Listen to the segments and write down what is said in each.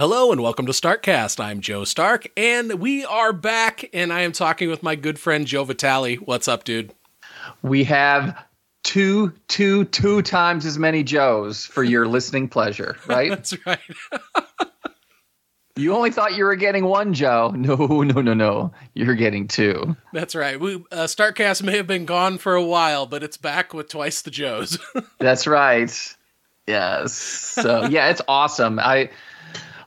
Hello and welcome to Starkcast. I'm Joe Stark, and we are back, and I am talking with my good friend Joe Vitale. What's up, dude? We have two, two, two times as many Joes for your listening pleasure, right? That's right. you only thought you were getting one Joe. No, no, no, no. You're getting two. That's right. We uh, Starkcast may have been gone for a while, but it's back with twice the Joes. That's right. Yes. So yeah, it's awesome. I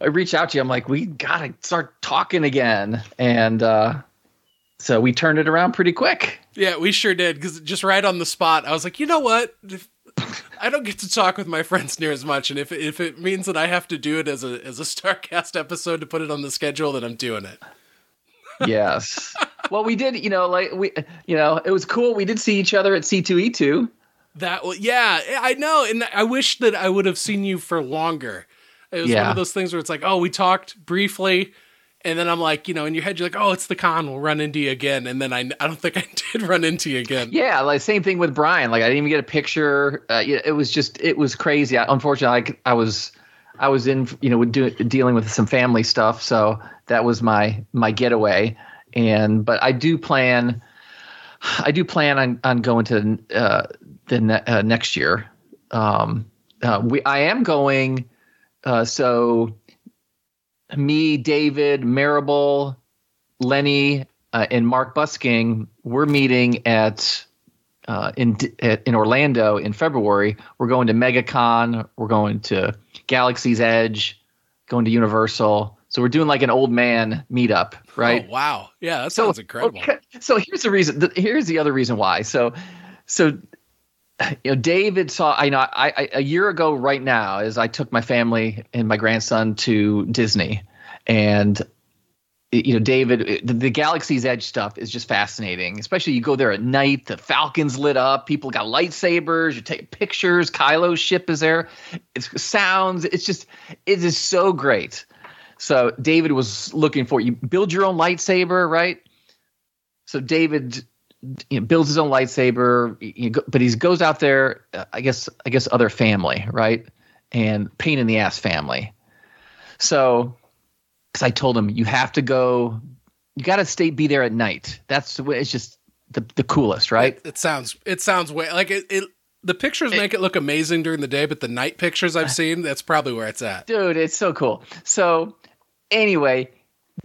I reached out to you. I'm like, we gotta start talking again, and uh, so we turned it around pretty quick. Yeah, we sure did. Because just right on the spot, I was like, you know what? If, I don't get to talk with my friends near as much, and if if it means that I have to do it as a as a Starkcast episode to put it on the schedule, then I'm doing it. yes. Well, we did. You know, like we, you know, it was cool. We did see each other at C2E2. That yeah, I know, and I wish that I would have seen you for longer. It was yeah. one of those things where it's like, oh, we talked briefly, and then I'm like, you know, in your head, you're like, oh, it's the con. We'll run into you again. And then I, I don't think I did run into you again. Yeah, like same thing with Brian. Like I didn't even get a picture. Uh, it was just, it was crazy. I, unfortunately, I, I was, I was in, you know, do, dealing with some family stuff, so that was my my getaway. And but I do plan, I do plan on on going to uh, the ne- uh, next year. Um, uh, we, I am going. Uh, so me, David, Marable, Lenny, uh, and Mark Busking, we're meeting at uh, in in Orlando in February. We're going to MegaCon. We're going to Galaxy's Edge. Going to Universal. So we're doing like an old man meetup, right? Oh wow, yeah, that sounds so, incredible. Okay, so here's the reason. Here's the other reason why. So, so you know, David saw. I know. I, I a year ago, right now, as I took my family and my grandson to Disney, and you know, David, the, the, Galaxy's Edge stuff is just fascinating. Especially you go there at night, the Falcon's lit up, people got lightsabers, you take pictures. Kylo's ship is there. It sounds. It's just. It is so great. So David was looking for you build your own lightsaber, right? So David you know, builds his own lightsaber, you know, but he goes out there. Uh, I guess I guess other family, right? And pain in the ass family. So, because I told him you have to go, you got to stay, be there at night. That's the way. It's just the the coolest, right? It, it sounds it sounds way like it. it the pictures it, make it look amazing during the day, but the night pictures I've uh, seen, that's probably where it's at. Dude, it's so cool. So, anyway,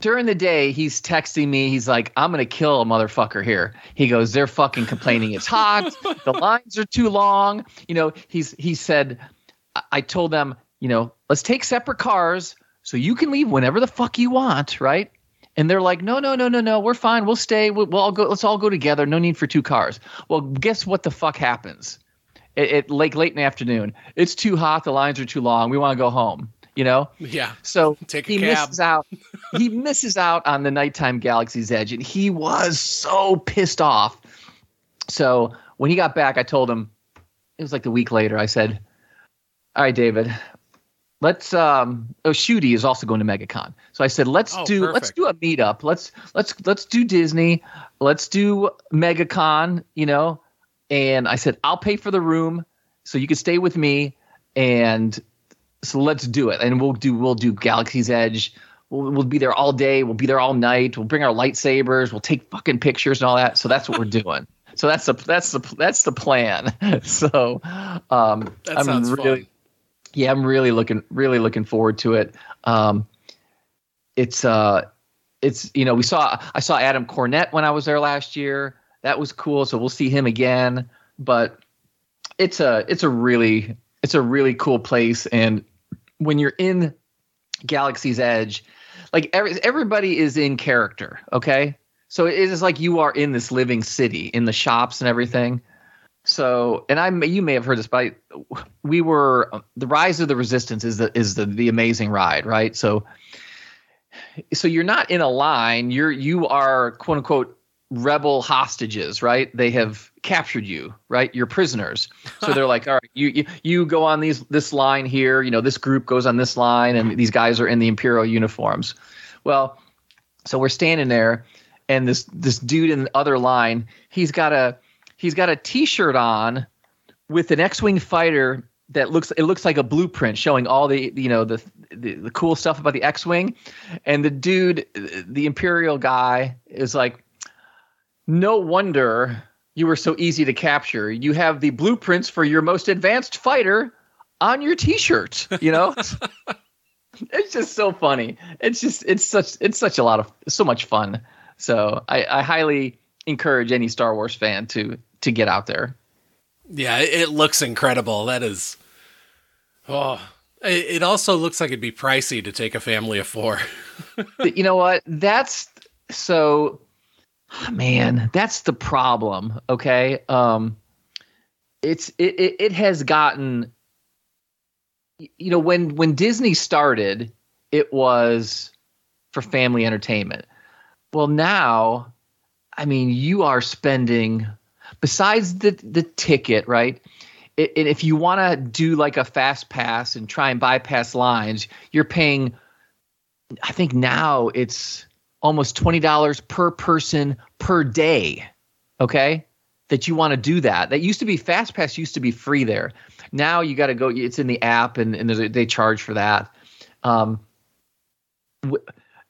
during the day, he's texting me. He's like, I'm going to kill a motherfucker here. He goes, they're fucking complaining it's hot. the lines are too long. You know, he's, he said, I told them, you know, let's take separate cars so you can leave whenever the fuck you want. Right. And they're like, no, no, no, no, no, we're fine. We'll stay. We'll, we'll all go. Let's all go together. No need for two cars. Well, guess what the fuck happens? It, it like late in the afternoon. It's too hot. The lines are too long. We want to go home you know? Yeah. So Take he cab. misses out. he misses out on the nighttime Galaxy's Edge, and he was so pissed off. So when he got back, I told him it was like a week later. I said, "All right, David, let's um oh Shooty is also going to MegaCon. So I said, let's oh, do perfect. let's do a meetup. Let's let's let's do Disney. Let's do MegaCon, you know. And I said, I'll pay for the room so you can stay with me and so let's do it, and we'll do we'll do Galaxy's Edge. We'll, we'll be there all day. We'll be there all night. We'll bring our lightsabers. We'll take fucking pictures and all that. So that's what we're doing. So that's the that's the that's the plan. so um, I'm really, fun. yeah, I'm really looking really looking forward to it. Um, it's uh, it's you know we saw I saw Adam Cornett when I was there last year. That was cool. So we'll see him again. But it's a it's a really it's a really cool place and when you're in Galaxy's Edge, like every, everybody is in character, okay? So it is like you are in this living city in the shops and everything. So, and I you may have heard this, but I, we were the Rise of the Resistance is the is the the amazing ride, right? So, so you're not in a line. You're you are quote unquote rebel hostages, right? They have captured you, right? You're prisoners. So they're like, all right, you, you you go on these this line here, you know, this group goes on this line, and these guys are in the imperial uniforms. Well, so we're standing there, and this this dude in the other line, he's got a he's got a T-shirt on with an X-wing fighter that looks it looks like a blueprint showing all the you know the, the the, cool stuff about the X-wing, and the dude, the Imperial guy, is like, no wonder you were so easy to capture. You have the blueprints for your most advanced fighter on your T-shirt. You know. it's just so funny. It's just it's such it's such a lot of so much fun. So I, I highly encourage any Star Wars fan to to get out there. Yeah, it looks incredible. That is, oh, it also looks like it'd be pricey to take a family of four. you know what? That's so, man. That's the problem. Okay, um, it's it, it, it has gotten you know when when Disney started, it was for family entertainment. Well, now, I mean, you are spending besides the the ticket, right? It, if you want to do like a fast pass and try and bypass lines, you're paying. I think now it's almost twenty dollars per person per day. Okay, that you want to do that. That used to be fast pass used to be free there. Now you got to go. It's in the app, and and a, they charge for that. Um, w-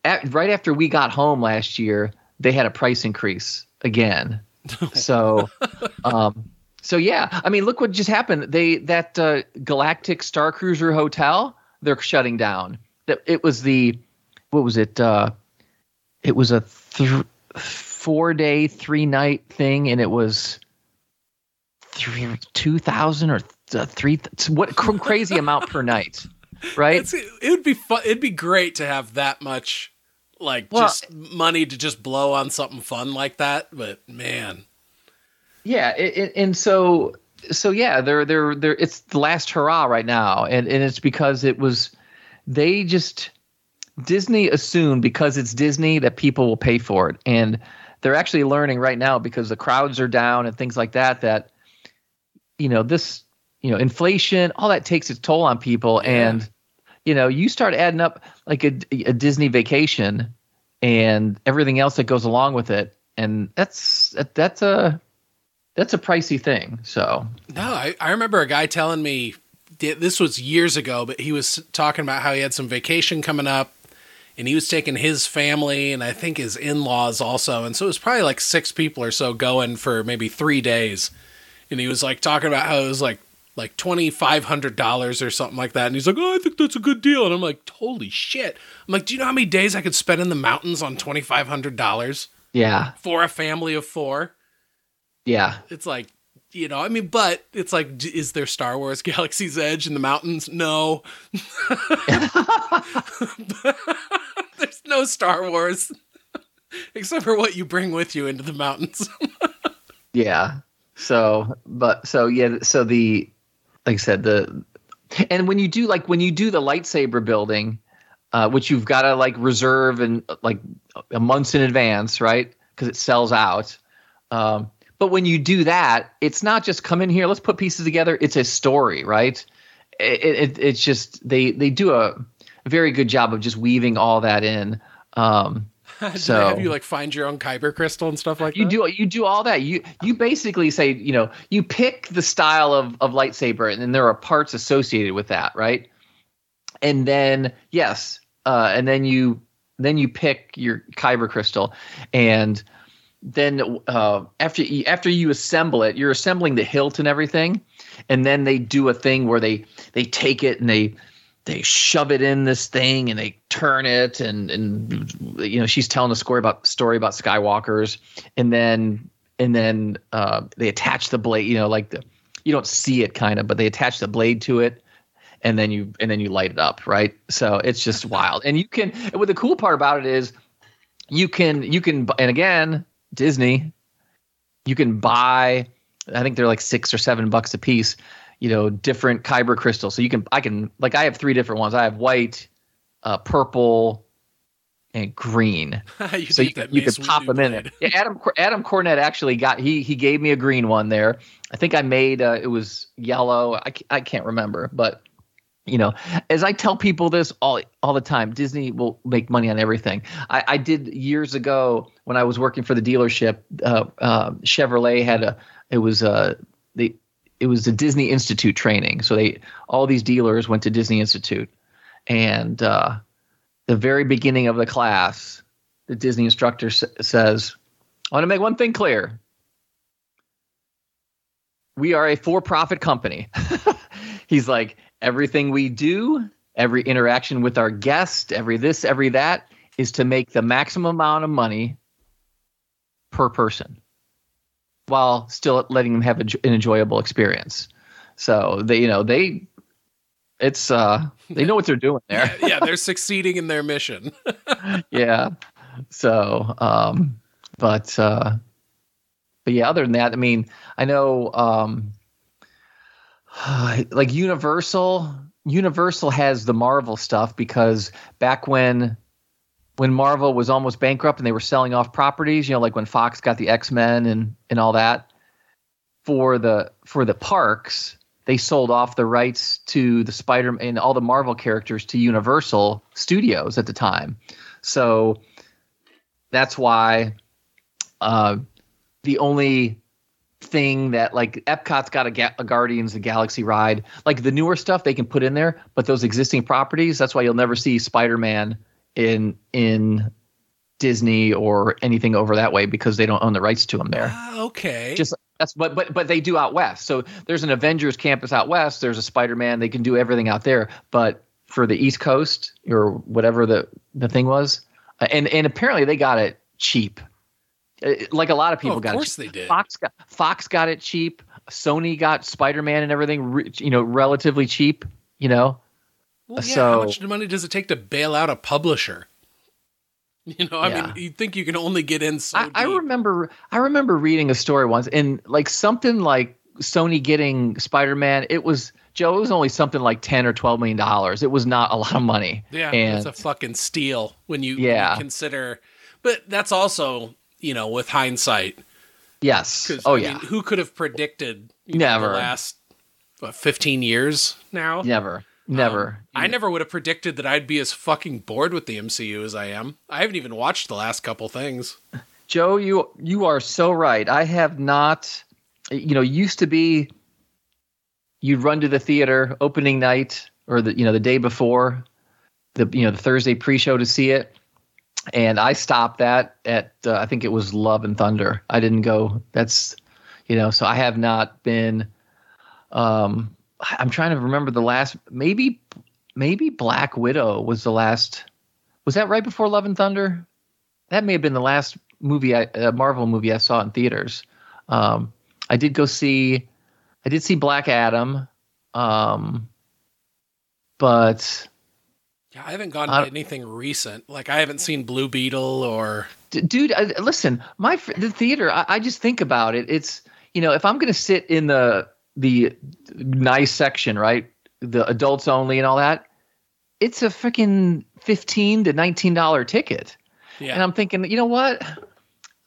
at, right after we got home last year, they had a price increase again. so, um, so yeah. I mean, look what just happened. They that uh, Galactic Star Cruiser Hotel they're shutting down. That it was the what was it? Uh, it was a th- four day, three night thing, and it was three, two thousand or uh, three what crazy amount per night, right? It's, it would be fun. It'd be great to have that much, like well, just money to just blow on something fun like that. But man, yeah, it, it, and so so yeah, they're they're they're it's the last hurrah right now, and and it's because it was they just Disney assumed because it's Disney that people will pay for it, and they're actually learning right now because the crowds are down and things like that that you know this you know inflation all that takes its toll on people. And you know you start adding up like a, a disney vacation and everything else that goes along with it. And that's that's a that's a pricey thing. So no I, I remember a guy telling me this was years ago but he was talking about how he had some vacation coming up and he was taking his family and i think his in-laws also and so it was probably like six people or so going for maybe three days and he was like talking about how it was like like twenty five hundred dollars or something like that. And he's like, "Oh, I think that's a good deal." And I'm like, "Holy shit!" I'm like, "Do you know how many days I could spend in the mountains on twenty five hundred dollars?" Yeah, for a family of four. Yeah, it's like you know, I mean, but it's like, is there Star Wars Galaxy's Edge in the mountains? No. There's no Star Wars except for what you bring with you into the mountains. yeah. So, but so yeah, so the like I said, the and when you do like when you do the lightsaber building, uh, which you've got to like reserve and like months in advance, right? Because it sells out. Um, but when you do that, it's not just come in here, let's put pieces together. It's a story, right? It, it, it's just they they do a very good job of just weaving all that in. Um, so have you like find your own kyber crystal and stuff like that. you that? do you do all that. You you basically say, you know, you pick the style of, of lightsaber and then there are parts associated with that, right? And then yes, uh, and then you then you pick your kyber crystal and then uh, after you, after you assemble it, you're assembling the hilt and everything, and then they do a thing where they they take it and they they shove it in this thing and they turn it and and you know she's telling a story about story about skywalkers and then and then uh, they attach the blade you know like the you don't see it kind of but they attach the blade to it and then you and then you light it up right? So it's just wild. And you can what the cool part about it is you can you can and again disney you can buy i think they're like six or seven bucks a piece you know different kyber crystals. So you can i can like i have three different ones. I have white uh, purple and green. You so you, you could pop them blade. in it yeah, adam adam cornett actually got he he gave me a green one there. I think i made uh, it was yellow. I, I can't remember but you know as i tell people this all all the time disney will make money on everything i, I did years ago when i was working for the dealership uh, uh, chevrolet had a it was uh, the it was a Disney Institute training. So they all these dealers went to Disney Institute, and uh, the very beginning of the class, the Disney instructor s- says, "I want to make one thing clear. We are a for-profit company." He's like, everything we do, every interaction with our guest, every this, every that, is to make the maximum amount of money per person while still letting them have an enjoyable experience. So they, you know, they, it's, uh, they know what they're doing there. yeah, yeah, they're succeeding in their mission. yeah. So, um, but, uh, but yeah, other than that, I mean, I know, um, like Universal, Universal has the Marvel stuff because back when when Marvel was almost bankrupt and they were selling off properties, you know, like when Fox got the X Men and and all that, for the for the parks, they sold off the rights to the Spider man and all the Marvel characters to Universal Studios at the time. So that's why uh, the only thing that like Epcot's got a, Ga- a Guardians of the Galaxy ride, like the newer stuff they can put in there, but those existing properties, that's why you'll never see Spider Man in in Disney or anything over that way because they don't own the rights to them there. Uh, okay. Just that's but but but they do out west. So there's an Avengers campus out west. There's a Spider-Man. They can do everything out there. But for the East Coast or whatever the the thing was, uh, and and apparently they got it cheap. Uh, like a lot of people oh, of got course it. they did. Fox got Fox got it cheap. Sony got Spider-Man and everything, you know, relatively cheap. You know, well, yeah, so, how much money does it take to bail out a publisher? You know, I Yeah. mean, you think you can only get in so I, I remember I remember reading a story once and like something like Sony getting Spider-Man. It was Joe. It was only something like ten or twelve million dollars. It was not a lot of money. Yeah, and it's a fucking steal when you, when you consider. But that's also, you know, with hindsight. Yes. Oh I yeah. mean, who could have predicted you know, Never. the last what, 15 years now? never. Never. Um, I mm. never would have predicted that I'd be as fucking bored with the MCU as I am. I haven't even watched the last couple things. Joe, you you are so right. I have not. You know, used to be. You'd run to the theater opening night or the you know the day before, the you know the Thursday pre-show to see it, and I stopped that at uh, I think it was Love and Thunder. I didn't go. That's you know so I have not been. Um, I'm trying to remember the last maybe maybe Black Widow was the last. Was that right before Love and Thunder? That may have been the last movie, I, uh, Marvel movie I saw in theaters. Um, I did go see, I did see Black Adam, um, but Yeah, I haven't gone to anything recent. Like I haven't seen Blue Beetle or D- dude I, listen my the theater I, I just think about it it's you know if i'm going to sit in the the nice section right the adults only and all that it's a freaking 15 to 19 dollar ticket yeah. and i'm thinking you know what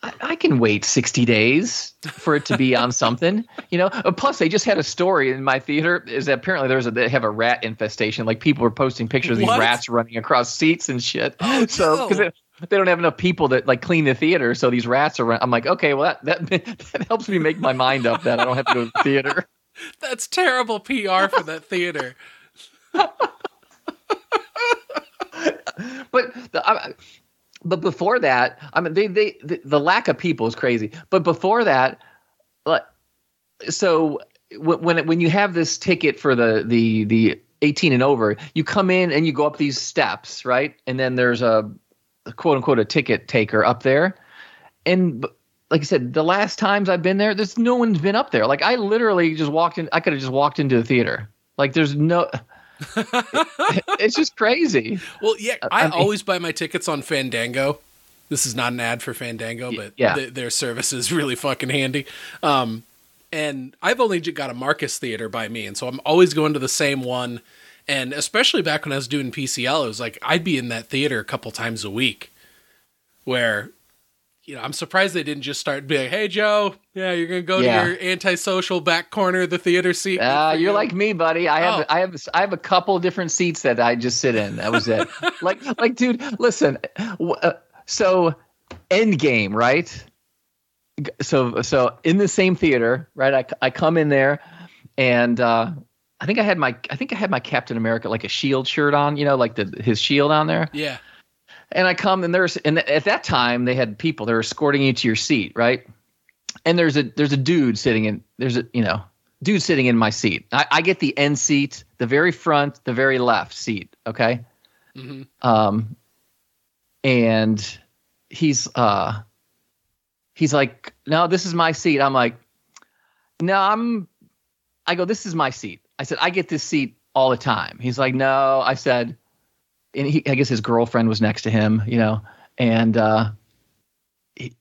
I, I can wait 60 days for it to be on something you know? Uh, plus they just had a story in my theater is that apparently there's a they have a rat infestation. Like people were posting pictures of these rats running across seats and shit. Oh, so because no. they, they don't have enough people that like clean the theater so these rats are i'm like okay well that, that that helps me make my mind up that i don't have to go to the theater. That's terrible PR for that theater. but the, I, but before that, I mean, they they the, the lack of people is crazy. But before that, like, so when when you have this ticket for the the the 18 and over, you come in and you go up these steps, right? And then there's a quote unquote a ticket taker up there, and. Like I said, the last times I've been there, there's no one's been up there. Like I literally just walked in. I could have just walked into the theater. Like there's no. it's just crazy. Well, yeah, I I mean- always buy my tickets on Fandango. This is not an ad for Fandango, but yeah. th- their service is really fucking handy. Um, and I've only got a Marcus Theater by me, and so I'm always going to the same one. And especially back when I was doing PCL, it was like I'd be in that theater a couple times a week. Where, you know, I'm surprised they didn't just start being, "Hey, Joe, yeah, you're gonna go Yeah. to your antisocial back corner of the theater seat." Uh, you're you." like me, buddy. I have Oh. I have I have a couple different seats that I just sit in. That was it. like like dude, listen. Uh, so Endgame, right? So so in the same theater, right? I I come in there and uh, I think I had my I think I had my Captain America like a shield shirt on, you know, like the his shield on there. Yeah. And I come and there's and at that time they had people they're escorting you to your seat, right? And there's a there's a dude sitting in there's a you know dude sitting in my seat. I, I get the end seat, the very front, the very left seat. Okay. Mm-hmm. Um, and he's uh he's like, no, this is my seat. I'm like, no, I'm. I go, this is my seat. I said, I get this seat all the time. He's like, no. I said, and he, I guess his girlfriend was next to him, you know, and uh, he,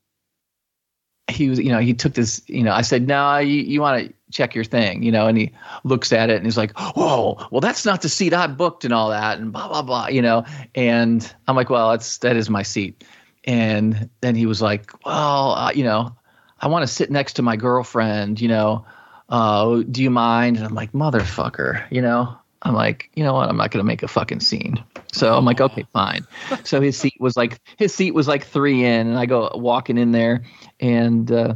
he was, you know, he took this, you know, I said, no, you, you want to check your thing, you know, and he looks at it and he's like, whoa, well, that's not the seat I booked and all that, and blah blah blah, you know, and I'm like, well, that's that is my seat, and then he was like, well, uh, you know, I want to sit next to my girlfriend, you know, uh, do you mind? And I'm like, motherfucker, you know, I'm like, you know what? I'm not going to make a fucking scene. So I'm like, okay, fine. So his seat was like, his seat was like three in, and I go walking in there, and uh,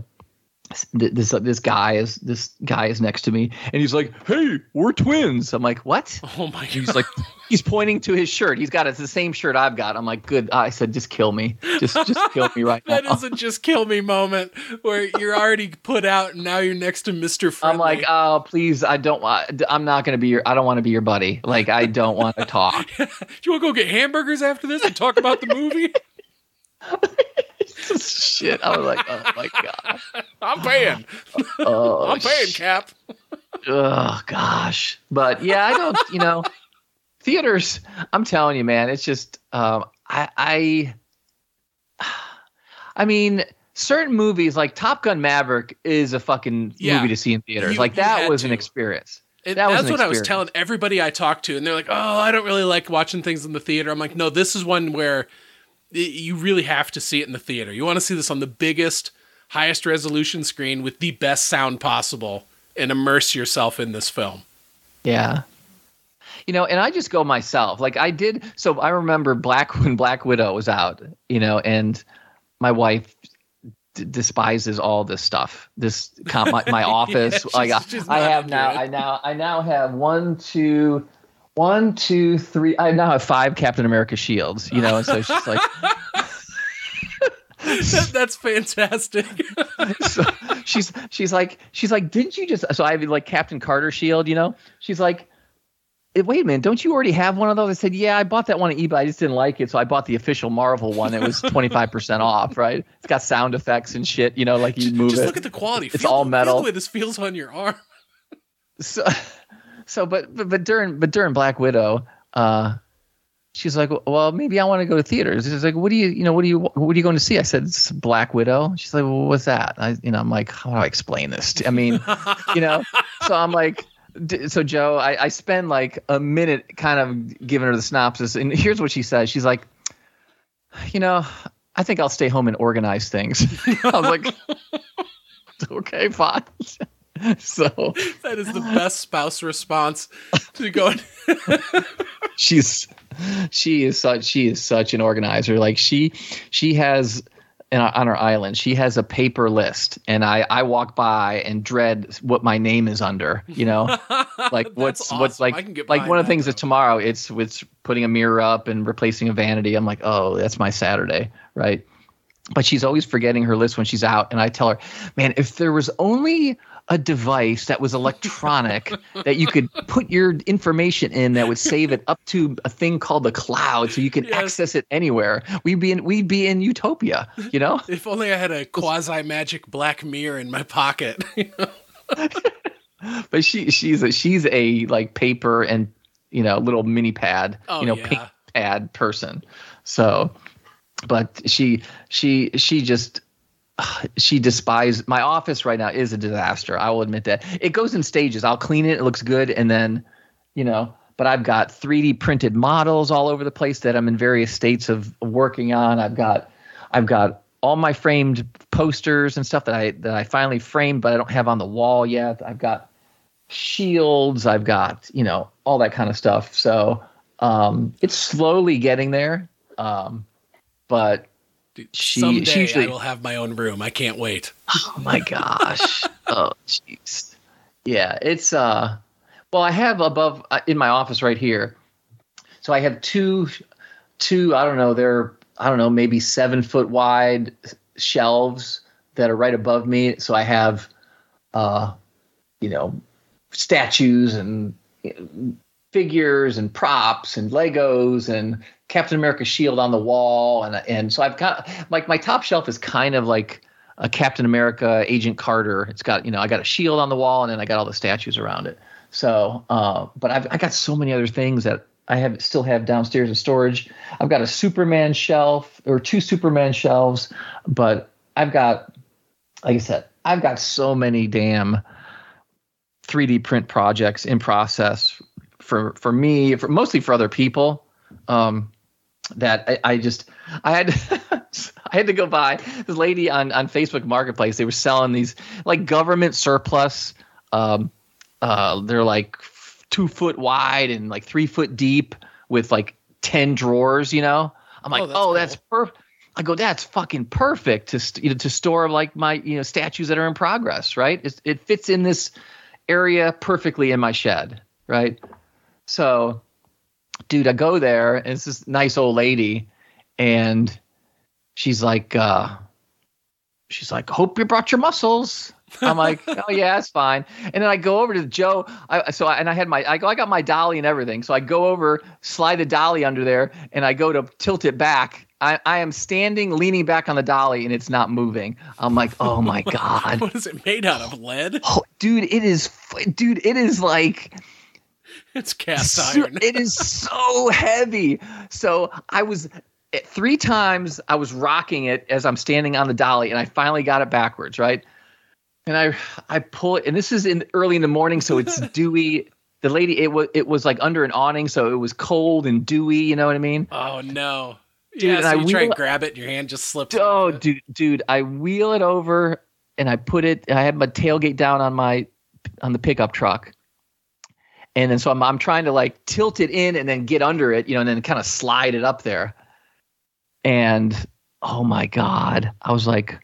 this this guy is this guy is next to me and he's like hey we're twins. I'm like what? Oh my god he's like he's pointing to his shirt. He's got it's the same shirt i've got. I'm like good i said just kill me. Just just kill me right that now. that is a just kill me moment where you're already put out and now you're next to mr Friendly. i'm like oh please i don't want i'm not going to be your i don't want to be your buddy. Like i don't want to talk. Do you want to go get hamburgers after this and talk about the movie shit. I was like, oh my god. I'm paying. Oh, I'm paying, Cap. oh gosh. But yeah, I don't. You know, theaters. I'm telling you, man. It's just. Um, I. I. I mean, certain movies like Top Gun Maverick is a fucking yeah. movie to see in theaters. You, like that was to. an experience. It, that that's what I was telling everybody I talked to, and they're like, "Oh, I don't really like watching things in the theater." I'm like, "No, this is one where you really have to see it in the theater. You want to see this on the biggest, highest resolution screen with the best sound possible and immerse yourself in this film. Yeah. You know, and I just go myself. Like I did. So I remember Black when Black Widow was out. You know, and my wife d- despises all this stuff. This my, my office. yeah, like I, I have now. I now. I now have one, two, one, two, three. I now have five Captain America shields. You know, and so she's like. that, that's fantastic. so she's she's like she's like, didn't you just? So I have like Captain Carter shield. You know, she's like, eh, wait a minute, don't you already have one of those? I said, yeah, I bought that one at eBay. I just didn't like it, so I bought the official Marvel one. It was twenty five percent off, right? It's got sound effects and shit. You know, like you move just it. look at the quality. It's feel, all metal. the way this feels on your arm. So so but, but but during but during Black Widow, uh, she's like, well, maybe I want to go to theaters. She's like, what do you, you know, what do you, what are you going to see? I said, it's Black Widow. She's like, well, what's that? I, you know, I'm like, how do I explain this? To, I mean, you know, so I'm like, so Joe, I, I spend like a minute kind of giving her the synopsis, and here's what she says. She's like, you know, I think I'll stay home and organize things. I was like, okay, fine. so that is the best spouse response to go. she's she is such she is such an organizer. Like she she has on her island she has a paper list and i i walk by and dread what my name is under you know like what's awesome. what's like like one of the things that tomorrow it's it's putting a mirror up and replacing a vanity i'm like oh that's my saturday right but she's always forgetting her list when she's out and i tell her man if there was only a device that was electronic that you could put your information in that would save it up to a thing called the cloud so you can yes. access it anywhere. We'd be in we'd be in utopia, you know? if only I had a quasi magic black mirror in my pocket. but she she's a she's a like paper and you know little mini pad, oh, you know, yeah. pink pad person. So but she she she just she despises my office right now is a disaster. I will admit that. It goes in stages. I'll clean it, it looks good, and then, you know, but I've got 3D printed models all over the place that I'm in various states of working on. I've got I've got all my framed posters and stuff that I that I finally framed, but I don't have on the wall yet. I've got shields, I've got, you know, all that kind of stuff. So um, it's slowly getting there. Um, but Dude, she, someday she usually, I will have my own room. I can't wait. Oh my gosh. oh jeez. Yeah, it's uh, well, I have above uh, in my office right here. So I have two, two. I don't know. They're I don't know, maybe seven foot wide shelves that are right above me. So I have, uh, you know, statues and figures and props and Legos and Captain America shield on the wall and and so I've got like my top shelf is kind of like a Captain America Agent Carter. It's got you know I got a shield on the wall and then I got all the statues around it. So, uh, but I've I got so many other things that I have still have downstairs in storage. I've got a Superman shelf or two Superman shelves, but I've got like I said, I've got so many damn 3D print projects in process for for me, for mostly for other people. Um, that I, I just I had I had to go buy this lady on on Facebook Marketplace. They were selling these like government surplus. Um, uh, they're like two foot wide and like three foot deep with like ten drawers. You know, I'm like, oh, that's, oh, cool. that's perfect. I go, that's fucking perfect to you know, to store like my you know statues that are in progress, right? It, it fits in this area perfectly in my shed, right? So, dude, I go there and it's this nice old lady, and she's like, uh, she's like, hope you brought your muscles. I'm like, oh yeah, it's fine. And then I go over to Joe. I, so I, and I had my, I go, I got my dolly and everything. So I go over, slide the dolly under there, and I go to tilt it back. I, I am standing, leaning back on the dolly, and it's not moving. I'm like, oh my god, what is it made out of? Lead? Oh, dude, it is, dude, it is like it's cast iron. it is so heavy. So I was eh, three times I was rocking it as I'm standing on the dolly, and I finally got it backwards, right? And I I pull it, and this is in early in the morning, so it's dewy. The lady, it was it was like under an awning, so it was cold and dewy. You know what I mean? Oh no! Dude, yeah, so I you try and grab it, and your hand just slips. Oh, dude, dude, I wheel it over, and I put it. I had my tailgate down on my on the pickup truck, and then so I'm I'm trying to like tilt it in and then get under it, you know, and then kind of slide it up there. And oh my god, I was like,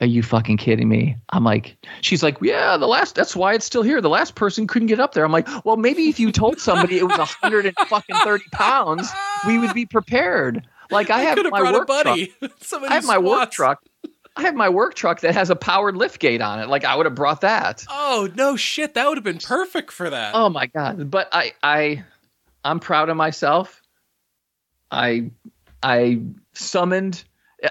"Are you fucking kidding me?" I'm like, she's like, "Yeah, the last that's why it's still here. The last person couldn't get up there." I'm like, "Well, maybe if you told somebody it was a hundred and fucking thirty pounds, we would be prepared." Like I have my work truck. I have my work truck I have my work truck that has a powered lift gate on it. Like I would have brought that. Oh no shit, that would have been perfect for that. Oh my god. But I I I'm proud of myself. I I summoned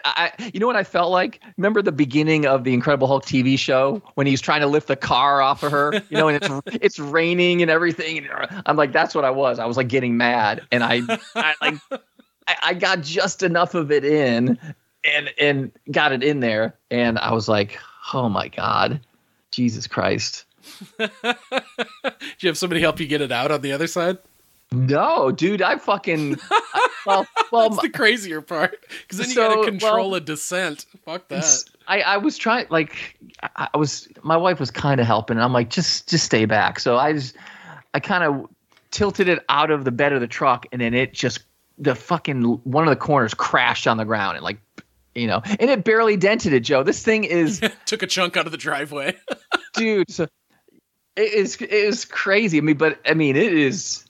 I, you know what I felt like? Remember the beginning of the Incredible Hulk TV show when he's trying to lift the car off of her, you know, and it's it's raining and everything. And I'm like, that's what I was. I was like getting mad, and I, I like, I, I got just enough of it in and and got it in there, and I was like, oh my god, Jesus Christ. Did you have somebody help you get it out on the other side? No, dude, I fucking well, well, that's the crazier part because then you so, got to control well, a descent. Fuck that. I, I was trying, like, I, I was, my wife was kind of helping, and I'm like, just, just stay back. So I just, I kind of tilted it out of the bed of the truck, and then it just, the fucking one of the corners crashed on the ground and like you know, and it barely dented it, Joe. This thing is took a chunk out of the driveway, dude. So it is it is crazy. I mean, but I mean, it is.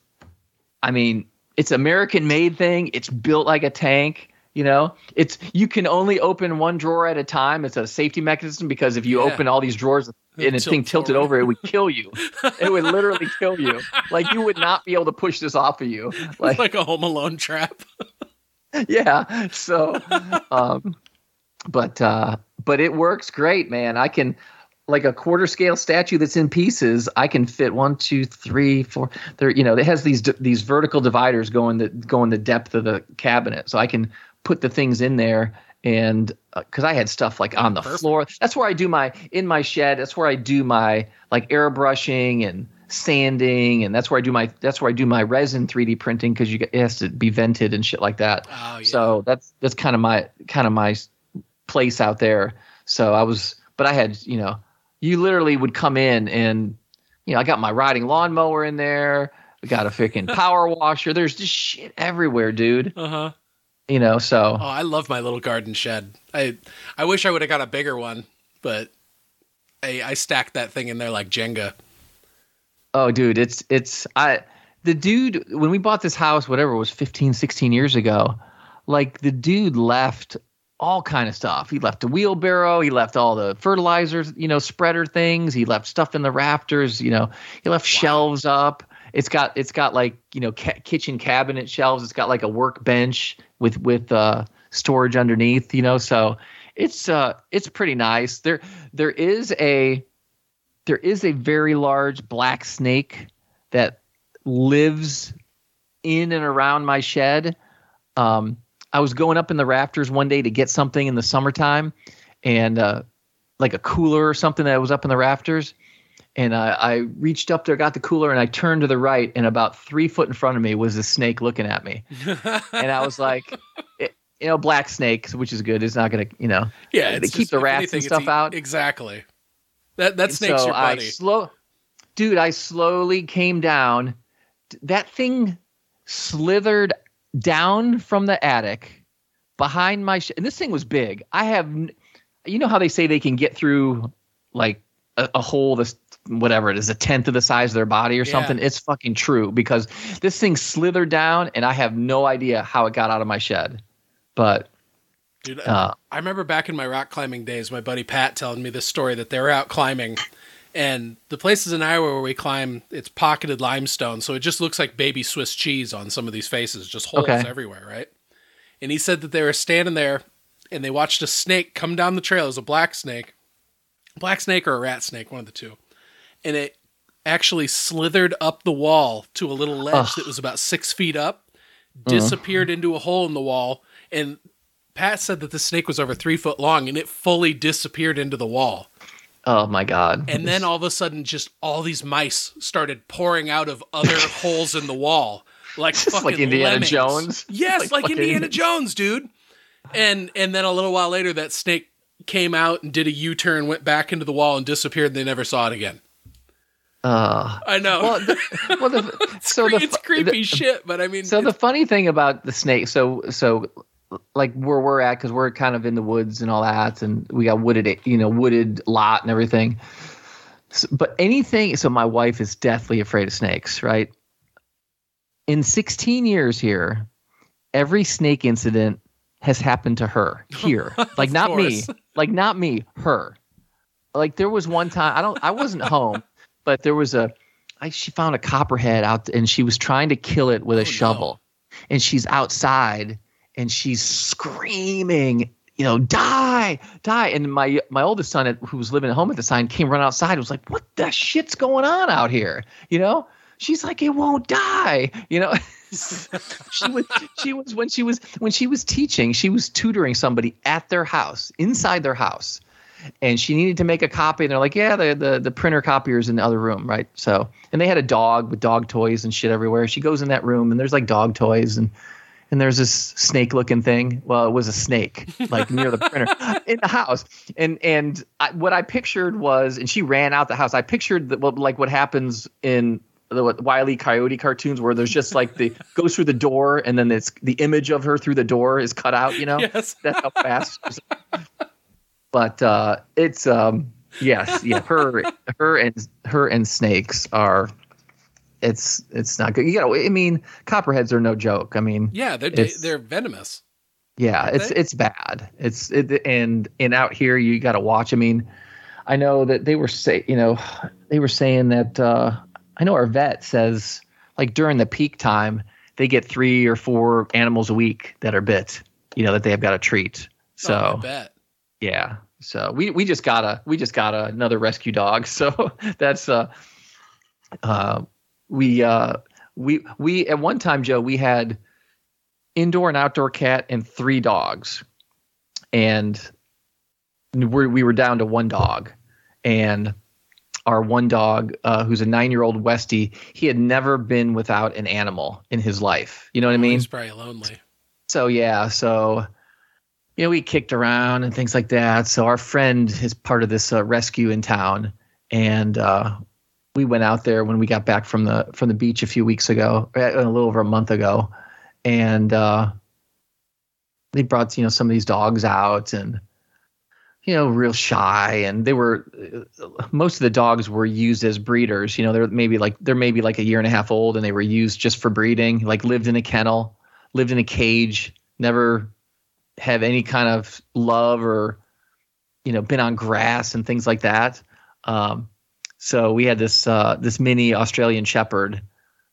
I mean, it's American made thing. It's built like a tank. You know, it's you can only open one drawer at a time. It's a safety mechanism because if you yeah. open all these drawers and the thing tilted over, it would kill you. it would literally kill you. Like you would not be able to push this off of you. Like, like a Home Alone trap. yeah. So, um, but uh, but it works great, man. I can like a quarter scale statue that's in pieces. I can fit one, two, three, four. There, you know, it has these these vertical dividers going the going the depth of the cabinet, so I can put the things in there and because uh, I had stuff like on the Perfect. floor. That's where I do my in my shed. That's where I do my like airbrushing and sanding, and that's where I do my that's where I do my resin 3D printing because you get, it has to be vented and shit like that. Oh, yeah. So that's that's kind of my kind of my place out there. So I was, but I had you know, you literally would come in and you know I got my riding lawnmower in there. We got a freaking power washer. There's just shit everywhere, dude. Uh huh. You know, so. Oh, I love my little garden shed. I I wish I would have got a bigger one, but I, I stacked that thing in there like Jenga. Oh, dude, it's it's I the dude when we bought this house, whatever it was 15, 16 years ago, like the dude left all kind of stuff. He left a wheelbarrow. He left all the fertilizers, you know, spreader things. He left stuff in the rafters. You know, he left wow. shelves up. It's got it's got like you know ca- kitchen cabinet shelves. It's got like a workbench with with uh, storage underneath. You know, so it's uh it's pretty nice. There there is a there is a very large black snake that lives in and around my shed. Um, I was going up in the rafters one day to get something in the summertime, and uh, like a cooler or something that was up in the rafters. And I, I reached up there, got the cooler, and I turned to the right, and about three foot in front of me was a snake looking at me. and I was like, it, you know, black snake, which is good. It's not going to, you know, yeah, they keep the rats anything, and stuff out. Exactly. That that snake's so your buddy. I slow, dude. I slowly came down. That thing slithered down from the attic behind my sh- and this thing was big. I have you know how they say they can get through like a, a hole this whatever it is a tenth of the size of their body or yeah. something. It's fucking true because this thing slithered down and I have no idea how it got out of my shed. But Dude, uh, I remember back in my rock climbing days, my buddy Pat telling me this story that they were out climbing and the places in Iowa where we climb, it's pocketed limestone, so it just looks like baby Swiss cheese on some of these faces, just holes okay. everywhere, right? And he said that they were standing there and they watched a snake come down the trail. It was a black snake, black snake or a rat snake, one of the two, and it actually slithered up the wall to a little ledge Ugh. that was about six feet up, disappeared uh. into a hole in the wall, and Pat said that the snake was over three foot long, and it fully disappeared into the wall. Oh my god. And then all of a sudden just all these mice started pouring out of other holes in the wall. Like fucking like Indiana lemmings. Jones. Yes, like, like Indiana Jones, dude. And and then a little while later that snake came out and did a U-turn, went back into the wall and disappeared and they never saw it again. Uh, I know. Well, the, well the, so the, it's creepy the, shit, but I mean, so the funny thing about the snake, so so like where we're at because we're kind of in the woods and all that, and we got wooded, you know, wooded lot and everything. So, but anything, so my wife is deathly afraid of snakes, right? In 16 years here, every snake incident has happened to her here, like not me, like not me, her. Like there was one time I don't, I wasn't home, but there was a, I, she found a copperhead out and she was trying to kill it with a oh, shovel, no. and she's outside and she's screaming you know, die, die. And my my oldest son, who was living at home at the time, came run outside. and was like, "What the shit's going on out here?" You know. She's like, "It won't die." You know. she was she was when she was when she was teaching, she was tutoring somebody at their house, inside their house, and she needed to make a copy. And they're like, "Yeah, the the the printer copier is in the other room, right?" So, and they had a dog with dog toys and shit everywhere. She goes in that room, and there's like dog toys and and there's this snake looking thing. Well, it was a snake, like near the printer in the house. And and I, what I pictured was, and she ran out the house. I pictured that, well, like what happens in the what, Wiley Coyote cartoons, where there's just like the goes through the door, and then it's the image of her through the door is cut out. You know, yes. that's how fast. but uh, it's um, yes, yeah, her her and her and snakes are it's it's not good. You know, I mean, copperheads are no joke. I mean, yeah, they're they're venomous. Yeah, it's they? it's bad. It's it, and and out here you got to watch. I mean, I know that they were say you know they were saying that uh, I know our vet says like during the peak time they get three or four animals a week that are bit. You know that they have got to treat. So oh, yeah. So we we just got a we just got a, another rescue dog. So that's uh uh we uh we we at one time joe we had indoor and outdoor cat and three dogs. And we we were down to one dog. And our one dog uh, who's a nine-year-old westie he had never been without an animal in his life. You know what oh, i mean? he's probably lonely. So yeah so you know we kicked around and things like that. So our friend is part of this uh, rescue in town. And uh, we went out there when we got back from the from the beach a few weeks ago, uh, a little over a month ago, and uh, they brought you know some of these dogs out, and you know, real shy, and they were most of the dogs were used as breeders. You know, they're maybe like they're maybe like a year and a half old, and they were used just for breeding. Like lived in a kennel, lived in a cage, never have any kind of love or you know been on grass and things like that. Um, so we had this uh, this mini Australian Shepherd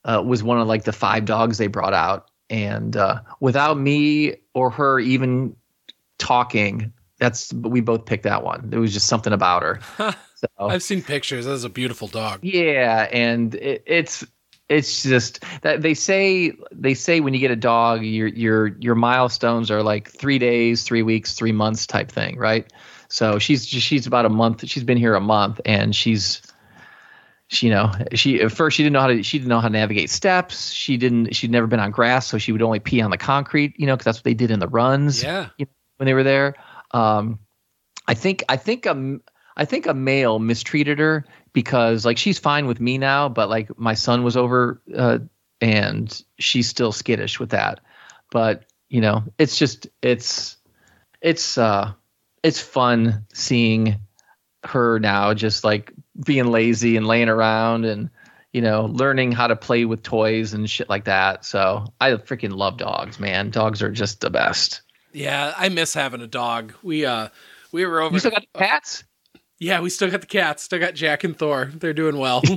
uh, was one of like the five dogs they brought out, and uh, without me or her even talking, that's we both picked that one. There was just something about her. so, I've seen pictures. That's a beautiful dog. Yeah, and it, it's it's just that they say they say when you get a dog, your your your milestones are like three days, three weeks, three months type thing, right? So she's she's about a month. She's been here a month, and she's she, you know, she at first she didn't know how to she didn't know how to navigate steps. She didn't she'd never been on grass, so she would only pee on the concrete, you know, because that's what they did in the runs. Yeah. You know, when they were there, um, I think I think a I think a male mistreated her because like she's fine with me now, but like my son was over uh, and she's still skittish with that. But you know, it's just it's it's uh it's fun seeing her now just like being lazy and laying around and you know learning how to play with toys and shit like that. So i freaking love dogs man. Dogs are just the best. Yeah i miss having a dog. We uh we were over you still got the cats? Yeah we still got the cats. Still got jack and thor. They're doing well.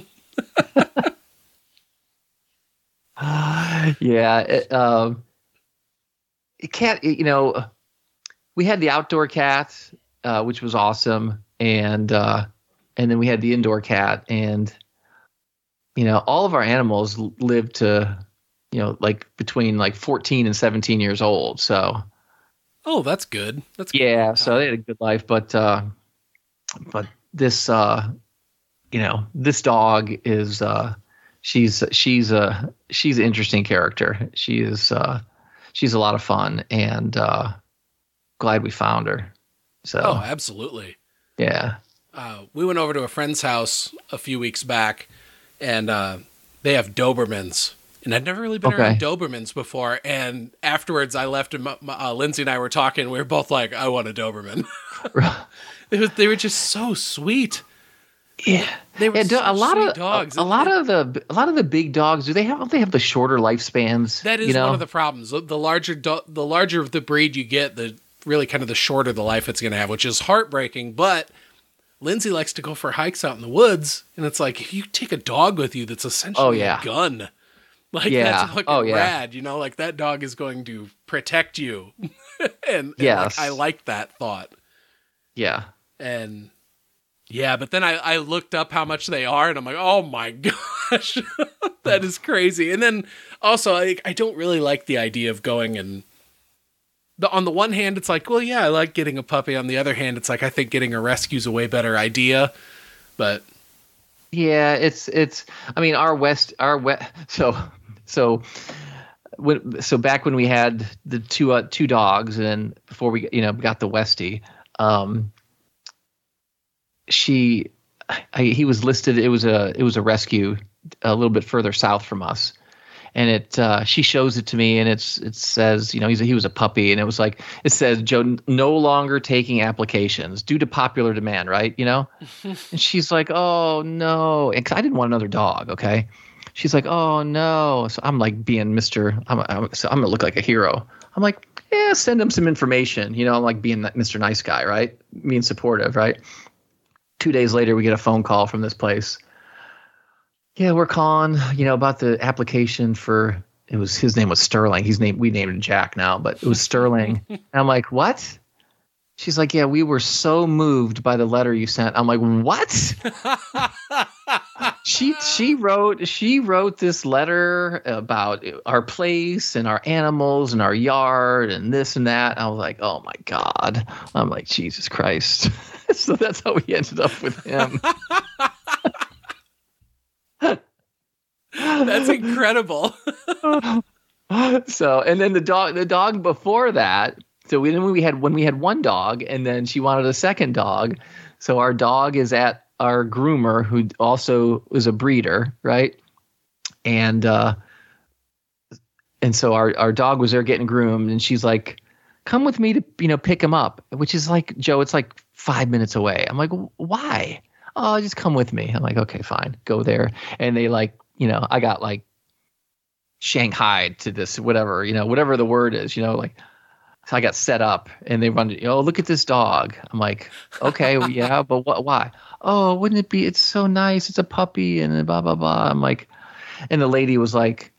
Yeah it, um it can't you know we had the outdoor cat uh, which was awesome. And uh, and then we had the indoor cat, and you know all of our animals lived to you know like between like 14 and 17 years old. So oh, that's good. That's yeah. Good. So they had a good life, but uh, but this uh, you know this dog is uh, she's she's a she's an interesting character. She is uh, she's a lot of fun, and uh, glad we found her. So oh, absolutely. Yeah. Uh, we went over to a friend's house a few weeks back, and uh, they have Dobermans. And I'd never really been okay. around Dobermans before. And afterwards, I left, and uh, Lindsay and I were talking. We were both like, "I want a Doberman." it was, they were just so sweet. Yeah, they were yeah, a lot of dogs. A, a lot of the a lot of the big dogs. Do they have? They have the shorter lifespans. That is you know? one of the problems. The larger do- the larger the breed you get, the really kind of the shorter the life it's going to have, which is heartbreaking. But Lindsay likes to go for hikes out in the woods, and it's like if you take a dog with you, that's essentially oh, yeah. a gun. Like yeah. that's fucking oh, yeah. rad, you know. Like that dog is going to protect you, and, yeah, like, I like that thought. Yeah, and yeah, but then I, I looked up how much they are, and I'm like, oh my gosh, that is crazy. And then also, I I don't really like the idea of going and the, on the one hand, it's like, well, yeah, I like getting a puppy. On the other hand, it's like I think getting a rescue is a way better idea. But yeah, it's it's. I mean, our west, our west. So so when so back when we had the two uh, two dogs, and before we you know got the Westie, um, she, I, he was listed. It was a it was a rescue a little bit further south from us and it uh, she shows it to me and it's it says you know he's a, he was a puppy and it was like it says Joe no longer taking applications due to popular demand right? You know? And she's like oh no. And cause I didn't want another dog okay? She's like oh no. So I'm like being Mr. I'm I'm, so I'm gonna look like a hero. I'm like yeah send him some information. You know I'm like being Mr. Nice Guy right? Being supportive right? Two days later we get a phone call from this place yeah, we're calling, you know, about the application for it was his name was Sterling. He's named we named him Jack now, but it was Sterling. and I'm like, what? She's like, yeah, we were so moved by the letter you sent. I'm like, what? she she wrote she wrote this letter about our place and our animals and our yard and this and that. I was like, oh my god. I'm like, Jesus Christ. so that's how we ended up with him. That's incredible. so, and then the dog, the dog before that. So we, then we had when we had one dog, and then she wanted a second dog. So our dog is at our groomer, who also is a breeder, right? And uh, and so our our dog was there getting groomed, and she's like, come with me to you know pick him up, which is like Joe, it's like five minutes away. I'm like, why? Oh, just come with me. I'm like, okay, fine, go there. And they like, you know, I got like Shanghai to this, whatever, you know, whatever the word is, you know, like. So I got set up, and they run. Oh, look at this dog. I'm like, okay, well, yeah, but what? Why? Oh, wouldn't it be? It's so nice. It's a puppy, and blah blah blah. I'm like, and the lady was like,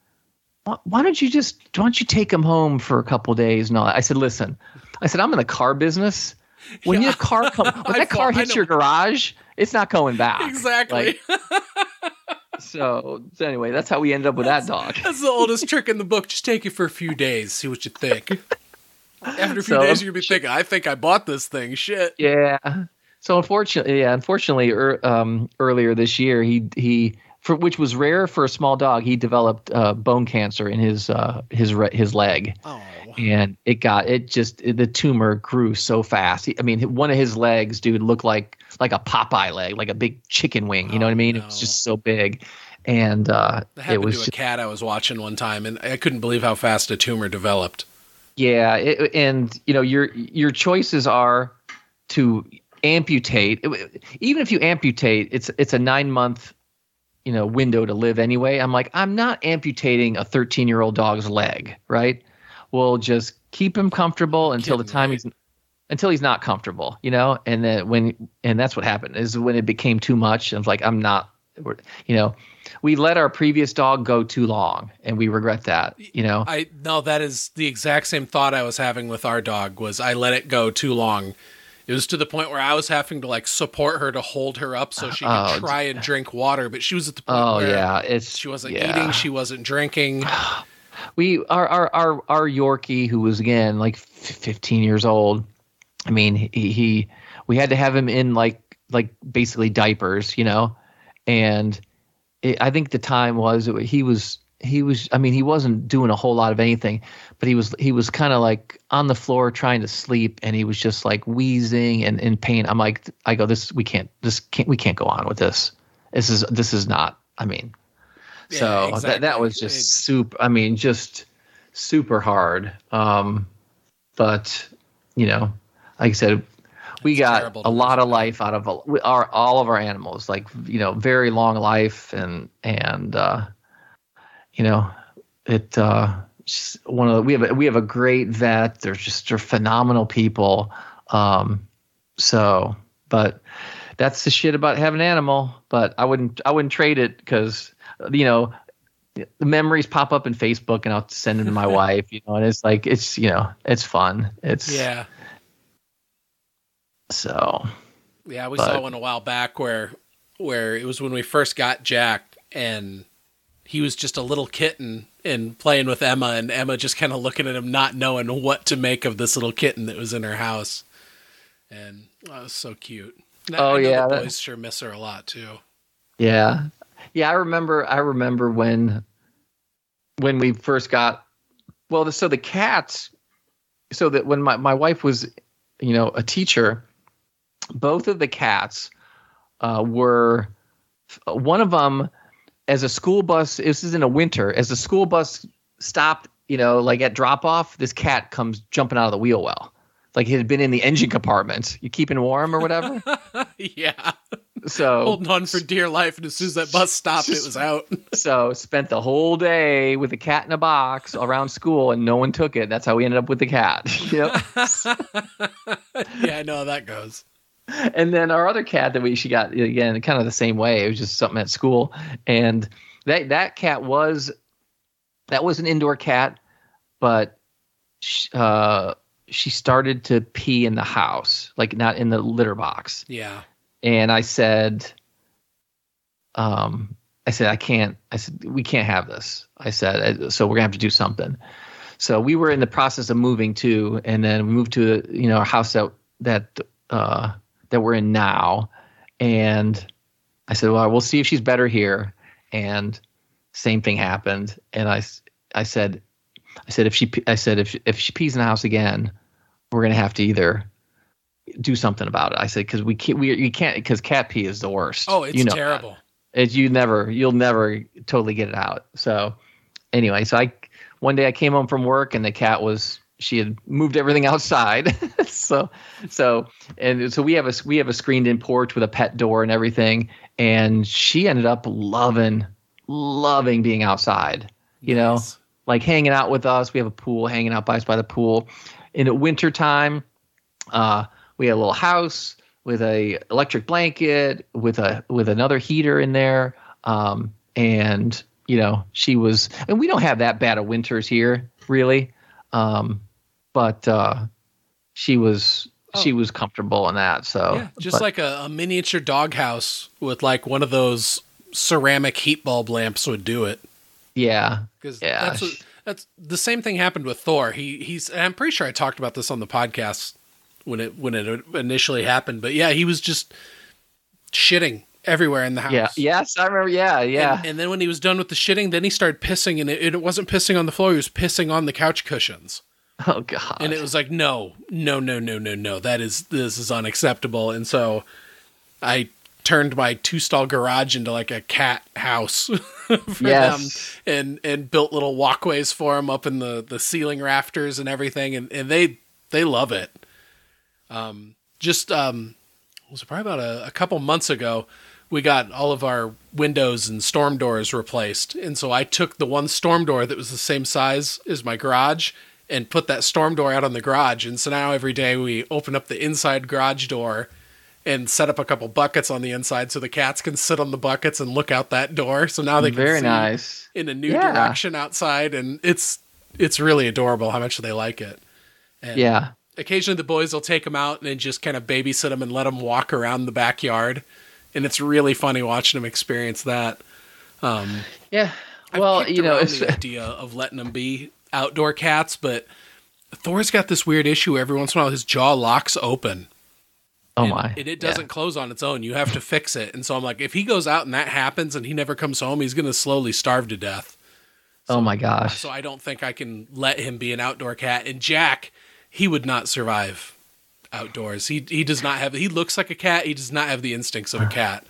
why don't you just why don't you take him home for a couple days and all that? I said, listen, I said I'm in the car business. When yeah. your car come, when that car hits your garage, it's not going back. Exactly. Like, so, so anyway, that's how we ended up with that dog. That's the oldest trick in the book. Just take it for a few days, see what you think. After a few so, days, you'll be thinking, "I think I bought this thing." Shit. Yeah. So unfortunately, yeah, unfortunately, er, um, earlier this year, he he for which was rare for a small dog. He developed uh, bone cancer in his uh, his re- his leg, oh. And it got it just it, the tumor grew so fast. He, I mean, one of his legs, dude, looked like like a Popeye leg, like a big chicken wing. You oh, know what I mean? No. It was just so big, and uh, it was just, a cat I was watching one time, and I couldn't believe how fast a tumor developed. Yeah, it, and you know your your choices are to amputate. Even if you amputate, it's it's a nine month you know window to live anyway i'm like i'm not amputating a 13 year old dog's leg right we'll just keep him comfortable until the time he's until he's not comfortable you know and then when and that's what happened is when it became too much and like i'm not you know we let our previous dog go too long and we regret that you know i no that is the exact same thought i was having with our dog was i let it go too long it was to the point where I was having to like support her to hold her up so she could oh, try and drink water, but she was at the point oh, where yeah, it's she wasn't yeah. eating, she wasn't drinking. We our our our our Yorkie, who was again like 15 years old. I mean, he, he we had to have him in like like basically diapers, you know, and it, I think the time was he was he was I mean he wasn't doing a whole lot of anything, but he was he was kind of like on the floor trying to sleep and he was just like wheezing and in pain. I'm like I go this we can't this can't we can't go on with this. This is this is not I mean yeah, so exactly. that that was just super I mean just super hard. Um but you know like I said we got a lot of life out of our all of our animals like you know very long life and and uh you know, it uh, one of the, we have a, we have a great vet. They're just they're phenomenal people. Um, so, but that's the shit about having an animal. But I wouldn't I wouldn't trade it because you know the memories pop up in Facebook and I'll send them to my wife. You know, and it's like it's you know it's fun. It's yeah. So. Yeah, we but, saw one a while back where where it was when we first got Jack and he was just a little kitten and playing with Emma, and Emma just kind of looking at him, not knowing what to make of this little kitten that was in her house. And oh, was so cute. oh yeah, the boys that... sure miss her a lot too. Yeah, yeah. I remember. I remember when when we first got well. So the cats. So that when my my wife was, you know, a teacher, both of the cats uh, were one of them as a school bus, this is in a winter, as the school bus stopped, you know, like at drop off, this cat comes jumping out of the wheel well. Like he had been in the engine compartment. You keeping warm or whatever? yeah. So holding on for dear life, and as soon as that bus stopped, it was out. so spent the whole day with a cat in a box around school, and no one took it. That's how we ended up with the cat. Yep. yeah, I know how that goes and then our other cat that we she got again kind of the same way. It was just something at school, and that that cat was that was an indoor cat, but she, uh, she started to pee in the house, like not in the litter box. Yeah. And I said, um, I said I can't. I said we can't have this. I said so we're gonna have to do something. So we were in the process of moving to, and then we moved to you know a house that that uh, that we're in now. And I said, well, we'll see if she's better here. And same thing happened. And I, I said, I said, if she, I said, if, if she pees in the house again, we're to have to either do something about it. I said, cause we can't, we, you can't, cause cat pee is the worst. Oh, it's you know terrible. It's you never, you'll never totally get it out. So anyway, so I, one day I came home from work and the cat was she had moved everything outside. so so and so we have a we have a screened in porch with a pet door and everything. And she ended up loving loving being outside. You nice. know, like hanging out with us. We have a pool, hanging out by us by the pool. In the wintertime, uh, we had a little house with a electric blanket with a with another heater in there. Um, and you know, she was, and we don't have that bad of winters here, really. Um, but uh, she was oh. she was comfortable in that. So yeah, just but, like a, a miniature doghouse with like one of those ceramic heat bulb lamps would do it. Yeah, because yeah. that's what, that's the same thing happened with Thor. He he's I'm pretty sure I talked about this on the podcast when it when it initially happened. But yeah, he was just shitting everywhere in the house. Yeah. Yes, I remember. Yeah, yeah. And, and then when he was done with the shitting, then he started pissing, and it, it wasn't pissing on the floor. He was pissing on the couch cushions. Oh God! And it was like, no, no, no, no, no, no. That is this is unacceptable. And so I turned my two stall garage into like a cat house for yes. them, and and built little walkways for them up in the the ceiling rafters and everything, and and they they love it. Um, just um, it was probably about a, a couple months ago we got all of our windows and storm doors replaced. And so I took the one storm door that was the same size as my garage and put that storm door out on the garage. And so now every day we open up the inside garage door and set up a couple buckets on the inside so the cats can sit on the buckets and look out that door. So now they can very nice in a new yeah. direction outside, and it's it's really adorable how much they like it. And yeah. Occasionally the boys will take them out and just kind of babysit them and let them walk around the backyard and it's really funny watching him experience that. Um, yeah, well, you know, it's the idea of letting them be outdoor cats, but Thor's got this weird issue. Every once in a while, his jaw locks open. Oh and, my! And it doesn't yeah. close on its own. You have to fix it. And so I'm like, if he goes out and that happens, and he never comes home, he's going to slowly starve to death. So, oh my gosh! So I don't think I can let him be an outdoor cat. And Jack, he would not survive outdoors. He he does not have. He looks like a cat. He does not have the instincts of a cat.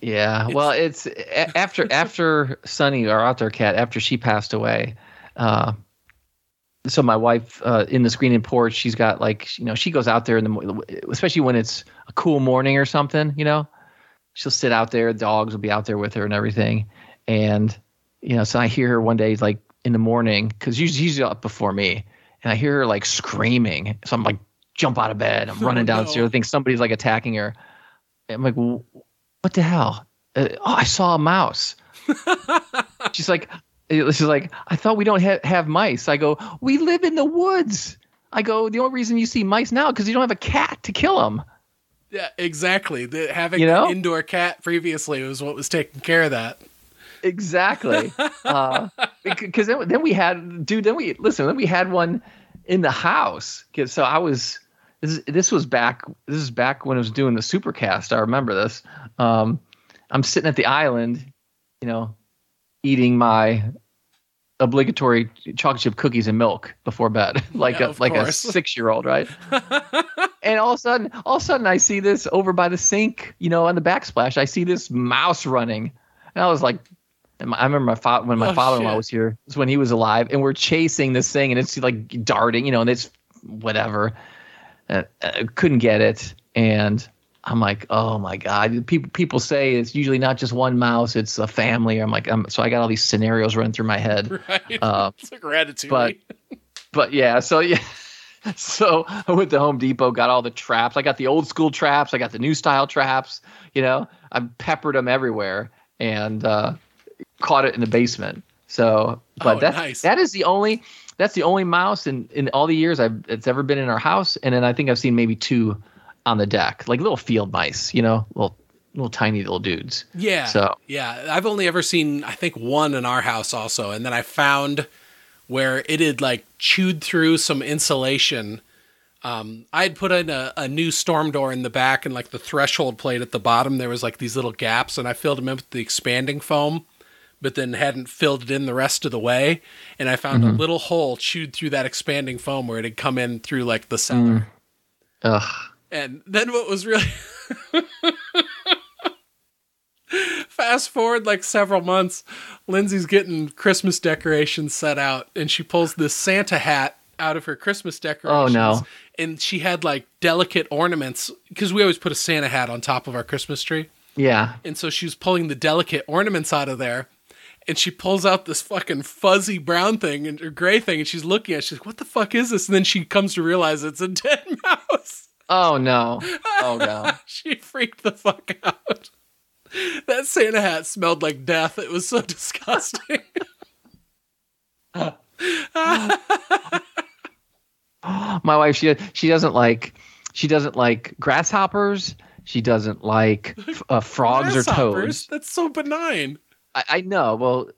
Yeah. It's, well, it's after after Sunny, our outdoor cat, after she passed away. Uh, so my wife uh, in the screening porch, she's got like you know she goes out there in the especially when it's a cool morning or something. You know, she'll sit out there. Dogs will be out there with her and everything. And you know, so I hear her one day like in the morning because she's usually up before me, and I hear her like screaming. So I'm like jump out of bed. I'm running oh, downstairs. No. I think somebody's like attacking her. I'm like, what the hell? Uh, oh, I saw a mouse. she's like, she's like, I thought we don't ha- have mice. I go, we live in the woods. I go, the only reason you see mice now because you don't have a cat to kill them. Yeah, exactly. The, having you know? an indoor cat previously was what was taking care of that. Exactly. uh, because then, then we had, dude. Then we listen. Then we had one in the house. So I was this this was back this is back when I was doing the supercast. I remember this. Um, I'm sitting at the island, you know, eating my obligatory chocolate chip cookies and milk before bed, like yeah, a like course. a six year old, right? and all of a sudden, all of a sudden, I see this over by the sink, you know, on the backsplash. I see this mouse running, and I was like, I remember my fa- when my oh, father-in-law shit. was here, was when he was alive, and we're chasing this thing, and it's like darting, you know, and it's whatever. Uh, uh, couldn't get it, and I'm like, oh my god. People people say it's usually not just one mouse; it's a family. I'm like, I'm, so I got all these scenarios running through my head. Right. Uh, it's like Ratatouille. But but yeah, so yeah. So I went to Home Depot, got all the traps. I got the old school traps. I got the new style traps. You know, I peppered them everywhere and uh, caught it in the basement. So, but oh, that nice. that is the only that's the only mouse in in all the years I've it's ever been in our house, and then I think I've seen maybe two on the deck, like little field mice, you know, little little tiny little dudes. Yeah. So yeah, I've only ever seen I think one in our house also, and then I found where it had like chewed through some insulation. Um, I had put in a, a new storm door in the back, and like the threshold plate at the bottom, there was like these little gaps, and I filled them in with the expanding foam but then hadn't filled it in the rest of the way. And I found mm-hmm. a little hole chewed through that expanding foam where it had come in through like the cellar. Mm. Ugh. And then what was really fast forward like several months, Lindsay's getting Christmas decorations set out, and she pulls this Santa hat out of her Christmas decorations. Oh no! And she had like delicate ornaments because we always put a Santa hat on top of our Christmas tree. Yeah. And so she was pulling the delicate ornaments out of there, and she pulls out this fucking fuzzy brown thing and or gray thing, and she's looking at. it. She's like, "What the fuck is this?" And then she comes to realize it's a dead mouse. Oh no! Oh no! she freaked the fuck out. That Santa hat smelled like death. It was so disgusting. My wife, she she doesn't like she doesn't like grasshoppers. She doesn't like uh, frogs or toads. That's so benign. I, I know. Well,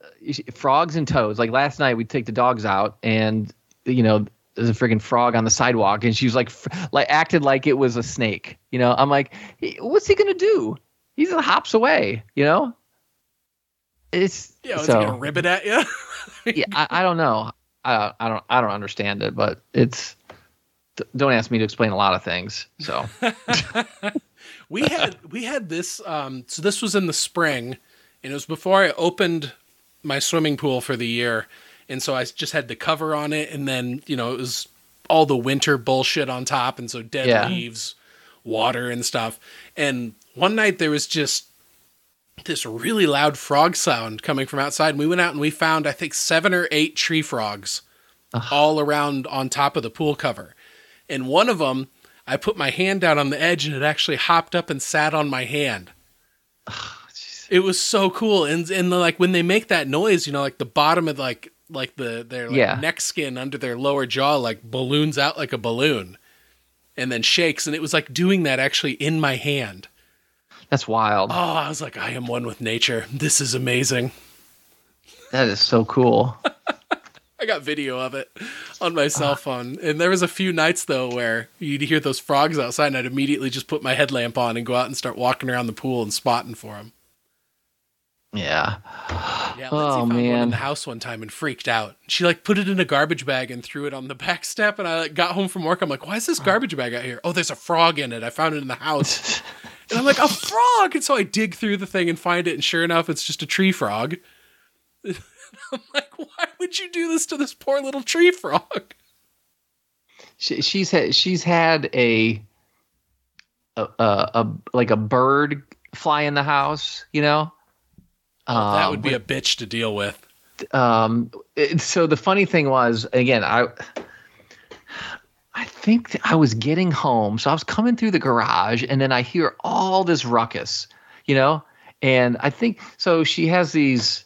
frogs and toads. Like last night, we take the dogs out, and you know, there's a freaking frog on the sidewalk, and she was like, like acted like it was a snake. You know, I'm like, what's he gonna do? He's hops away. You know. It's yeah. So, he gonna rib it at you? yeah, I, I don't know. I, I don't I don't understand it, but it's don't ask me to explain a lot of things. So we had we had this um so this was in the spring and it was before I opened my swimming pool for the year and so I just had the cover on it and then, you know, it was all the winter bullshit on top and so dead yeah. leaves, water and stuff. And one night there was just this really loud frog sound coming from outside. And we went out and we found, I think, seven or eight tree frogs Ugh. all around on top of the pool cover. And one of them, I put my hand down on the edge and it actually hopped up and sat on my hand. It was so cool. And and the, like when they make that noise, you know, like the bottom of like like the their like, yeah. neck skin under their lower jaw like balloons out like a balloon and then shakes and it was like doing that actually in my hand. That's wild. Oh, I was like, I am one with nature. This is amazing. That is so cool. I got video of it on my cell uh. phone. And there was a few nights though where you'd hear those frogs outside and I'd immediately just put my headlamp on and go out and start walking around the pool and spotting for them. Yeah. Yeah, Lindsay oh, found man. one in the house one time and freaked out. She like put it in a garbage bag and threw it on the back step. And I like, got home from work. I'm like, why is this garbage bag out here? Oh, there's a frog in it. I found it in the house. And I'm like, a frog. And so I dig through the thing and find it. And sure enough, it's just a tree frog. I'm like, why would you do this to this poor little tree frog? She, she's had she's had a, a, a, a like a bird fly in the house, you know. Oh, that would um, be a bitch to deal with. Um. It, so the funny thing was, again, I I think I was getting home. So I was coming through the garage and then I hear all this ruckus, you know? And I think so she has these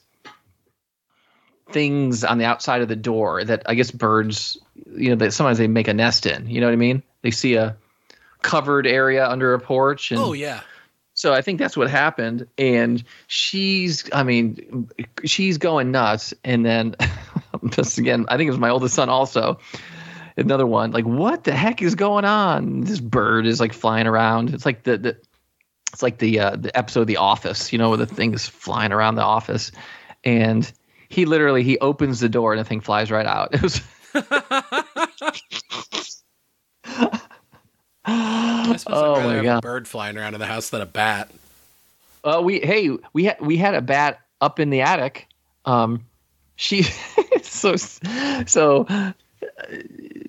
things on the outside of the door that I guess birds, you know, that sometimes they make a nest in. You know what I mean? They see a covered area under a porch. And oh, yeah. So I think that's what happened. And she's, I mean, she's going nuts. And then, just again, I think it was my oldest son also another one like what the heck is going on this bird is like flying around it's like the, the it's like the uh, the episode of the office you know where the thing is flying around the office and he literally he opens the door and the thing flies right out it was oh my god! a bird flying around in the house than a bat. Uh, we hey we had we had a bat up in the attic. Um, she so so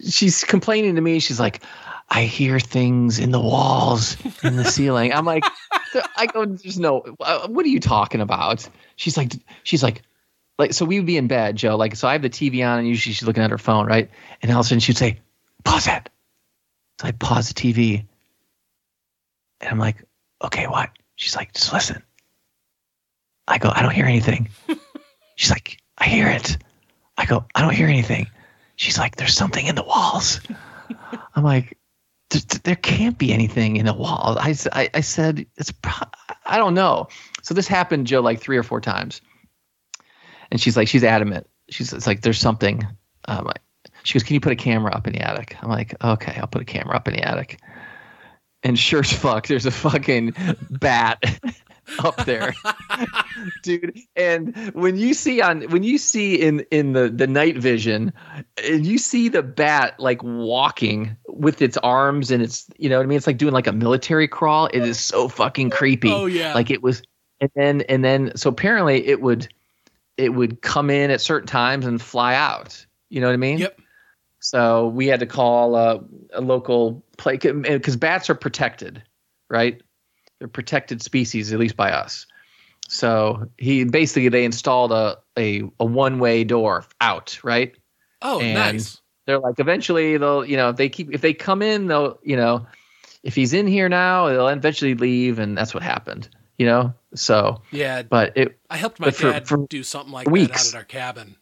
she's complaining to me. She's like, I hear things in the walls, in the ceiling. I'm like, I go, there's no. Uh, what are you talking about? She's like, she's like, like so we would be in bed, Joe. Like so, I have the TV on, and usually she's looking at her phone, right? And all of a sudden she'd say, "Pause it." So I pause the TV, and I'm like, "Okay, what?" She's like, "Just listen." I go, "I don't hear anything." she's like, "I hear it." I go, "I don't hear anything." She's like, there's something in the walls. I'm like, there can't be anything in the wall. I, I, I said, it's, I don't know. So this happened, Joe, like three or four times. And she's like, she's adamant. She's it's like, there's something. Um, she goes, can you put a camera up in the attic? I'm like, okay, I'll put a camera up in the attic. And sure as fuck, there's a fucking bat up there, dude. And when you see on when you see in in the the night vision, and you see the bat like walking with its arms and it's you know what I mean. It's like doing like a military crawl. It is so fucking creepy. Oh yeah. Like it was, and then and then so apparently it would it would come in at certain times and fly out. You know what I mean? Yep. So we had to call a, a local play because bats are protected, right? They're protected species, at least by us. So he basically they installed a a, a one way door out, right? Oh, and nice. They're like eventually they'll you know if they keep if they come in they'll you know if he's in here now they'll eventually leave and that's what happened you know so yeah but it I helped my dad for do something like weeks. that out at our cabin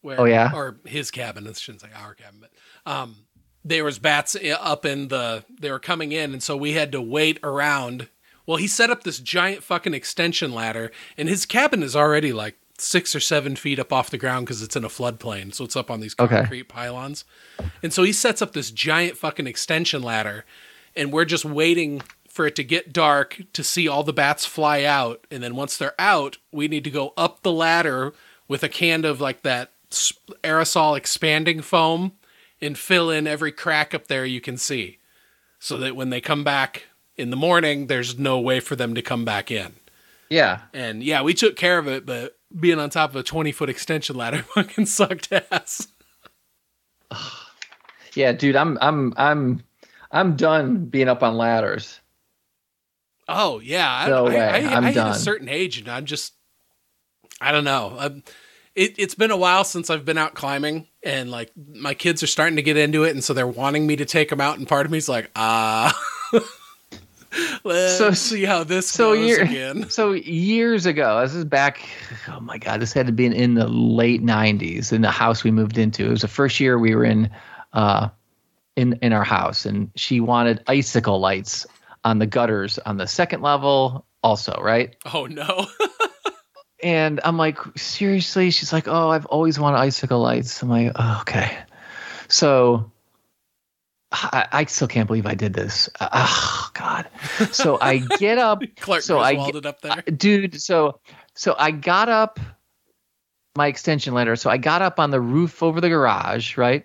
where, oh yeah, or his cabin. I shouldn't say our cabin, but um, there was bats up in the. They were coming in, and so we had to wait around. Well, he set up this giant fucking extension ladder, and his cabin is already like six or seven feet up off the ground because it's in a floodplain, so it's up on these concrete okay. pylons. And so he sets up this giant fucking extension ladder, and we're just waiting for it to get dark to see all the bats fly out, and then once they're out, we need to go up the ladder with a can of like that aerosol expanding foam and fill in every crack up there you can see. So that when they come back in the morning there's no way for them to come back in. Yeah. And yeah we took care of it but being on top of a 20 foot extension ladder fucking sucked ass. Yeah dude i'm i'm i'm i'm done being up on ladders. Oh yeah no I, way. I, I, I'm I done. a certain age and i'm just i don't know. I'm, it, it's been a while since I've been out climbing, and like my kids are starting to get into it, and so they're wanting me to take them out. And part of me's like, ah, let's so, see how this so goes year, again. So years ago, this is back. Oh my god, this had to be in, in the late '90s in the house we moved into. It was the first year we were in, uh, in in our house, and she wanted icicle lights on the gutters on the second level, also, right? Oh no. And I'm like, seriously? She's like, oh, I've always wanted icicle lights. I'm like, oh, okay. So I, I, still can't believe I did this. Oh God! So I get up. Clark so I get, up there, dude. So so I got up my extension ladder. So I got up on the roof over the garage, right?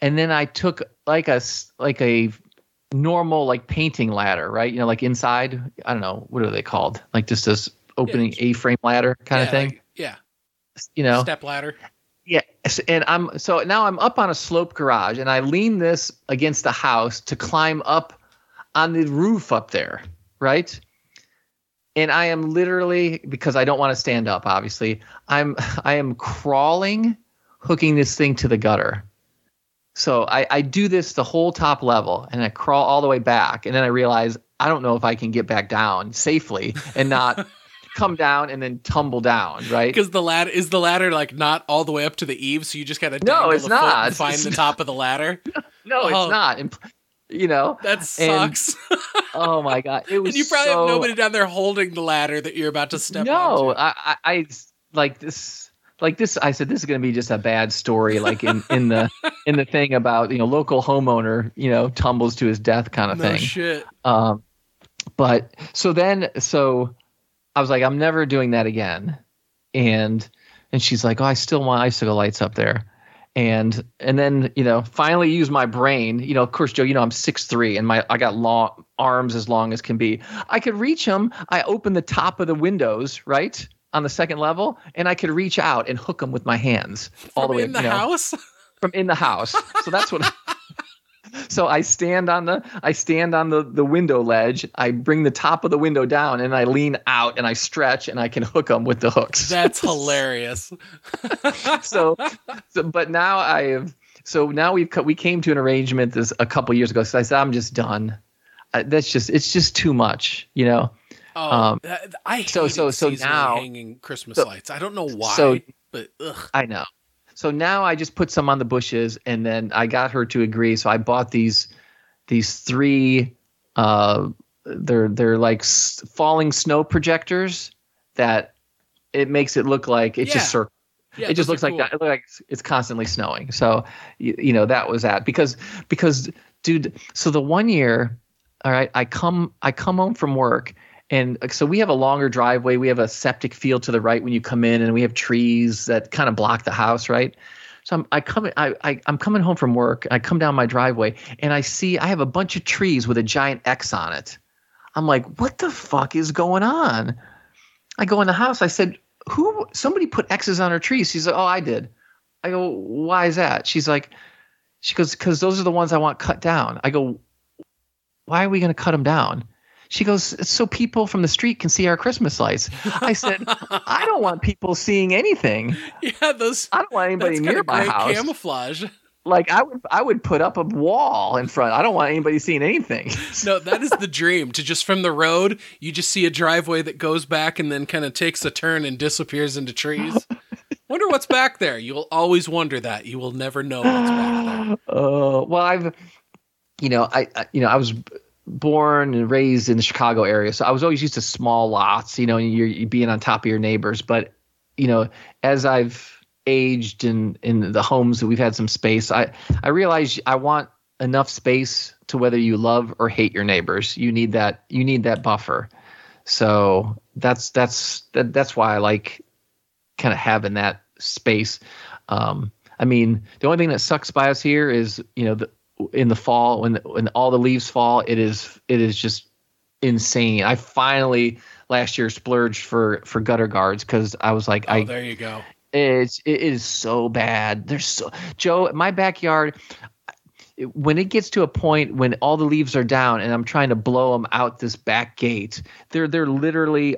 And then I took like a like a normal like painting ladder, right? You know, like inside. I don't know what are they called? Like just this opening yeah, A-frame ladder kind yeah, of thing. Like, yeah. You know, step ladder. Yeah, and I'm so now I'm up on a slope garage, and I lean this against the house to climb up on the roof up there, right? And I am literally because I don't want to stand up. Obviously, I'm I am crawling, hooking this thing to the gutter. So I, I do this the whole top level, and I crawl all the way back, and then I realize I don't know if I can get back down safely and not come down and then tumble down, right? Because the ladder is the ladder like not all the way up to the eave, so you just gotta no, it's not. find it's the not. top of the ladder. no, oh. it's not. And, you know that sucks. And, oh my god, it was. and you probably so, have nobody down there holding the ladder that you're about to step. No, onto. I, I, I like this like this i said this is going to be just a bad story like in in the in the thing about you know local homeowner you know tumbles to his death kind of no thing shit um but so then so I was like, I'm never doing that again. And and she's like, Oh, I still want icicle lights up there. And and then, you know, finally use my brain. You know, of course, Joe, you know, I'm six three and my I got long arms as long as can be. I could reach them. I open the top of the windows, right? On the second level, and I could reach out and hook them with my hands all from the way in the you know, house. From in the house. So that's what so I stand on the I stand on the the window ledge. I bring the top of the window down and I lean out and I stretch and I can hook them with the hooks. That's hilarious. so, so, but now I have. So now we've we came to an arrangement this a couple years ago. So I said I'm just done. Uh, that's just it's just too much, you know. Oh, um, I so so so now hanging Christmas so, lights. I don't know why, so, but ugh. I know. So now I just put some on the bushes, and then I got her to agree. So I bought these these three. Uh, they're they're like s- falling snow projectors that it makes it look like it's yeah. just circle. Yeah, it just looks cool. like that. It looks like it's, it's constantly snowing. So you, you know that was that because because dude. So the one year, all right, I come I come home from work and so we have a longer driveway. We have a septic field to the right when you come in, and we have trees that kind of block the house, right? So I'm I come I, I I'm coming home from work. I come down my driveway and I see I have a bunch of trees with a giant X on it. I'm like, what the fuck is going on? I go in the house. I said, who? Somebody put X's on her trees. She's like, oh, I did. I go, why is that? She's like, She goes, because those are the ones I want cut down. I go, why are we going to cut them down? She goes, so people from the street can see our Christmas lights. I said, I don't want people seeing anything. Yeah, those. I don't want anybody near my house. Camouflage. Like I would, I would put up a wall in front. I don't want anybody seeing anything. no, that is the dream. To just from the road, you just see a driveway that goes back and then kind of takes a turn and disappears into trees. Wonder what's back there. You will always wonder that. You will never know what's back there. Uh, well, I've, you know, I, I, you know, I was born and raised in the Chicago area, so I was always used to small lots. You know, you're, you're being on top of your neighbors. But you know, as I've aged in in the homes that we've had some space, I I realize I want enough space to whether you love or hate your neighbors. You need that. You need that buffer. So that's that's that, that's why I like kind of having that space. Um, I mean, the only thing that sucks by us here is you know the, in the fall when when all the leaves fall, it is it is just insane. I finally last year splurged for for gutter guards because I was like, oh, I there you go. It's it is so bad. There's so Joe, my backyard. When it gets to a point when all the leaves are down and I'm trying to blow them out this back gate, they're they're literally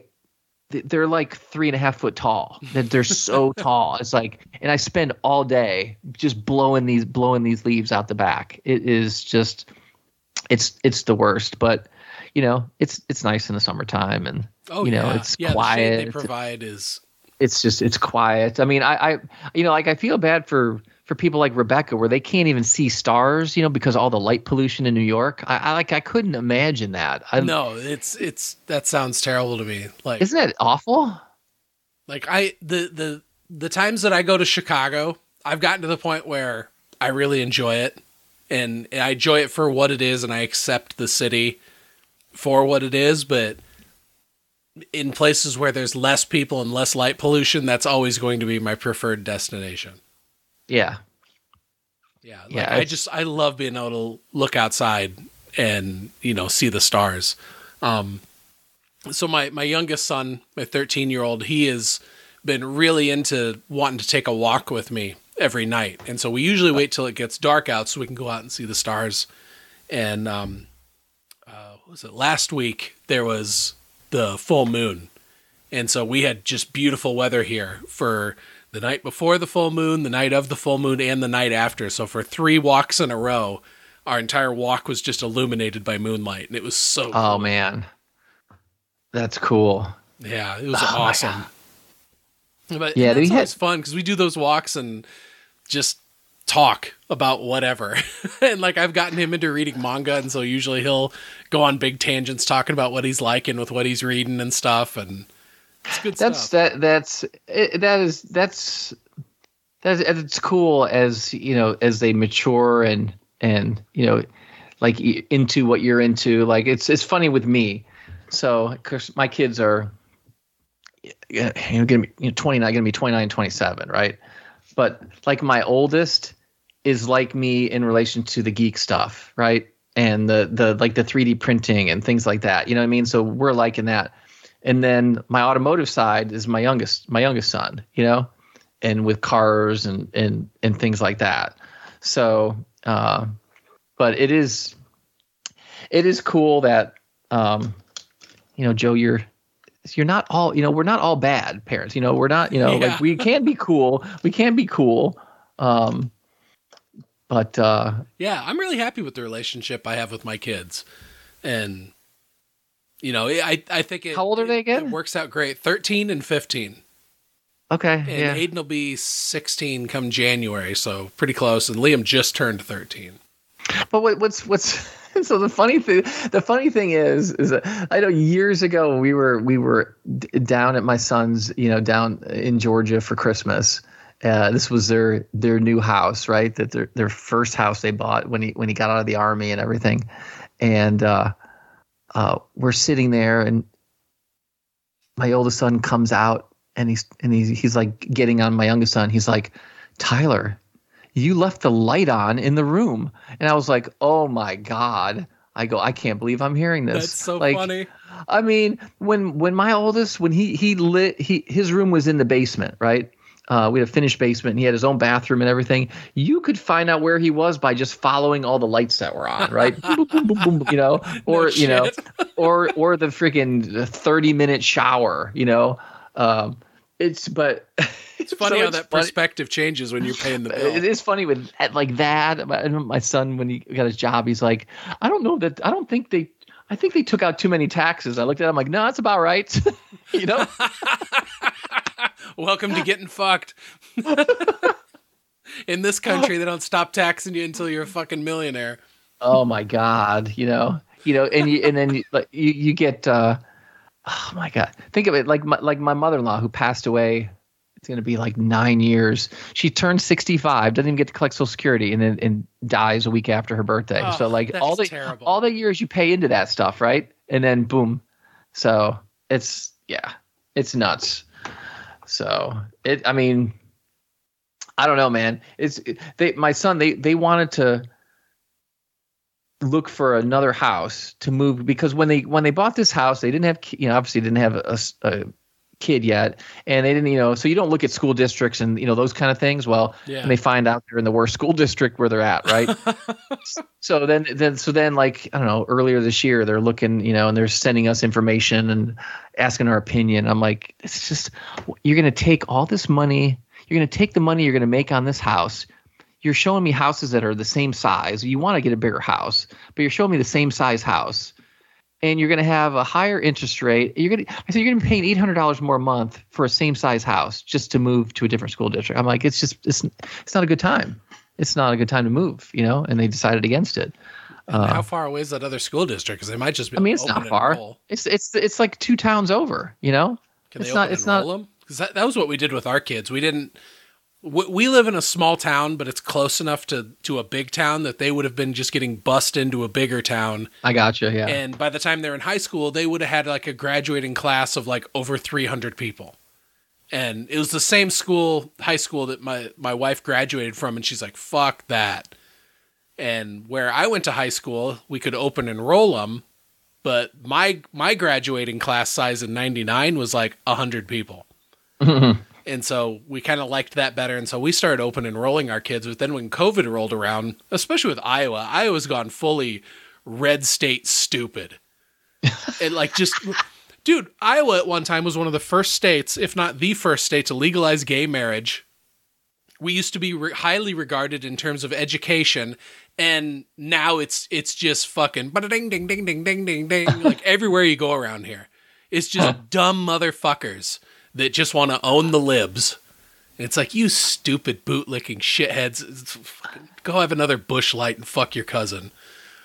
they're like three and a half foot tall. They're so tall. It's like, and I spend all day just blowing these blowing these leaves out the back. It is just, it's it's the worst. But you know, it's it's nice in the summertime, and oh, you know, yeah. it's yeah, quiet. The they provide is. It's just it's quiet. I mean, I I you know like I feel bad for for people like Rebecca where they can't even see stars, you know, because all the light pollution in New York. I, I like I couldn't imagine that. I, no, it's it's that sounds terrible to me. Like Isn't it awful? Like I the the the times that I go to Chicago, I've gotten to the point where I really enjoy it and I enjoy it for what it is and I accept the city for what it is, but in places where there's less people and less light pollution, that's always going to be my preferred destination. Yeah. Yeah. Like yeah. I just I love being able to look outside and, you know, see the stars. Um so my my youngest son, my 13 year old, he has been really into wanting to take a walk with me every night, and so we usually wait till it gets dark out so we can go out and see the stars. And um, uh, was it last week? There was the full moon, and so we had just beautiful weather here for the night before the full moon, the night of the full moon, and the night after. So for three walks in a row, our entire walk was just illuminated by moonlight, and it was so. Oh cool. man, that's cool. Yeah, it was oh awesome. But yeah, it's always had... fun because we do those walks and just talk about whatever. and like I've gotten him into reading manga, and so usually he'll go on big tangents talking about what he's liking with what he's reading and stuff. And it's good that's stuff. that that's it, that is that's that's it's cool as you know as they mature and and you know like into what you're into. Like it's it's funny with me. So because my kids are you know, gonna be you know, 29, gonna be 29, 27, right? But like my oldest is like me in relation to the geek stuff, right? And the the like the 3D printing and things like that. You know what I mean? So we're liking that and then my automotive side is my youngest my youngest son you know and with cars and and and things like that so uh, but it is it is cool that um you know joe you're you're not all you know we're not all bad parents you know we're not you know yeah. like we can be cool we can be cool um but uh yeah i'm really happy with the relationship i have with my kids and you know, I I think it. How old are they again? It works out great. Thirteen and fifteen. Okay. And yeah. Aiden will be sixteen come January, so pretty close. And Liam just turned thirteen. But what, what's what's so the funny thing the funny thing is is that I know years ago we were we were d- down at my son's you know down in Georgia for Christmas. Uh, this was their their new house, right? That their their first house they bought when he when he got out of the army and everything, and uh, uh, we're sitting there and my oldest son comes out and he's and he's he's like getting on my youngest son. He's like, Tyler, you left the light on in the room. And I was like, oh my God. I go, I can't believe I'm hearing this. That's so like, funny. I mean, when when my oldest, when he he lit he his room was in the basement, right? Uh, we had a finished basement and he had his own bathroom and everything. You could find out where he was by just following all the lights that were on, right? boom, boom, boom, you know, or no you know, or or the freaking thirty minute shower, you know. Um, it's but it's funny so how it's that funny. perspective changes when you're paying the bill. It is funny with like that. My son, when he got his job, he's like, I don't know that. I don't think they. I think they took out too many taxes. I looked at him like, no, that's about right. you know. Welcome to getting fucked. In this country, they don't stop taxing you until you're a fucking millionaire. Oh my god, you know, you know, and you, and then you, like you, you get, uh, oh my god, think of it like my, like my mother-in-law who passed away. It's gonna be like nine years. She turned sixty-five, doesn't even get to collect Social Security, and then and dies a week after her birthday. Oh, so like all the terrible. all the years you pay into that stuff, right? And then boom. So it's yeah, it's nuts. So it, I mean, I don't know, man. It's they, my son. They they wanted to look for another house to move because when they when they bought this house, they didn't have you know obviously didn't have a, a kid yet and they didn't you know so you don't look at school districts and you know those kind of things well yeah. and they find out they're in the worst school district where they're at right? So then then so then like i don't know earlier this year they're looking you know and they're sending us information and asking our opinion. I'm like it's just you're going to take all this money you're going to take the money you're going to make on this house. You're showing me houses that are the same size. You want to get a bigger house but you're showing me the same size house and you're going to have a higher interest rate. You're going to, I said, you're going to be paying eight hundred dollars more a month for a same size house just to move to a different school district. I'm like, it's just, it's, it's not a good time. It's not a good time to move, you know. And they decided against it. Uh, how far away is that other school district? Because they might just be. I mean, it's not far. It's it's it's like two towns over. You know, Can it's not. It's not. Because that, that was what we did with our kids. We didn't we live in a small town, but it's close enough to to a big town that they would have been just getting bussed into a bigger town. I gotcha, yeah. And by the time they're in high school, they would have had like a graduating class of like over 300 people. And it was the same school, high school that my my wife graduated from and she's like, "Fuck that." And where I went to high school, we could open enroll them, but my my graduating class size in 99 was like 100 people. And so we kind of liked that better. And so we started open enrolling our kids. But then when COVID rolled around, especially with Iowa, Iowa's gone fully red state stupid. and like just, dude, Iowa at one time was one of the first states, if not the first state, to legalize gay marriage. We used to be re- highly regarded in terms of education, and now it's it's just fucking ding ding ding ding ding ding ding like everywhere you go around here. It's just dumb motherfuckers that just want to own the libs. And it's like, you stupid bootlicking shitheads. Go have another Busch Light and fuck your cousin.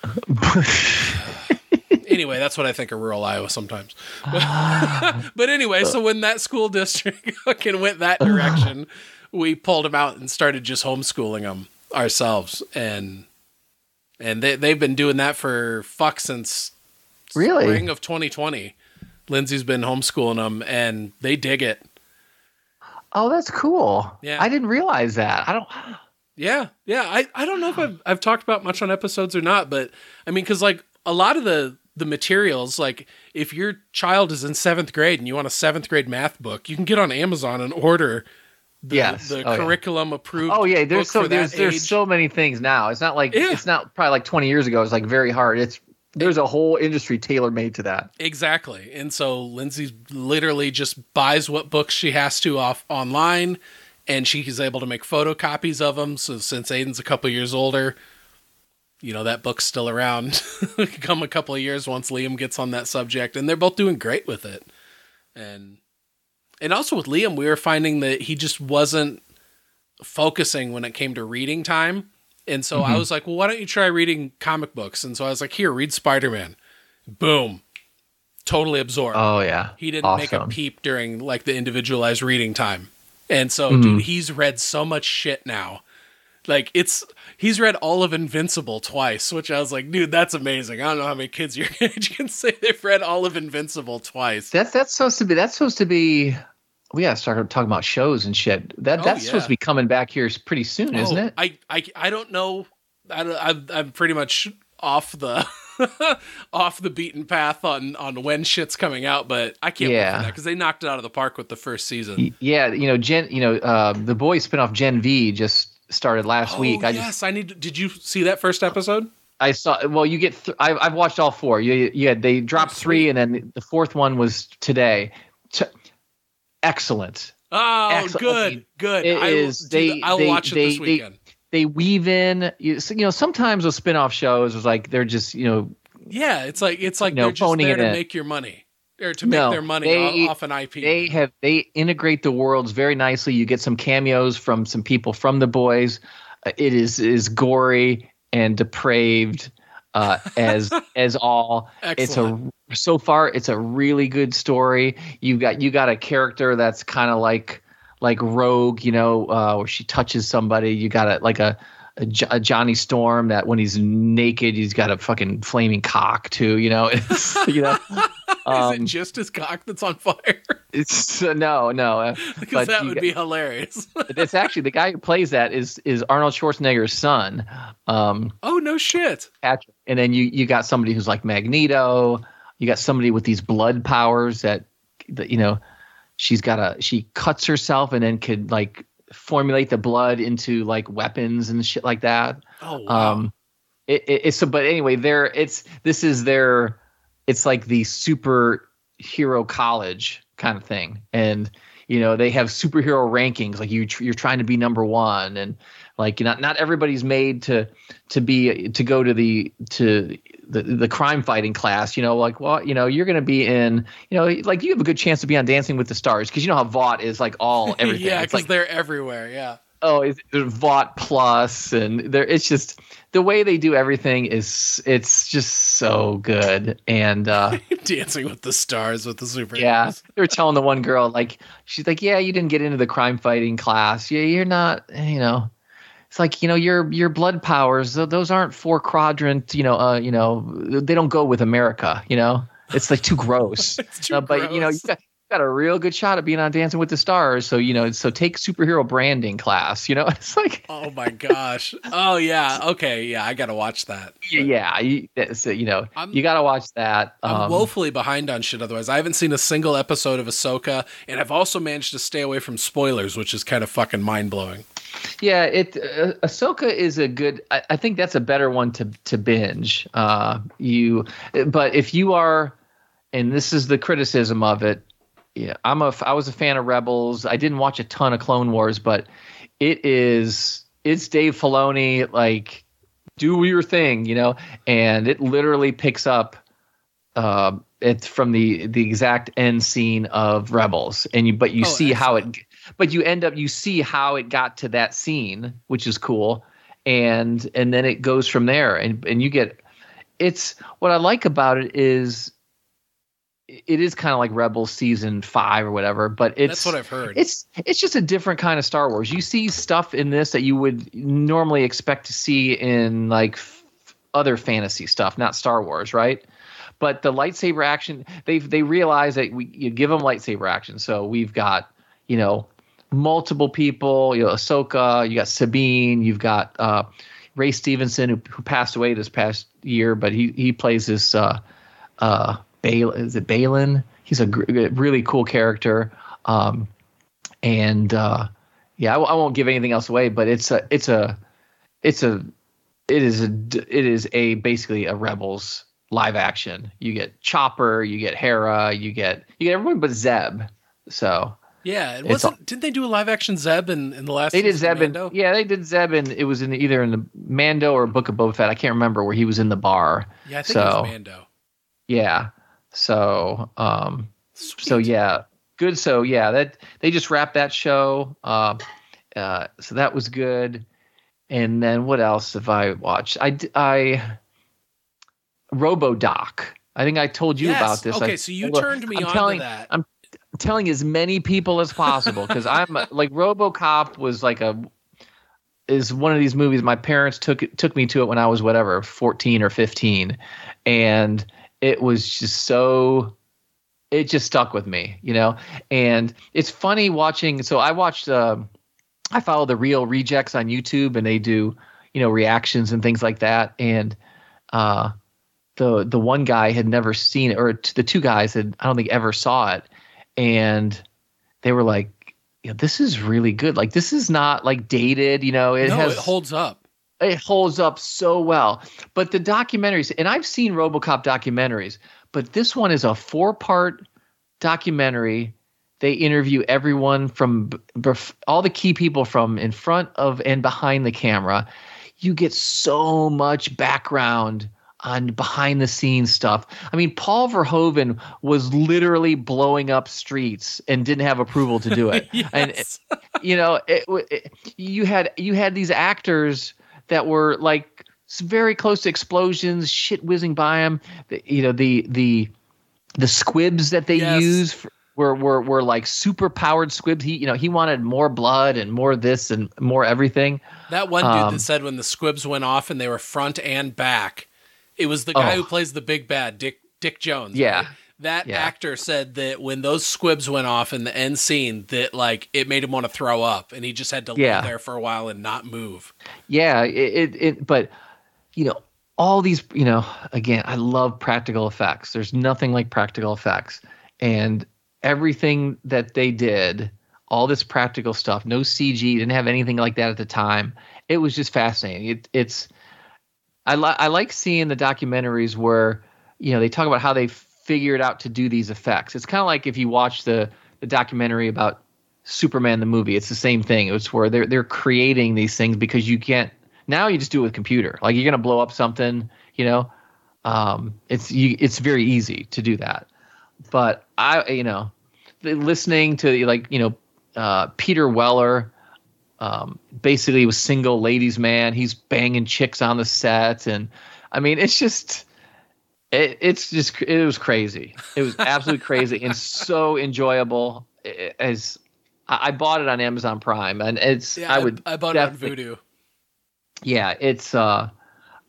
anyway, that's what I think of rural Iowa sometimes. but anyway, so when that school district fucking went that direction, we pulled them out and started just homeschooling them ourselves. And and they, they've been doing that for fuck since really? spring of 2020. Lindsay's been homeschooling them, and they dig it. Oh, that's cool. Yeah, I didn't realize that. I don't. Yeah, yeah. I, I don't know if I've I've talked about much on episodes or not, but I mean, because like a lot of the the materials, like if your child is in seventh grade and you want a seventh grade math book, you can get on Amazon and order the, yes. the oh, curriculum yeah. approved. Oh yeah, there's so there's there's so many things now. It's not like yeah. it's not probably like 20 years ago. It's like very hard. It's there's a whole industry tailor made to that. Exactly. And so Lindsay literally just buys what books she has to off online and she's able to make photocopies of them. So since Aiden's a couple years older, you know, that book's still around. Come a couple of years once Liam gets on that subject and they're both doing great with it. And and also with Liam, we were finding that he just wasn't focusing when it came to reading time. And so mm-hmm. I was like, well, why don't you try reading comic books? And so I was like, here, read Spider Man. Boom. Totally absorbed. Oh, yeah. He didn't awesome. make a peep during like the individualized reading time. And so, mm-hmm. dude, he's read so much shit now. Like, it's, he's read all of Invincible twice, which I was like, dude, that's amazing. I don't know how many kids your age can say they've read all of Invincible twice. That's, that's supposed to be, that's supposed to be we gotta start talking about shows and shit. That oh, that's yeah. supposed to be coming back here pretty soon, oh, isn't it? I, I I don't know. I, I'm I'm pretty much off the off the beaten path on on when shit's coming out, but I can't yeah. wait for that because they knocked it out of the park with the first season. Yeah, you know, Gen, you know, uh, the boys spinoff Gen V just started last oh, week. I yes, just, I need. To, did you see that first episode? I saw. Well, you get. Th- I, have watched all four. You, yeah, they dropped oh, three, and then the fourth one was today. T- excellent. Oh, excellent. good, good. It I is. They. I'll they, watch it they, this weekend. They, they weave in. You, you know, sometimes those spin-off shows is like they're just you know. Yeah, it's like it's like you know, they're just there to in. make your money or to make no, their money they, off an IP. They have they integrate the worlds very nicely. You get some cameos from some people from the boys. Uh, it is is gory and depraved uh, as as all. Excellent. It's a so far it's a really good story. You got you got a character that's kind of like like Rogue, you know, uh, where she touches somebody. You got a like a, a, a Johnny Storm that when he's naked, he's got a fucking flaming cock too. You know, it's, you know. Um, Is it um, just his cock that's on fire? It's uh, no, no. Uh, because that would be hilarious. it's actually the guy who plays that is is Arnold Schwarzenegger's son. Um, oh no shit! Patrick. And then you you got somebody who's like Magneto. You got somebody with these blood powers that, that you know, she's got a she cuts herself and then could like formulate the blood into like weapons and shit like that. Oh wow. Um, it, it, it's so, but anyway, there it's this is their it's like the superhero college kind of thing and you know they have superhero rankings like you you're trying to be number one and like not not everybody's made to to be to go to the to the, the crime fighting class you know like well you know you're going to be in you know like you have a good chance to be on dancing with the stars because you know how vought is like all everything. Yeah because like, they're everywhere yeah. Oh it's, vought plus and there it's just the way they do everything is it's just so good and uh dancing with the stars with the super yeah they were telling the one girl like she's like yeah you didn't get into the crime fighting class. Yeah you're not you know it's like you know your your blood powers those aren't four quadrant you know uh you know they don't go with america you know it's like too gross too uh, but gross. you know you got, got a real good shot at being on Dancing with the Stars. So you know, so take superhero branding class. You know, it's like, oh my gosh, oh yeah, okay, yeah, I gotta watch that. Yeah, you, so, you know, I'm, you gotta watch that. I'm um, woefully behind on shit. Otherwise, I haven't seen a single episode of Ahsoka, and I've also managed to stay away from spoilers, which is kind of fucking mind blowing. Yeah, it uh, Ahsoka is a good. I, I, think that's a better one to to binge. Uh, you, but if you are, and this is the criticism of it yeah, I'm a I was a fan of Rebels. I didn't watch a ton of Clone Wars, but it is it's Dave Filoni like do your thing, you know, and it literally picks up uh it's from the the exact end scene of Rebels, and you but you oh, see excellent. how it but you end up you see how it got to that scene, which is cool, and and then it goes from there, and and you get it's what I like about it is it is kind of like Rebels season five or whatever, but it's that's what I've heard. It's it's just a different kind of Star Wars. You see stuff in this that you would normally expect to see in like f- other fantasy stuff, not Star Wars, right? But the lightsaber action, they they realize that we you give them lightsaber action. So we've got you know multiple people. You know, Ahsoka, you got Sabine, you've got uh, Ray Stevenson who, who passed away this past year, but he he plays this. Uh, uh. Is it Baylan? He's a gr- really cool character. Um, and uh, yeah, I w- I won't give anything else away, but it's a it's a it's a it is a it is a basically a Rebels live action. You get Chopper, you get Hera, you get you get everyone but Zeb. So yeah, it wasn't. didn't they do a live action Zeb in, in the last? They did Zeb in yeah, they did Zeb and it was in either in the Mando or Book of Boba Fett. I can't remember where he was in the bar. Yeah, I think so, it was Mando. Yeah, so, um, Sweet. so yeah, good. So yeah, that they just wrapped that show. Uh, uh, so that was good. And then what else have I watched? I I RoboDoc. I think I told you yes. about this. Okay, I, so you turned me I'm on telling, to that. I'm telling as many people as possible because I'm like RoboCop was like a is one of these movies my parents took took me to it when I was whatever 14 or 15 and it was just so it just stuck with me, you know. And it's funny watching. So I watched. Uh, I follow the Reel Rejects on YouTube, and they do you know reactions and things like that. And uh, the the one guy had never seen it, or the two guys had I don't think ever saw it, and they were like, "Yeah, this is really good. Like this is not like dated. You know, it no, has it holds up. It holds up so well. But the documentaries, and I've seen RoboCop documentaries, but this one is a four part documentary. They interview everyone from all the key people from in front of and behind the camera. You get so much background on behind the scenes stuff. I mean, Paul Verhoeven was literally blowing up streets and didn't have approval to do it. yes. And you know, it, it, you had you had these actors that were like very close to explosions, shit whizzing by them. The, you know, the the the squibs that they yes. use for, were were were like super powered squibs. He you know he wanted more blood and more this and more everything. That one dude um, that said when the squibs went off and they were front and back, it was the guy oh. who plays the big bad Dick Dick Jones. Yeah. Right? That yeah. actor said that when those squibs went off in the end scene, that like it made him want to throw up, and he just had to yeah. lay there for a while and not move. Yeah, it, it, it but you know all these you know again i love practical effects there's nothing like practical effects and everything that they did all this practical stuff no cg didn't have anything like that at the time it was just fascinating it, it's I, li- I like seeing the documentaries where you know they talk about how they figured out to do these effects it's kind of like if you watch the the documentary about superman the movie it's the same thing it's where they're they're creating these things because you can't now you just do it with computer. Like you're gonna blow up something, you know. Um, it's you, it's very easy to do that. But I, you know, listening to like you know uh, Peter Weller, um, basically was single ladies man. He's banging chicks on the set, and I mean it's just. It, it's just it was crazy. It was absolutely crazy and so enjoyable. As I bought it on Amazon Prime, and it's yeah, I would I, I bought it on Vudu yeah, it's uh,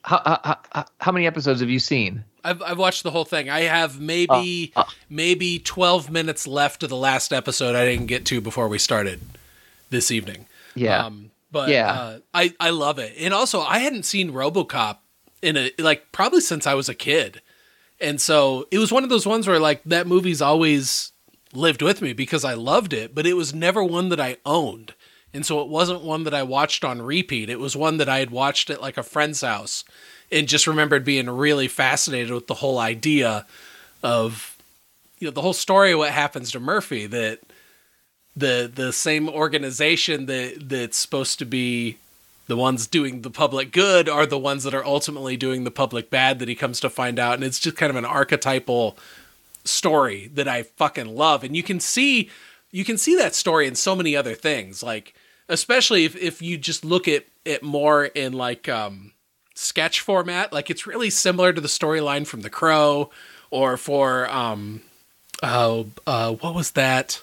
how, how, how many episodes have you seen? I've I've watched the whole thing. I have maybe uh, uh, maybe twelve minutes left of the last episode I didn't get to before we started this evening. Yeah, um, but yeah, uh, I I love it. And also, I hadn't seen RoboCop in a like probably since I was a kid, and so it was one of those ones where like that movie's always lived with me because I loved it, but it was never one that I owned. And so it wasn't one that I watched on repeat. It was one that I had watched at like a friend's house and just remembered being really fascinated with the whole idea of you know the whole story of what happens to Murphy that the the same organization that that's supposed to be the ones doing the public good are the ones that are ultimately doing the public bad that he comes to find out. And it's just kind of an archetypal story that I fucking love. And you can see you can see that story in so many other things. Like especially if, if you just look at it more in like um, sketch format like it's really similar to the storyline from the crow or for um oh uh what was that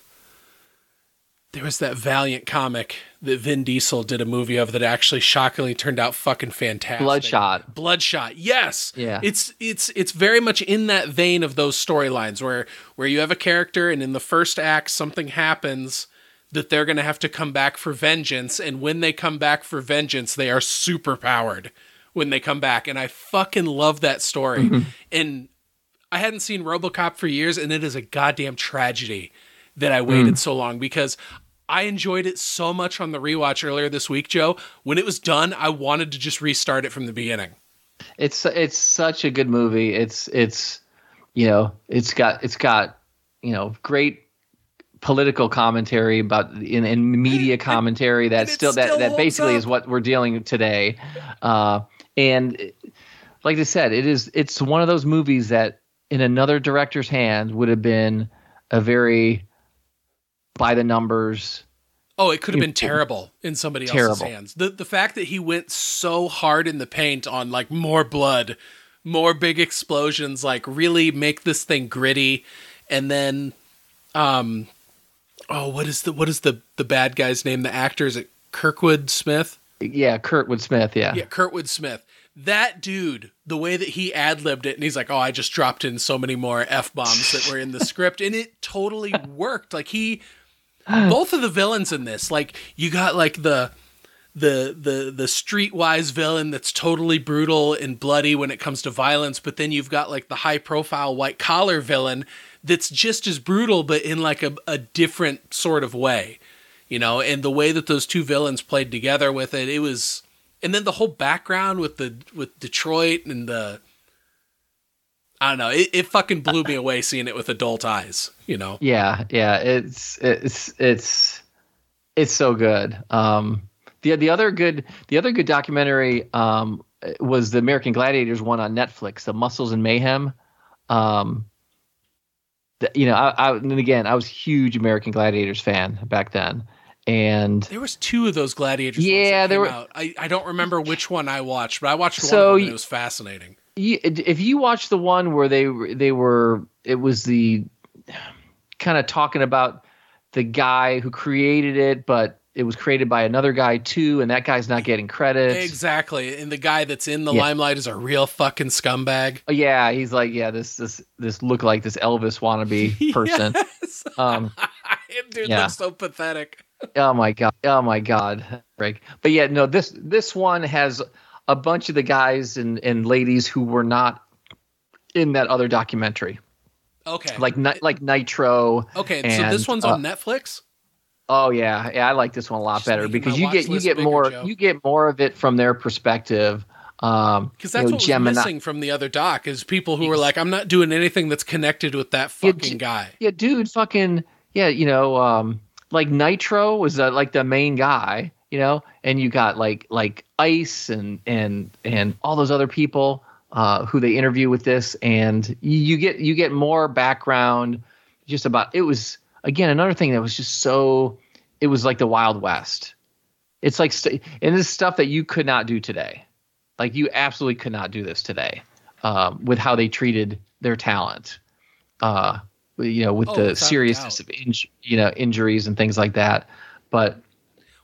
there was that valiant comic that Vin Diesel did a movie of that actually shockingly turned out fucking fantastic. Bloodshot. Bloodshot. Yes. Yeah. It's it's it's very much in that vein of those storylines where where you have a character and in the first act something happens that they're going to have to come back for vengeance. And when they come back for vengeance, they are super powered when they come back. And I fucking love that story. Mm-hmm. And I hadn't seen Robocop for years, and it is a goddamn tragedy that I waited mm. so long because I enjoyed it so much on the rewatch earlier this week, Joe. When it was done, I wanted to just restart it from the beginning. It's it's such a good movie. It's it's you know, it's got it's got you know, great political commentary about in, in media commentary that still, still that that basically up. is what we're dealing with today uh, and like i said it is it's one of those movies that in another director's hand would have been a very by the numbers Oh, it could have been terrible in somebody terrible. else's hands. The the fact that he went so hard in the paint on like more blood, more big explosions, like really make this thing gritty, and then um oh, what is the what is the the bad guy's name? The actor is it Kirkwood Smith? Yeah, Kurtwood Smith. Yeah, yeah, Kurtwood Smith. That dude, the way that he ad libbed it, and he's like, "Oh, I just dropped in so many more f bombs that were in the script," and it totally worked. Like he, both of the villains in this, like you got like the the the the streetwise villain that's totally brutal and bloody when it comes to violence, but then you've got like the high profile white collar villain that's just as brutal but in like a, a different sort of way. You know, and the way that those two villains played together with it, it was and then the whole background with the with Detroit and the I don't know. It, it fucking blew me away seeing it with adult eyes. You know. Yeah, yeah. It's it's it's it's so good. Um, the the other good the other good documentary um was the American Gladiators one on Netflix, The Muscles and Mayhem. Um, the, you know, I, I and again, I was huge American Gladiators fan back then, and there was two of those Gladiators. Yeah, there were. Out. I I don't remember which one I watched, but I watched so one of them. it was fascinating if you watch the one where they they were it was the kind of talking about the guy who created it but it was created by another guy too and that guy's not getting credit exactly and the guy that's in the yeah. limelight is a real fucking scumbag oh, yeah he's like yeah this this this look like this elvis wannabe person yes. um dude yeah. looks so pathetic oh my god oh my god break but yeah no this this one has a bunch of the guys and, and ladies who were not in that other documentary. Okay. Like like Nitro. Okay, and, so this one's on uh, Netflix. Oh yeah, yeah, I like this one a lot Just better because you get you get more Joe. you get more of it from their perspective. Um, because that's you know, what Gemini- was missing from the other doc is people who were like, I'm not doing anything that's connected with that fucking yeah, guy. Yeah, dude, fucking yeah, you know, um, like Nitro was uh, like the main guy, you know, and you got like like Ice and and and all those other people uh, who they interview with this, and you get you get more background just about it was again another thing that was just so it was like the Wild West. It's like and this stuff that you could not do today, like you absolutely could not do this today um, with how they treated their talent. Uh, you know, with oh, the seriousness of inj- you know injuries and things like that. But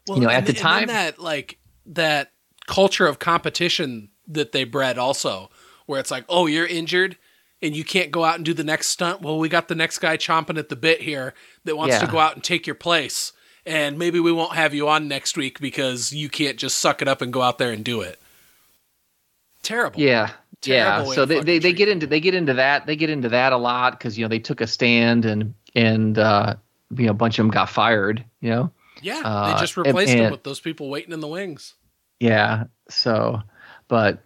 well, you know, at the time that like that culture of competition that they bred also, where it's like, oh, you're injured and you can't go out and do the next stunt. Well, we got the next guy chomping at the bit here that wants yeah. to go out and take your place. And maybe we won't have you on next week because you can't just suck it up and go out there and do it. Terrible. Yeah. Terrible yeah. So they, they, they get into they get into that they get into that a lot because you know they took a stand and and uh, you know a bunch of them got fired. You know. Yeah, uh, they just replaced and, and, with those people waiting in the wings. Yeah. So, but,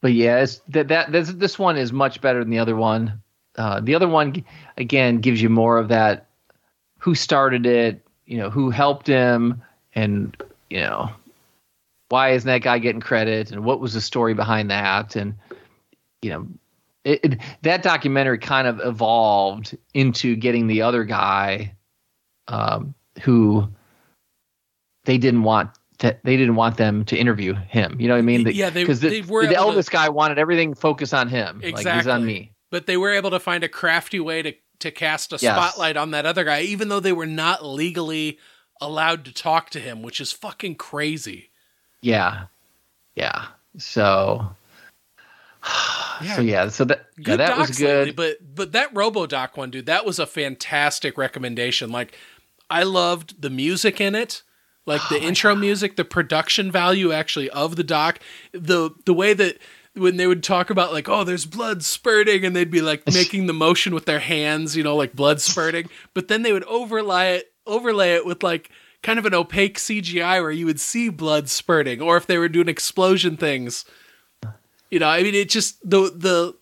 but yeah, it's that that this this one is much better than the other one. Uh, the other one again gives you more of that who started it, you know, who helped him, and you know, why isn't that guy getting credit, and what was the story behind that, and you know, it, it, that documentary kind of evolved into getting the other guy um, who they didn't want that they didn't want them to interview him. You know what I mean? The, yeah, because the, the, Elvis to, guy wanted everything focused on him. Exactly. Like he's on me. But they were able to find a crafty way to to cast a yes. spotlight on that other guy, even though they were not legally allowed to talk to him, which is fucking crazy. Yeah, yeah. So. Yeah. So yeah, so that yeah, that was good. Lately, but but that RoboDoc one, dude, that was a fantastic recommendation. Like, I loved the music in it like oh the oh intro God. music, the production value actually of the doc, the the way that when they would talk about like oh there's blood spurting and they'd be like making the motion with their hands, you know, like blood spurting, but then they would overlay it overlay it with like kind of an opaque CGI where you would see blood spurting or if they were doing explosion things. You know, I mean it just the the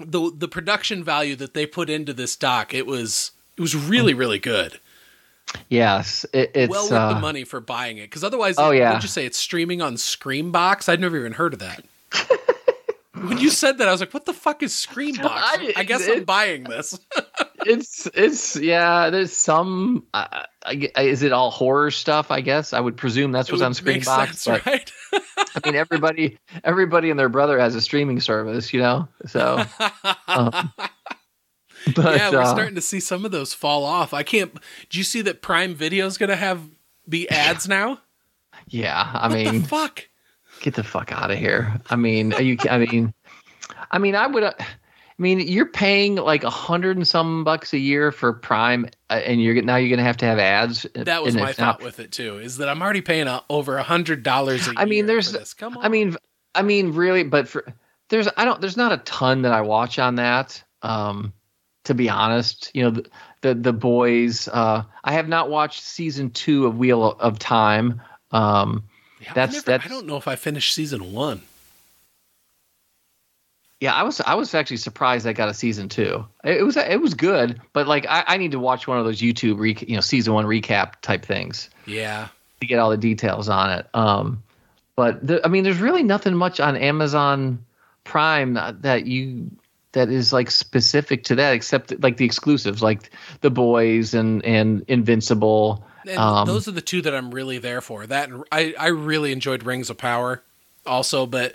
the the production value that they put into this doc, it was it was really really good. Yes, it, it's well worth uh, the money for buying it because otherwise, oh yeah, did you say it's streaming on Screambox? I'd never even heard of that. when you said that, I was like, "What the fuck is Screambox?" I, I guess it, I'm buying this. it's it's yeah. There's some. Uh, I, is it all horror stuff? I guess I would presume that's what's on Screambox. Sense, right? I mean, everybody everybody and their brother has a streaming service, you know. So. Um, But, yeah, we're uh, starting to see some of those fall off. I can't. Do you see that Prime Video is going to have be ads now? Yeah, I what mean, fuck. Get the fuck out of here. I mean, you? I mean, I mean, I would. Uh, mean, you're paying like a hundred and some bucks a year for Prime, uh, and you're now you're gonna have to have ads. That was my thought not, with it too. Is that I'm already paying over a hundred dollars a I mean, there's. Come on. I mean, I mean, really, but for there's I don't there's not a ton that I watch on that. Um, to be honest, you know the the, the boys. Uh, I have not watched season two of Wheel of Time. Um, yeah, that's never, that's. I don't know if I finished season one. Yeah, I was I was actually surprised I got a season two. It, it was it was good, but like I, I need to watch one of those YouTube re, you know season one recap type things. Yeah, to get all the details on it. Um, but the, I mean, there's really nothing much on Amazon Prime that you that is like specific to that, except like the exclusives, like The Boys and and Invincible. And um, those are the two that I'm really there for. That I I really enjoyed Rings of Power, also, but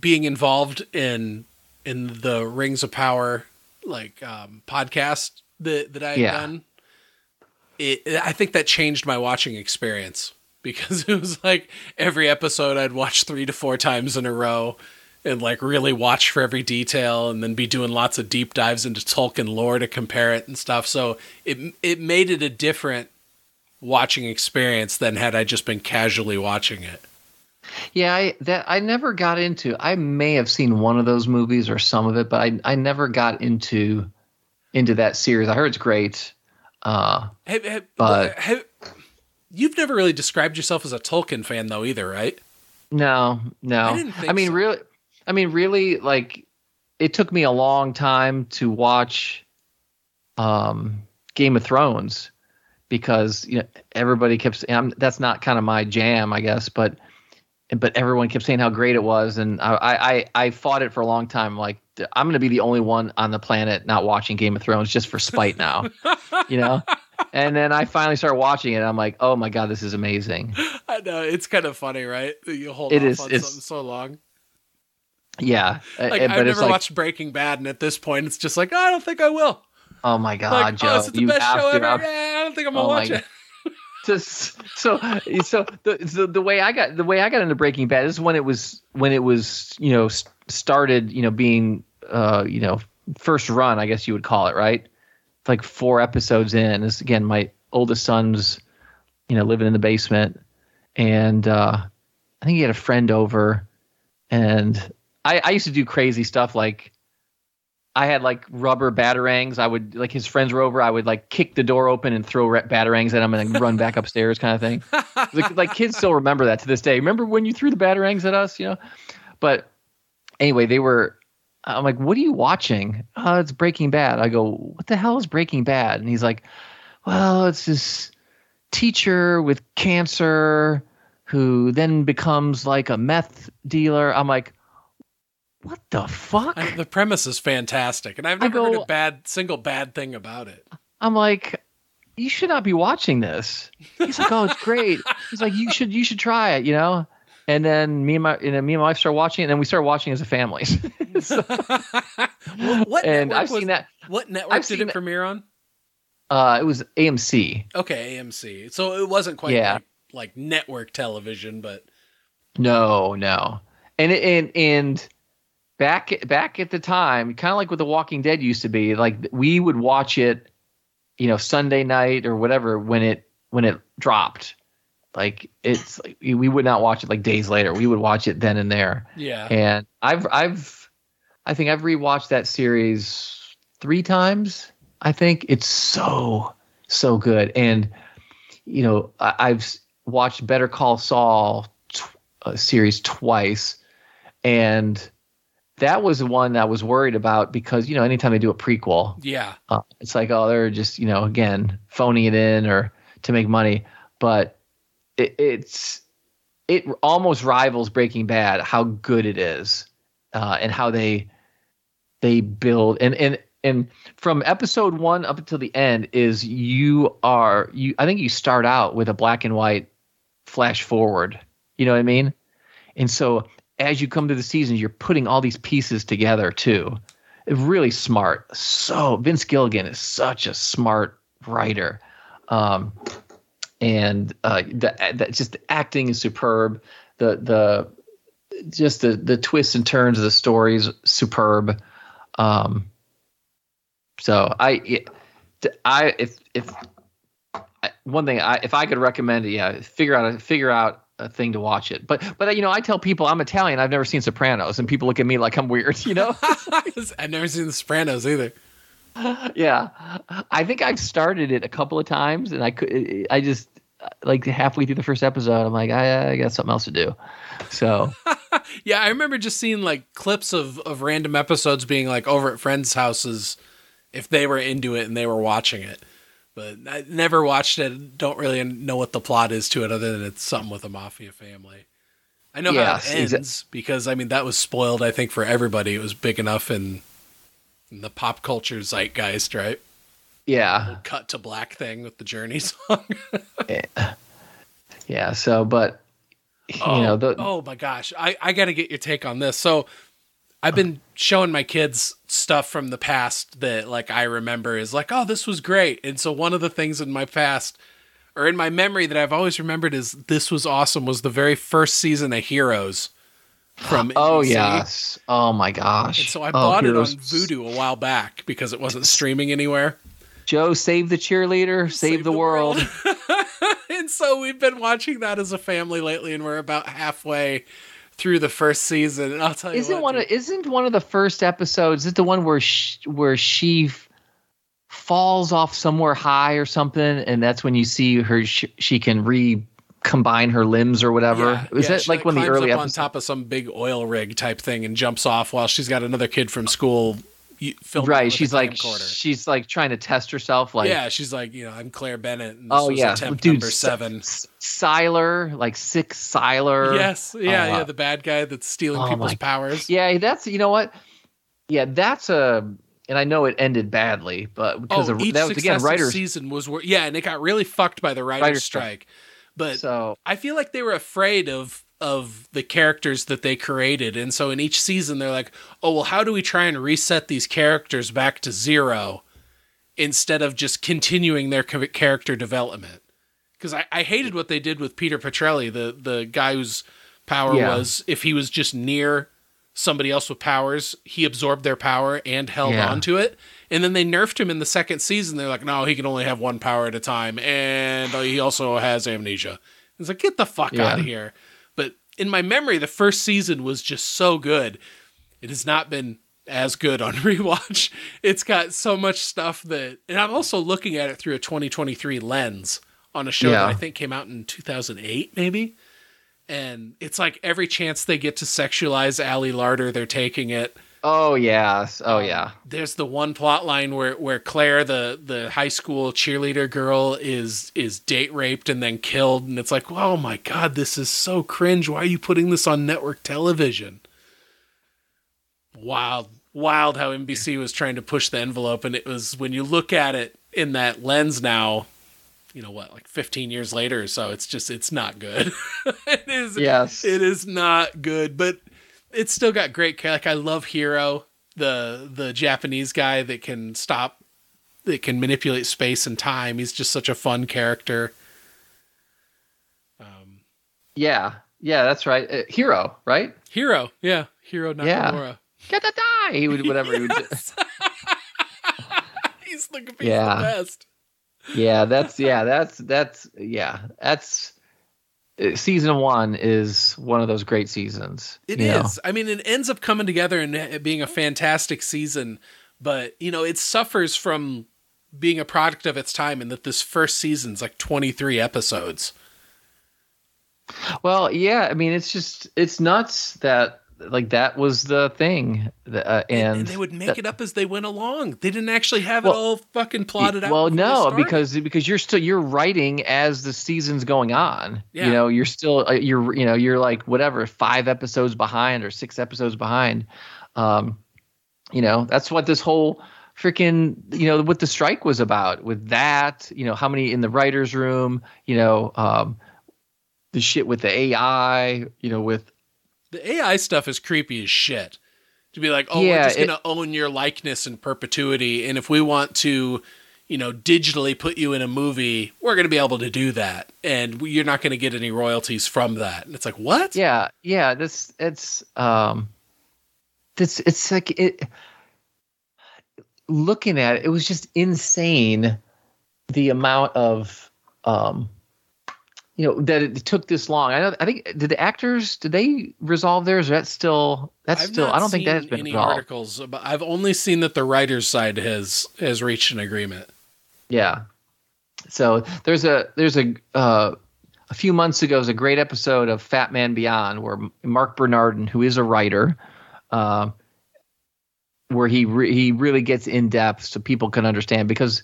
being involved in in the Rings of Power like um, podcast that that I had yeah. done, it I think that changed my watching experience because it was like every episode I'd watch three to four times in a row and like really watch for every detail and then be doing lots of deep dives into Tolkien lore to compare it and stuff. So it it made it a different watching experience than had I just been casually watching it. Yeah, I that I never got into. I may have seen one of those movies or some of it, but I I never got into into that series. I heard it's great. Uh, have, have, but have, you've never really described yourself as a Tolkien fan though either, right? No, no. I, I mean, so. really, I mean, really, like it took me a long time to watch um, Game of Thrones because you know everybody kept saying that's not kind of my jam, I guess, but but everyone kept saying how great it was, and I I I fought it for a long time. Like I'm going to be the only one on the planet not watching Game of Thrones just for spite now, you know. And then I finally started watching it. and I'm like, oh my god, this is amazing. I know it's kind of funny, right? You hold it off is, on something so long. Yeah, like, uh, I've never like, watched Breaking Bad, and at this point, it's just like oh, I don't think I will. Oh my god, like, Joe! Oh, this is the best show ever. Yeah, I don't think I'm gonna oh watch it. Just, so so the, the the way I got the way I got into Breaking Bad is when it was when it was you know started you know being uh you know first run I guess you would call it right like four episodes in this again my oldest son's you know living in the basement and uh I think he had a friend over and I, I used to do crazy stuff like I had like rubber batarangs. I would like his friends were over. I would like kick the door open and throw batarangs at him and then run back upstairs, kind of thing. Like, like, kids still remember that to this day. Remember when you threw the batarangs at us? You know. But anyway, they were. I'm like, what are you watching? Oh, it's Breaking Bad. I go, what the hell is Breaking Bad? And he's like, well, it's this teacher with cancer who then becomes like a meth dealer. I'm like, what the fuck? I, the premise is fantastic, and I've never go, heard a bad single bad thing about it. I'm like, you should not be watching this. He's like, oh, it's great. He's like, you should you should try it, you know. And then me and my you know, me and my wife start watching it, and then we start watching as a family. so, what and I've was, seen that. What network I've did it that, premiere on? Uh, it was AMC. Okay, AMC. So it wasn't quite yeah. like, like network television, but no, no, and and and back back at the time, kind of like what The Walking Dead used to be. Like we would watch it, you know, Sunday night or whatever when it when it dropped. Like it's like, we would not watch it like days later. We would watch it then and there. Yeah. And I've I've I think I've rewatched that series three times. I think it's so so good. And you know, I, have watched Better Call Saul t- uh, series twice, and that was the one I was worried about because you know anytime they do a prequel, yeah, uh, it's like oh they're just you know again phoning it in or to make money, but it, it's it almost rivals Breaking Bad how good it is uh, and how they they build and and and from episode one up until the end is you are you I think you start out with a black and white flash forward, you know what I mean, and so as you come to the season, you're putting all these pieces together too. Really smart. So Vince Gilligan is such a smart writer, um, and uh, the, the, just the acting is superb. The the just the the twists and turns of the stories superb. Um, so I, I if if one thing I if I could recommend it, yeah, figure out figure out a thing to watch it. But but you know, I tell people I'm Italian. I've never seen Sopranos, and people look at me like I'm weird. You know, I've never seen The Sopranos either. Yeah, I think I've started it a couple of times, and I could I just like halfway through the first episode, I'm like, I, I got something else to do. So, yeah, I remember just seeing like clips of of random episodes being like over at friends' houses if they were into it and they were watching it. But I never watched it. Don't really know what the plot is to it, other than it's something with a mafia family. I know yeah, how it ends because I mean that was spoiled. I think for everybody, it was big enough in, in the pop culture zeitgeist, right? Yeah. cut to black thing with the Journey song. yeah. yeah. So, but you oh, know, the, oh my gosh, I I got to get your take on this. So, I've been showing my kids stuff from the past that like I remember is like, oh, this was great. And so one of the things in my past or in my memory that I've always remembered is this was awesome was the very first season of Heroes from Oh yes. Oh my gosh. And so I oh, bought Heroes. it on Vudu a while back because it wasn't streaming anywhere. Joe, save the cheerleader, save, save the, the, world. world. and so we've been watching that as a family lately, and we're about halfway through the first season. And I'll tell you, isn't what, one of, isn't one of the first episodes? Is it the one where she, where she falls off somewhere high or something, and that's when you see her. She, she can re combine her limbs or whatever. Yeah, Is yeah, that like when the early up on top of some big oil rig type thing and jumps off while she's got another kid from school right she's like she's like trying to test herself like yeah she's like you know i'm claire bennett oh yeah attempt Dude, number seven Sylar, like six Sylar. Yes, yeah, uh, yeah, the bad guy that's stealing oh people's powers. Yeah, that's you know what? Yeah, that's a and I know it ended badly, but because oh, of, each that was again writers season was yeah, and it got really fucked by the writers, writers strike. strike. But so I feel like they were afraid of of the characters that they created. And so in each season, they're like, oh, well, how do we try and reset these characters back to zero instead of just continuing their character development? Because I, I hated what they did with Peter Petrelli, the, the guy whose power yeah. was if he was just near somebody else with powers, he absorbed their power and held yeah. on to it. And then they nerfed him in the second season. They're like, no, he can only have one power at a time. And he also has amnesia. It's like, get the fuck yeah. out of here in my memory, the first season was just so good. It has not been as good on rewatch. It's got so much stuff that, and I'm also looking at it through a 2023 lens on a show yeah. that I think came out in 2008, maybe. And it's like every chance they get to sexualize Ali Larter, they're taking it. Oh yes. Oh um, yeah. There's the one plot line where where Claire, the the high school cheerleader girl, is is date raped and then killed, and it's like, oh my god, this is so cringe. Why are you putting this on network television? Wild, wild how NBC was trying to push the envelope, and it was when you look at it in that lens now, you know what, like 15 years later or so, it's just it's not good. it is. Yes. It is not good, but it's still got great care. like I love Hero, the the Japanese guy that can stop that can manipulate space and time. He's just such a fun character. Um Yeah. Yeah, that's right. Uh, Hiro, right? Hero, Yeah. Hiro Nakamura. Yeah. Get the die. He would whatever he would do. he's the, he's yeah. the best. Yeah, that's yeah, that's that's yeah, that's Uh, season one is one of those great seasons. It is. Know? I mean, it ends up coming together and uh, being a fantastic season, but you know, it suffers from being a product of its time, and that this first season's like twenty three episodes. Well, yeah. I mean, it's just it's nuts that like that was the thing uh, and, and, they would make that, it up as they went along. They didn't actually have well, it all fucking plotted out well no because because you're still you're writing as the season's going on. Yeah. you know you're still uh, you're you know you're like whatever five episodes behind or six episodes behind. Um you know that's what this whole freaking you know what the strike was about with that you know how many in the writers room you know um the shit with the ai you know with the AI stuff is creepy as shit. To be like, oh, yeah, we're just gonna own your likeness in perpetuity, and if we want to, you know, digitally put you in a movie, we're gonna be able to do that, and you're not gonna get any royalties from that. And it's like, what? Yeah, yeah. This it's um, this it's like it. looking at it, it was just insane the amount of um you know that it took this long. I know. I think did the actors did they resolve theirs? That's still that's I've still. I don't think that has been any resolved. articles. But I've only seen that the writers' side has has reached an agreement. Yeah. So there's a there's a uh, a few months ago was a great episode of Fat Man Beyond where Marc Bernardin, who is a writer, uh, where he re- he really gets in depth so people can understand because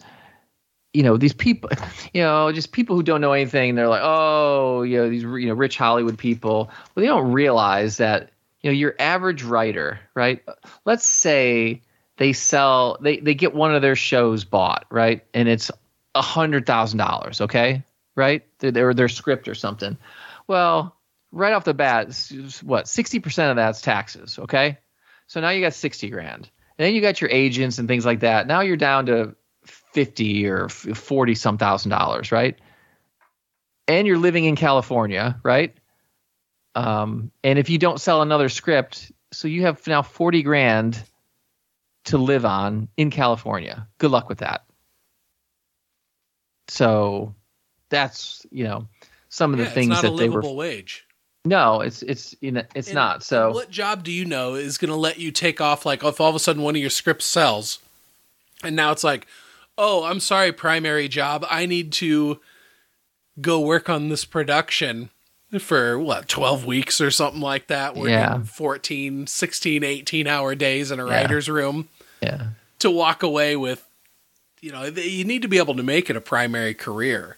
you know these people you know just people who don't know anything they're like oh you know these you know rich hollywood people. Well they don't realize that you know your average writer right let's say they sell they they get one of their shows bought right and it's a hundred thousand dollars okay right their, their their script or something. Well right off the bat what 60% of that's taxes okay? So now you got 60 grand. And then you got your agents and things like that. Now you're down to 50 or 40 some thousand dollars, right? And you're living in California, right? Um, and if you don't sell another script, so you have now 40 grand to live on in California. Good luck with that. So that's, you know, some of the things that they were wage. No, it's it's you know, it's and not. So what job do you know is going to let you take off like if all of a sudden one of your scripts sells and now it's like oh, I'm sorry, primary job. I need to go work on this production for what 12 weeks or something like that working Yeah. 14 16 18 hour days in a Yeah. writer's room yeah. to walk away with you know you need to be able to make it a primary career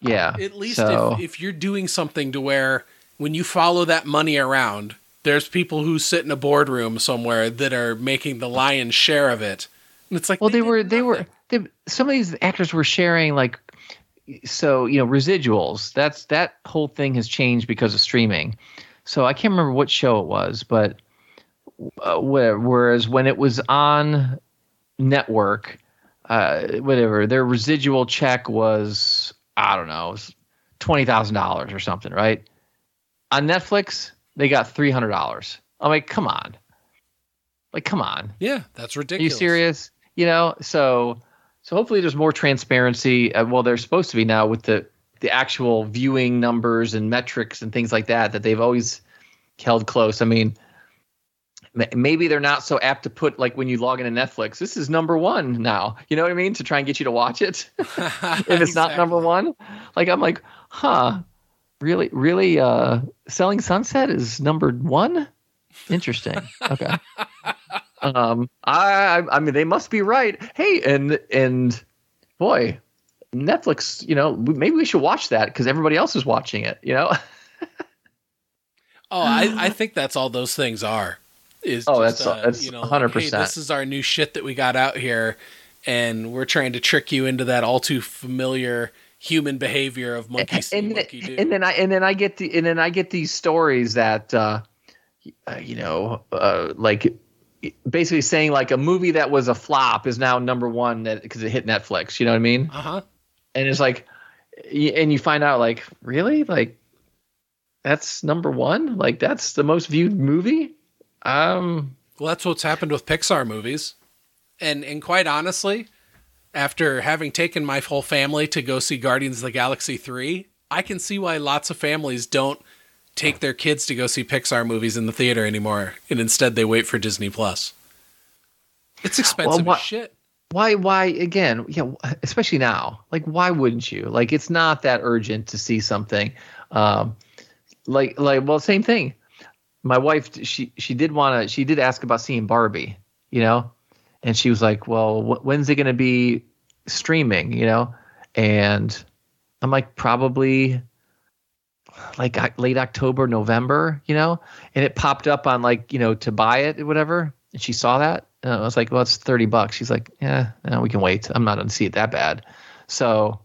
Yeah. at least so, if, if you're doing something to where when you follow that money around there's people who sit in a boardroom somewhere that are making the lion's share of it it's like well they, did were they nothing. were they, some of these actors were sharing like so you know residuals that's that whole thing has changed because of streaming so i can't remember what show it was but uh, where, whereas when it was on network uh, whatever their residual check was i don't know it was $20000 or something right on netflix they got $300 i'm like come on like come on yeah that's ridiculous. are you serious? You know, so so hopefully there's more transparency. Uh, well, there's supposed to be now with the the actual viewing numbers and metrics and things like that that they've always held close. I mean, maybe they're not so apt to put like when you log into Netflix, this is number one now. You know what I mean? To try and get you to watch it if it's not number one. Like I'm like, huh? Really, really? Uh, Selling Sunset is number one. Interesting. Okay. um, I, I, I mean, they must be right. Hey, and and boy, Netflix. You know, maybe we should watch that because everybody else is watching it. You know. Oh, I, I think that's all those things are. Is Oh, just, that's- uh, that's you know, 100%. Hey, this is our new shit that we got out here, and we're trying to trick you into that all too familiar human behavior of monkey see, and, monkey do. and then I and then I get the and then I get these stories that uh, uh, you know uh, like basically saying like a movie that was a flop is now number one because it hit Netflix. You know what I mean? uh huh. And it's like, and you find out like really like that's number one. Like that's the most viewed movie. Um. Well, that's what's happened with Pixar movies, and and quite honestly, after having taken my whole family to go see Guardians of the Galaxy three, I can see why lots of families don't take their kids to go see Pixar movies in the theater anymore, and instead they wait for Disney Plus. It's expensive wha- as shit. why why again yeah especially now like why wouldn't you? Like it's not that urgent to see something um like like well same thing. My wife she she did want to she did ask about seeing barbie you know? And she was like well wh- when's it going to be streaming? You know? And i'm like probably like uh, late october november you know? And it popped up on like you know to buy it or whatever. And she saw that and i was like well it's 30 bucks. She's like yeah no, we can wait. I'm not going to see it that bad. So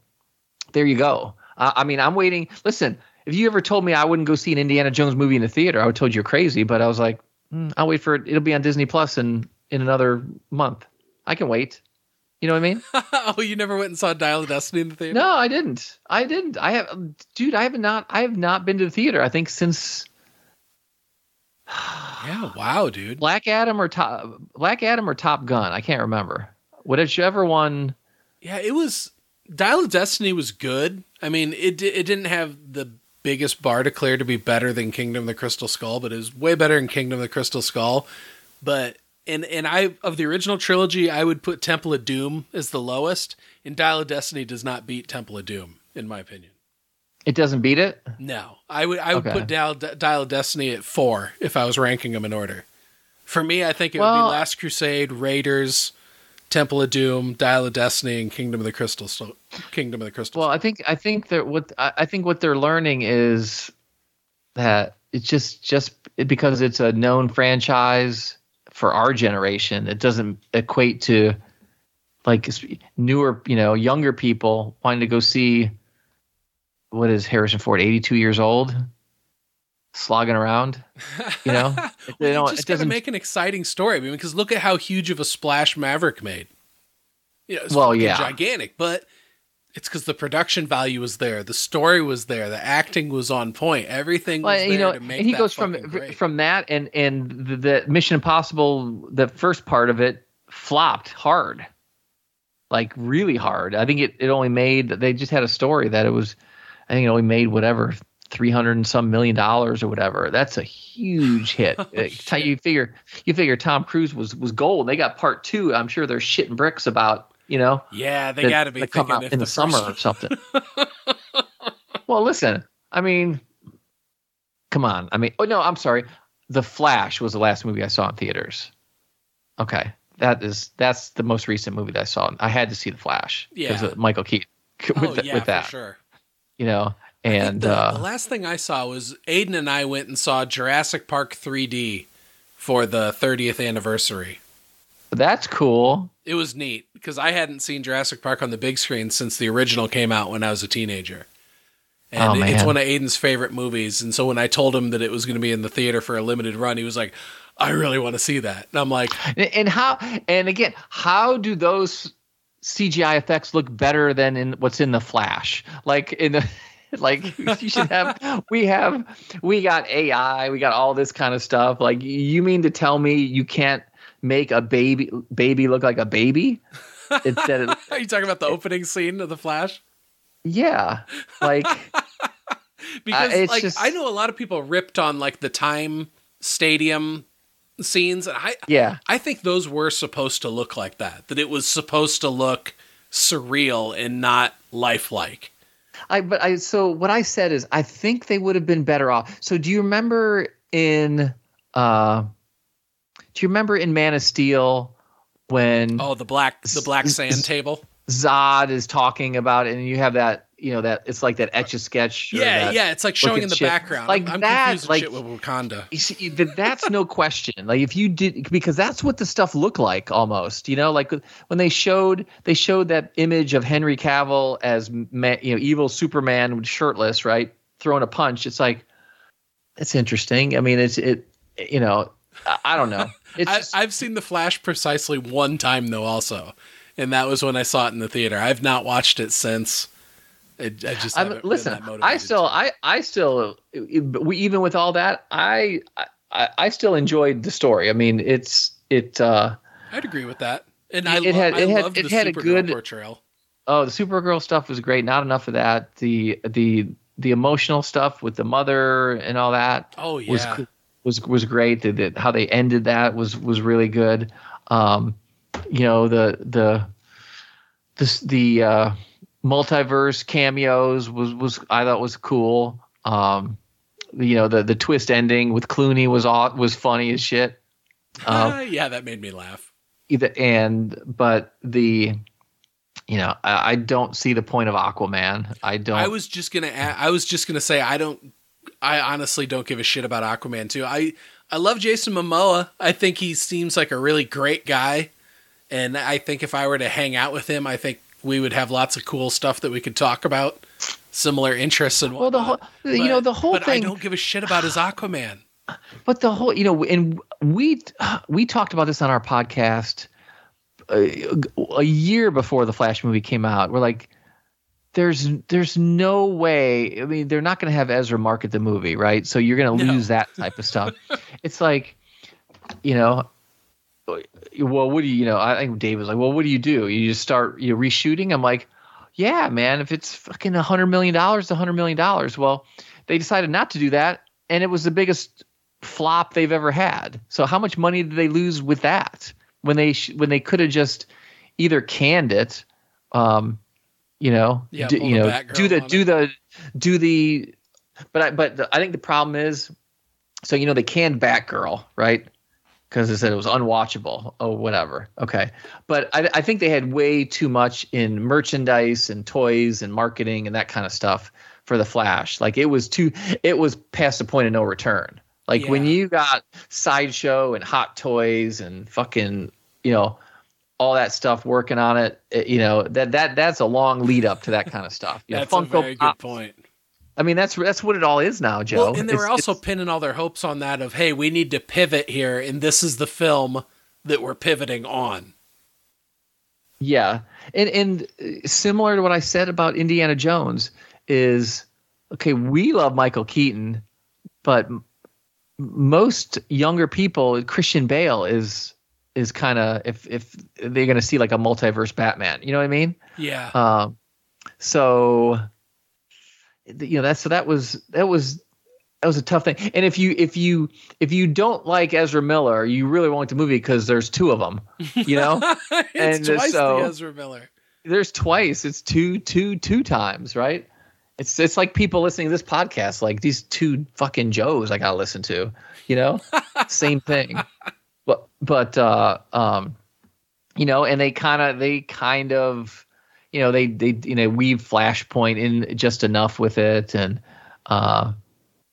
there you go. I i mean i'm waiting. Listen if you ever told me i wouldn't go see an indiana jones movie in the theater i would have told you you're crazy but i was like mm, i'll wait for it. It'll be on disney plus in in another month. I can wait you know what i mean oh, you never went and saw Dial of Destiny in the theater? no i didn't i didn't i have dude i have not i have not been to the theater i think since yeah, wow, dude. Black Adam or Top Black Adam or Top Gun? I can't remember. Whichever one. Yeah, it was Dial of Destiny was good. I mean, it it didn't have the biggest bar to clear to be better than Kingdom of the Crystal Skull, but it was way better than Kingdom of the Crystal Skull. But and and I of the original trilogy, I would put Temple of Doom as the lowest, and Dial of Destiny does not beat Temple of Doom in my opinion. It doesn't beat it. No, I would I would okay. put Dial, Dial of Destiny at four if I was ranking them in order. For me, I think it well, would be Last Crusade, Raiders, Temple of Doom, Dial of Destiny, and Kingdom of the Crystal. Kingdom of the Crystal. Well, I think I think that what I think what they're learning is that it's just just because it's a known franchise for our generation, it doesn't equate to like newer, you know, younger people wanting to go see what is Harrison Ford, 82 years old, slogging around. You know, they don't. just it doesn't make an exciting story. I mean, because look at how huge of a splash Maverick made. You know, well, yeah, gigantic, but it's because the production value was there, the story was there, the acting was on point, everything was well, you know, and he goes from great. from that and and the, the Mission Impossible, the first part of it flopped hard, like really hard. I think it it only made they just had a story that it was I think it only made whatever three hundred and some million dollars or whatever. That's a huge hit. oh, you figure you figure Tom Cruise was was gold. They got part two. I'm sure they're shitting bricks about you know. Yeah, they got to be come out in the, summer or something. well, listen. I mean, come on. I mean, oh no, I'm sorry. The Flash was the last movie I saw in theaters. Okay, that is that's the most recent movie that I saw. I had to see The Flash because yeah. of Michael Keaton. With, oh, yeah, with that, sure you know. And the, uh, the, last thing I saw was Aiden and I went and saw Jurassic Park 3D for the 30th anniversary. That's cool. It was neat because I hadn't seen Jurassic Park on the big screen since the original came out when I was a teenager. And oh, it's one of Aiden's favorite movies. And so when I told him that it was going to be in the theater for a limited run, he was like, I really want to see that. And I'm like, and how, and again, how do those CGI effects look better than in what's in the Flash. Like in the like you should have we have we got AI, we got all this kind of stuff. Like you mean to tell me you can't make a baby baby look like a baby instead of Are you talking about the opening scene of the Flash? Yeah. Like because uh, like just, I know a lot of people ripped on like the time stadium scenes. and I yeah, I think those were supposed to look like that. That it was supposed to look surreal and not lifelike. I but I so what I said is I think they would have been better off. So do you remember in uh do you remember in Man of Steel when Oh the black the black sand table? Zod is talking about it and you have that you know that it's like that etch a sketch. Yeah, yeah, it's like showing in the shit. background. Like I'm, that, like with Wakanda. You see, that's no question. Like if you did, because that's what the stuff looked like almost. You know, like when they showed they showed that image of Henry Cavill as man, you know evil Superman shirtless, right, throwing a punch. It's like it's interesting. I mean, it's it. You know, I don't know. I, just, I've seen the Flash precisely one time though, also, and that was when I saw it in the theater. I've not watched it since. I just I'm, listen. I still, I, I still, we even with all that, I, I, I still enjoyed the story. I mean, it's it. uh I'd agree with that. And I, it had, I it had, it had a good portrayal. Oh, the Supergirl stuff was great. Not enough of that. The the the emotional stuff with the mother and all that. Oh yeah. Was was was great. The, the, how they ended that was was really good. Um, you know the the this the uh multiverse cameos was was I thought was cool. Um, you know the the twist ending with Clooney was all, was funny as shit. Uh, yeah, that made me laugh. Either and but the you know I, I, don't see the point of Aquaman. I don't. I was just gonna add, I was just gonna say I don't. I honestly don't give a shit about Aquaman too. I I love Jason Momoa. I think he seems like a really great guy, and I think if I were to hang out with him, I think we would have lots of cool stuff that we could talk about, similar interests and whatnot. Well, the whole, but, you know, the whole but thing. I don't give a shit about his Aquaman. But the whole, you know, and we we talked about this on our podcast a, uh, a year before the Flash movie came out. We're like, there's there's no way. I mean, they're not going to have Ezra market the movie, right? So you're going to no. lose that type of stuff. it's like, you know, well, what do you, you know? I think Dave was like, well, what do you do? You just start you know, reshooting. I'm like, yeah, man. If it's fucking a hundred million dollars, a hundred million dollars. Well, they decided not to do that, and it was the biggest flop they've ever had. So how much money did they lose with that when they sh- when they could have just either canned it, um, you know, yeah, d- you know, do the do it. the do the. But I but the, I think the problem is, so you know they canned Batgirl, right? because they said it was unwatchable. Oh, whatever. Okay, but I, I, think they had way too much in merchandise and toys and marketing and that kind of stuff for the Flash. Like it was too. It was past the point of no return. Like yeah. when you got sideshow and hot toys and fucking you know all that stuff working on it, it you know that that that's a long lead up to that kind of stuff. You that's know, Funko a very good point. I mean, that's that's what it all is now, Joe. Well, and they it's, were also pinning all their hopes on that of, hey, we need to pivot here, and this is the film that we're pivoting on. Yeah, and and eh, similar to what I said about Indiana Jones is, okay, we love Michael Keaton, but most younger people, Christian Bale is is kind of if if they're going to see like a multiverse Batman, you know what I mean? Yeah. Um, so you know that's so that was that was that was a tough thing. And if you if you if you don't like Ezra Miller, you really won't like the movie because there's two of them, you know. it's and twice so, the Ezra Miller. There's twice. It's two two two times, right? It's it's like people listening to this podcast, like these two fucking Joes I gotta listen to, you know. Same thing, but but uh, um, you know, and they kind of they kind of you know they they you know weave Flashpoint in just enough with it, and uh,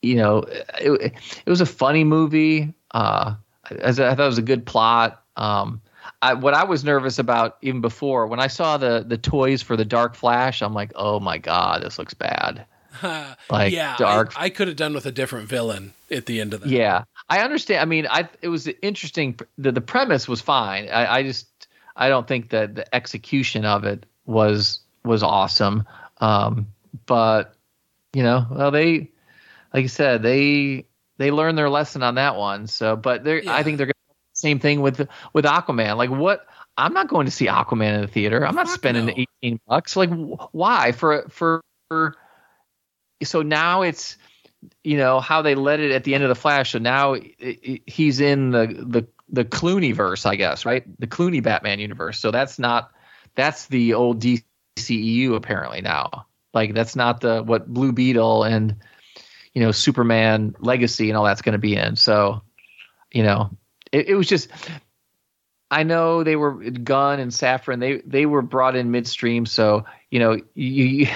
you know it, it was a funny movie. Uh, as I thought it was a good plot. Um, I, what I was nervous about even before when I saw the the toys for the Dark Flash, I'm like, oh my god, this looks bad. like yeah, dark. I, I could have done with a different villain at the end of that. Yeah, I understand. I mean, I it was interesting. The the premise was fine. I, I just I don't think that the execution of it was was awesome. Um, but you know, well, they like you said, they they learned their lesson on that one. So, but they're yeah. I think they're going to same thing with with Aquaman. Like, what? I'm not going to see Aquaman in the theater. I'm not Fuck spending no. 18 bucks. Like, why? For for, for so now it's you know how they let it at the end of the Flash. So now it, it, he's in the the the Clooney verse, I guess, right? The Clooney Batman universe. So that's not that's the old DCEU apparently now. Like that's not the what Blue Beetle and you know Superman Legacy and all that's going to be in. So you know it, it was just I know they were Gunn and Safran. They they were brought in midstream, so you know you, you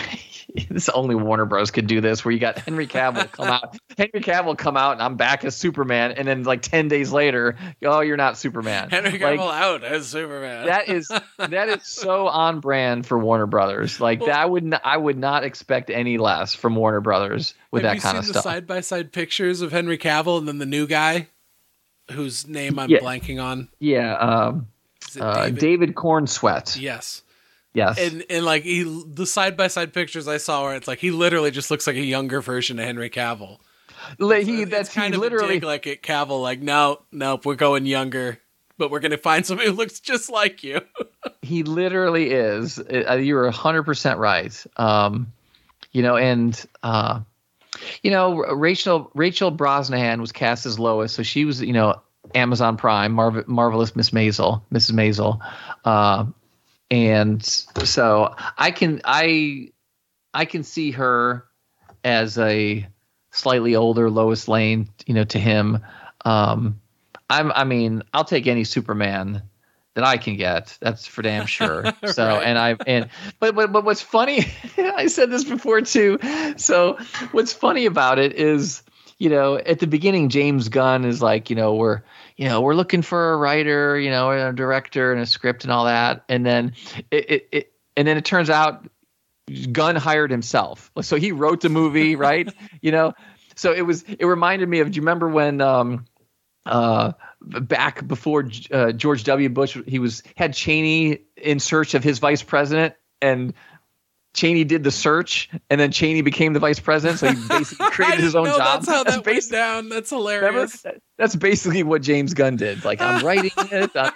this only Warner Bros. could do this, where you got Henry Cavill come out, Henry Cavill come out, and I'm back as Superman, and then like ten days later, oh, you're not Superman. Henry Cavill like, out as Superman. that is that is so on brand for Warner Brothers. Like well, that would n- I would not expect any less from Warner Brothers with that kind of stuff. Side by side pictures of Henry Cavill and then the new guy, whose name I'm yeah. blanking on. Yeah, um, uh, David? David Corenswet. Yes. Yes. And and like he the side by side pictures I saw where it's like he literally just looks like a younger version of Henry Cavill. He that's kind of literally like it Cavill like no nope we're going younger but we're gonna find somebody who looks just like you. he literally is. Uh, you're hundred percent right. Um, you know, and uh, you know Rachel Rachel Brosnahan was cast as Lois, so she was you know Amazon Prime, Marv- marvelous Miss Maisel, Mrs. Maisel, uh, and so I can I I can see her as a slightly older Lois Lane, you know, to him. Um, I'm I mean, I'll take any Superman that I can get. That's for damn sure. So right. and I and but, but but what's funny, I said this before too. So what's funny about it is, you know, at the beginning James Gunn is like, you know, we're you know, we're looking for a writer, you know, a director and a script and all that. And then it, it, it and then it turns out Gunn hired himself. So he wrote the movie, right? you know, so it was, it reminded me of, do you remember when, um, uh, back before uh, George W. Bush, he was had Cheney in search of his vice president, and Cheney did the search, and then Cheney became the vice president. So he basically created his own job. That's how that went down. That's hilarious. Remember? That's basically what James Gunn did. Like I'm writing it. I'm,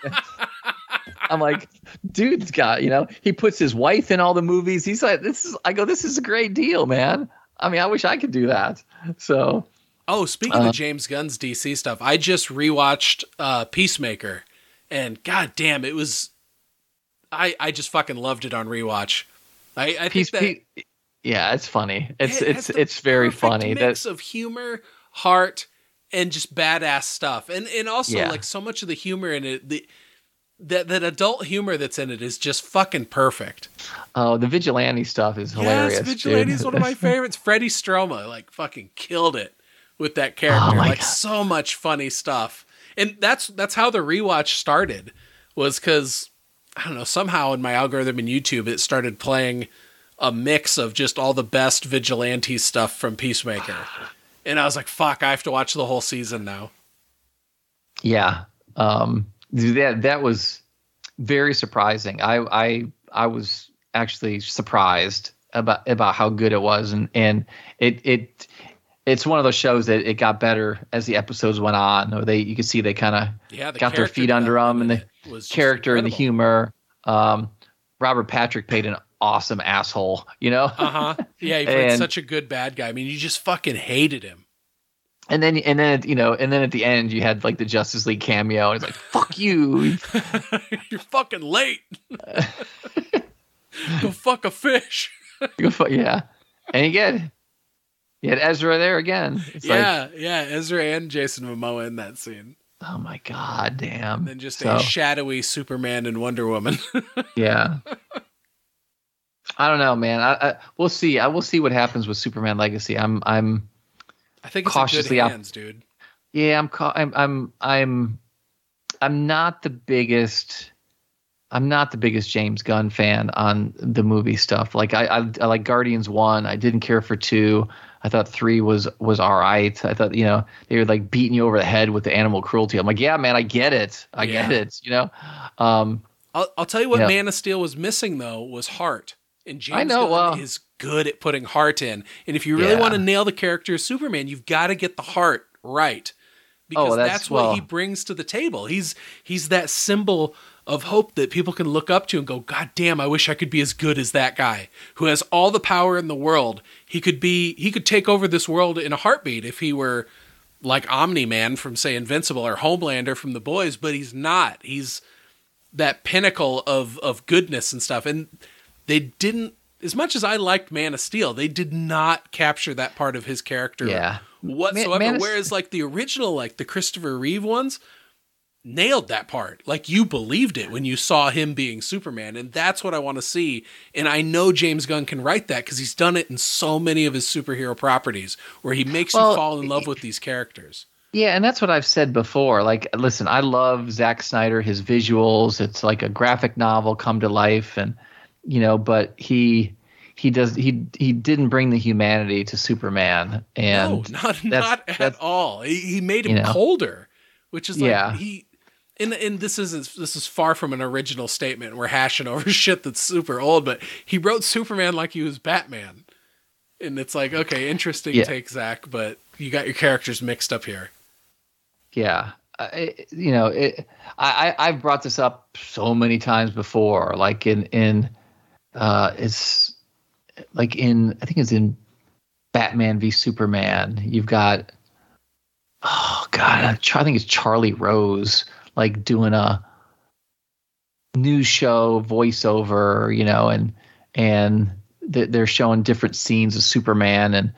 I'm like, dude's got you know. He puts his wife in all the movies. He's like, this is. I go, this is a great deal, man. I mean, I wish I could do that. So. Oh, speaking uh, of James Gunn's DC stuff, I just rewatched uh, Peacemaker, and god damn, it was. I I just fucking loved it on rewatch. I, I Peace, think that. yeah, it's funny. It's it it's it's very funny. Mix of humor, heart, and just badass stuff, and and also yeah. like so much of the humor in it. The that that adult humor that's in it is just fucking perfect. Oh, the vigilante stuff is hilarious. Yes, vigilante is one of my favorites. Freddie Stroma like fucking killed it with that oh character. Oh like God. so much funny stuff. And that's that's how the rewatch started was cuz I don't know, somehow in my algorithm in YouTube it started playing a mix of just all the best vigilante stuff from Peacemaker. And I was like, fuck, I have to watch the whole season now. Yeah. Um that that was very surprising. I I I was actually surprised about about how good it was, and and it it it's one of those shows that it got better as the episodes went on. Or they you can see they kind of yeah, the got their feet under them, and the character incredible. and the humor. Um, Robert Patrick played an awesome asshole, you know. uh huh. Yeah, he played such a good bad guy. I mean, you just fucking hated him and then and then you know and then at the end you had like the Justice League cameo and it's like fuck you you're fucking late go fuck a fish go fuck yeah and again you had Ezra there again it's yeah like, yeah Ezra and Jason Momoa in that scene oh my god damn and then just so, a shadowy Superman and Wonder Woman yeah I don't know man I, I we'll see I will see what happens with Superman Legacy I'm I'm I think it's cautiously hands, op- dude. Yeah, I'm, ca- I'm I'm I'm I'm not the biggest I'm not the biggest James Gunn fan on the movie stuff. Like I, I, I like Guardians one. I didn't care for two. I thought three was was all right. I thought you know they were like beating you over the head with the animal cruelty. I'm like, yeah, man, I get it. I yeah. get it. You know. Um, I'll I'll tell you what Man of Steel was missing though was heart. And James I know, Gunn is good at putting heart in. And if you really yeah. want to nail the character of Superman, you've got to get the heart right. Because oh, that's, that's, what well, he brings to the table. He's he's that symbol of hope that people can look up to and go, God damn, I wish I could be as good as that guy who has all the power in the world. He could be he could take over this world in a heartbeat if he were like Omni Man from say Invincible or Homelander from the boys, but he's not. He's that pinnacle of of goodness and stuff. And they didn't as much as I liked Man of Steel, they did not capture that part of his character yeah. whatsoever. Man, Man Whereas like the original, like the Christopher Reeve ones, nailed that part. Like you believed it when you saw him being Superman, and that's what I want to see. And I know James Gunn can write that because he's done it in so many of his superhero properties, where he makes well, you fall in love with these characters. Yeah, and that's what I've said before. Like, listen, I love Zack Snyder, his visuals. It's like a graphic novel come to life, and you know, but he he does he he didn't bring the humanity to Superman, and no, not not at all. He, he made him you know, colder, which is like yeah. he. And, and this isn't this is far from an original statement. We're hashing over shit that's super old, but he wrote Superman like he was Batman, and it's like okay, interesting yeah. take, Zack, but you got your characters mixed up here. Yeah, you know, it, I I've brought this up so many times before, like in in uh, it's like in I think it's in Batman v Superman. You've got oh god, I think it's Charlie Rose like doing a news show voiceover, you know, and and they're showing different scenes of Superman and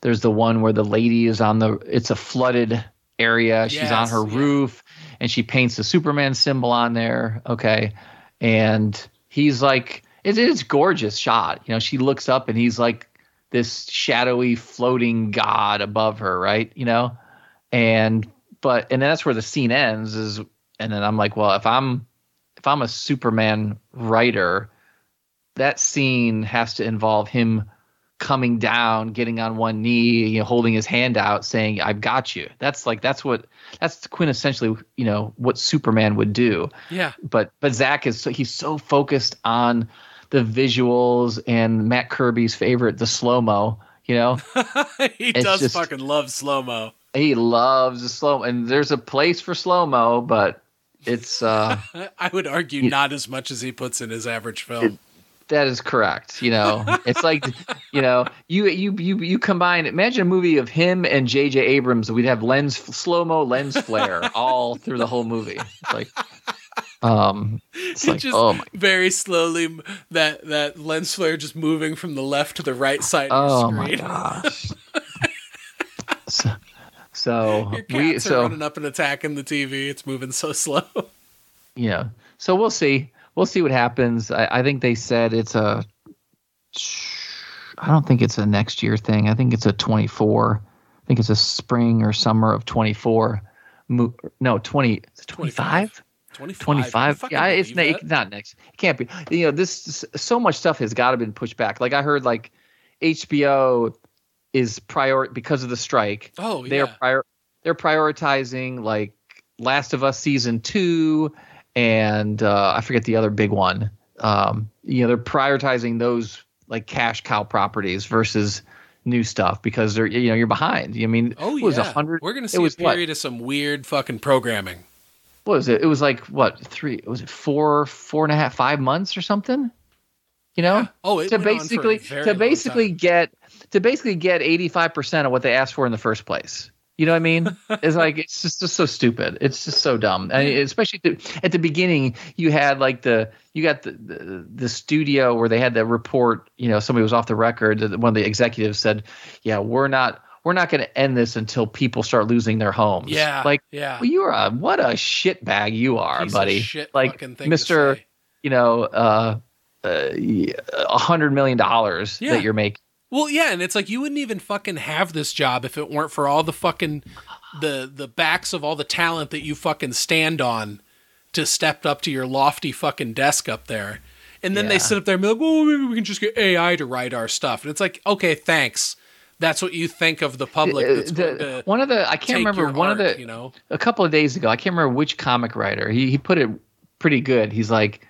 there's the one where the lady is on the it's a flooded area she's yes, on her yeah. roof and she paints the superman symbol on there okay and he's like it is gorgeous shot. You know, she looks up and he's like this shadowy floating god above her, right? You know, and but and that's where the scene ends. Is and then I'm like, well, if I'm if I'm a Superman writer, that scene has to involve him coming down, getting on one knee, you know, holding his hand out, saying, "I've got you." That's like that's what that's quintessentially, you know, what Superman would do. Yeah. But but Zack is so, he's so focused on the visuals and Matt Kirby's favorite, the slow mo. You know, he it's does just, fucking love slow mo. He loves the slow, and there's a place for slow mo, but it's. uh I would argue not as much as he puts in his average film. It, that is correct. You know, it's like, you know, you you you you combine. Imagine a movie of him and J.J. Abrams. We'd have lens slow mo lens flare all through the whole movie. It's like, um, it's like, just oh my. very slowly that that lens flare just moving from the left to the right side. Oh my gosh. so, so we so running up and attacking the TV. It's moving so slow. Yeah. So we'll see we'll see what happens. I, I think they said it's a. I don't think it's a next year thing. I think it's a 24. I think it's a spring or summer of 24. No, 20. 25? 25. 25. Yeah, it's not, not next. It can't be. You know, this so much stuff has got to been pushed back. Like I heard, like HBO is prior because of the strike. Oh, yeah. They're prior. They're prioritizing like Last of Us season two and uh, I forget the other big one. Um, you know, they're prioritizing those like cash cow properties versus new stuff because they're you know you're behind. I mean, oh yeah, it was a hundred. We're gonna see was, a period what? of some weird fucking programming. What was it? It was like what three? Was it four, four and a half, five months or something? You know? Yeah. Oh, to basically to basically get to basically get eighty five percent of what they asked for in the first place. You know what I mean? It's like it's just, just so stupid. It's just so dumb. I mean, especially at the beginning, you had like the you got the, the, the studio where they had the report. You know, somebody was off the record. One of the executives said, "Yeah, we're not." We're not going to end this until people start losing their homes. Yeah, like yeah. Well, you are a what a shit bag you are, Piece buddy. like Mister, you know, uh, uh, a hundred million dollars yeah. that you're making well, yeah, and it's like you wouldn't even fucking have this job if it weren't for all the fucking the the backs of all the talent that you fucking stand on to step up to your lofty fucking desk up there. And then yeah. they sit up there and be like, "Well, maybe we can just get AI to write our stuff." And it's like, "Okay, thanks." That's what you think of the public. Uh, the, one of the I can't remember one art, of the you know a couple of days ago. I can't remember which comic writer. He he put it pretty good. He's like,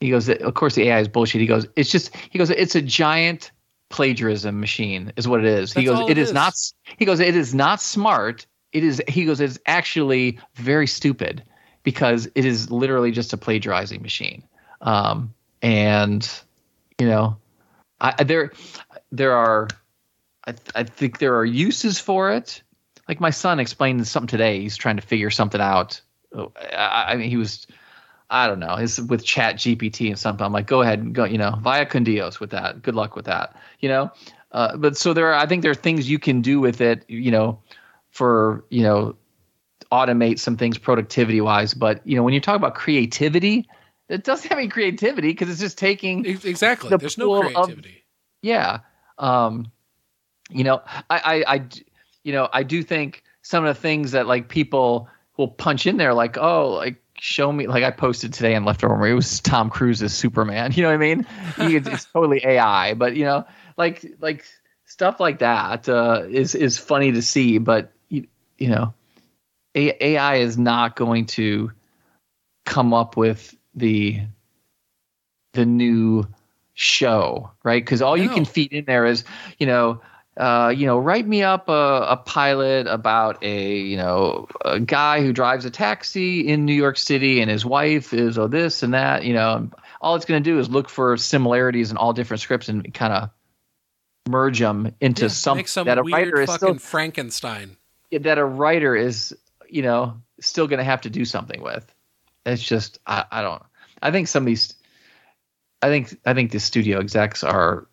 he goes, of course the AI is bullshit. He goes, it's just he goes, it's a giant plagiarism machine is what it is. That's he goes, it is, is not. He goes, it is not smart. It is. He goes, it's actually very stupid because it is literally just a plagiarizing machine. Um, and you know, I, there, there are, I, I think there are uses for it. Like my son explained something today. He's trying to figure something out. Oh, I, I mean, he was I don't know. It's with Chat GPT and something. I'm like, go ahead and go. You know, via con Dios with that. Good luck with that. You know, uh, but so there, are, I think there are things you can do with it. You know, for you know, automate some things productivity wise. But you know, when you talk about creativity, it doesn't have any creativity because it's just taking exactly. The There's no creativity. Of, yeah. Um, you know, I, I, I, you know, I do think some of the things that like people will punch in there, like, oh, like show me like I posted today on Leftover. It was Tom Cruise's Superman. You know what I mean? He, it's totally AI, but you know, like like stuff like that uh, is is funny to see. But you, you know, AI is not going to come up with the the new show, right? Because all you can feed in there is, you know, uh, you know, write me up a, a, pilot about a, you know, a guy who drives a taxi in New York City and his wife is oh this and that, you know, all it's going to do is look for similarities in all different scripts and kind of merge them into yeah, some, some that a writer is still Frankenstein. That a writer is, you know, still going to have to do something with. It's just, I, I don't, I think some of these, I think, I think the studio execs are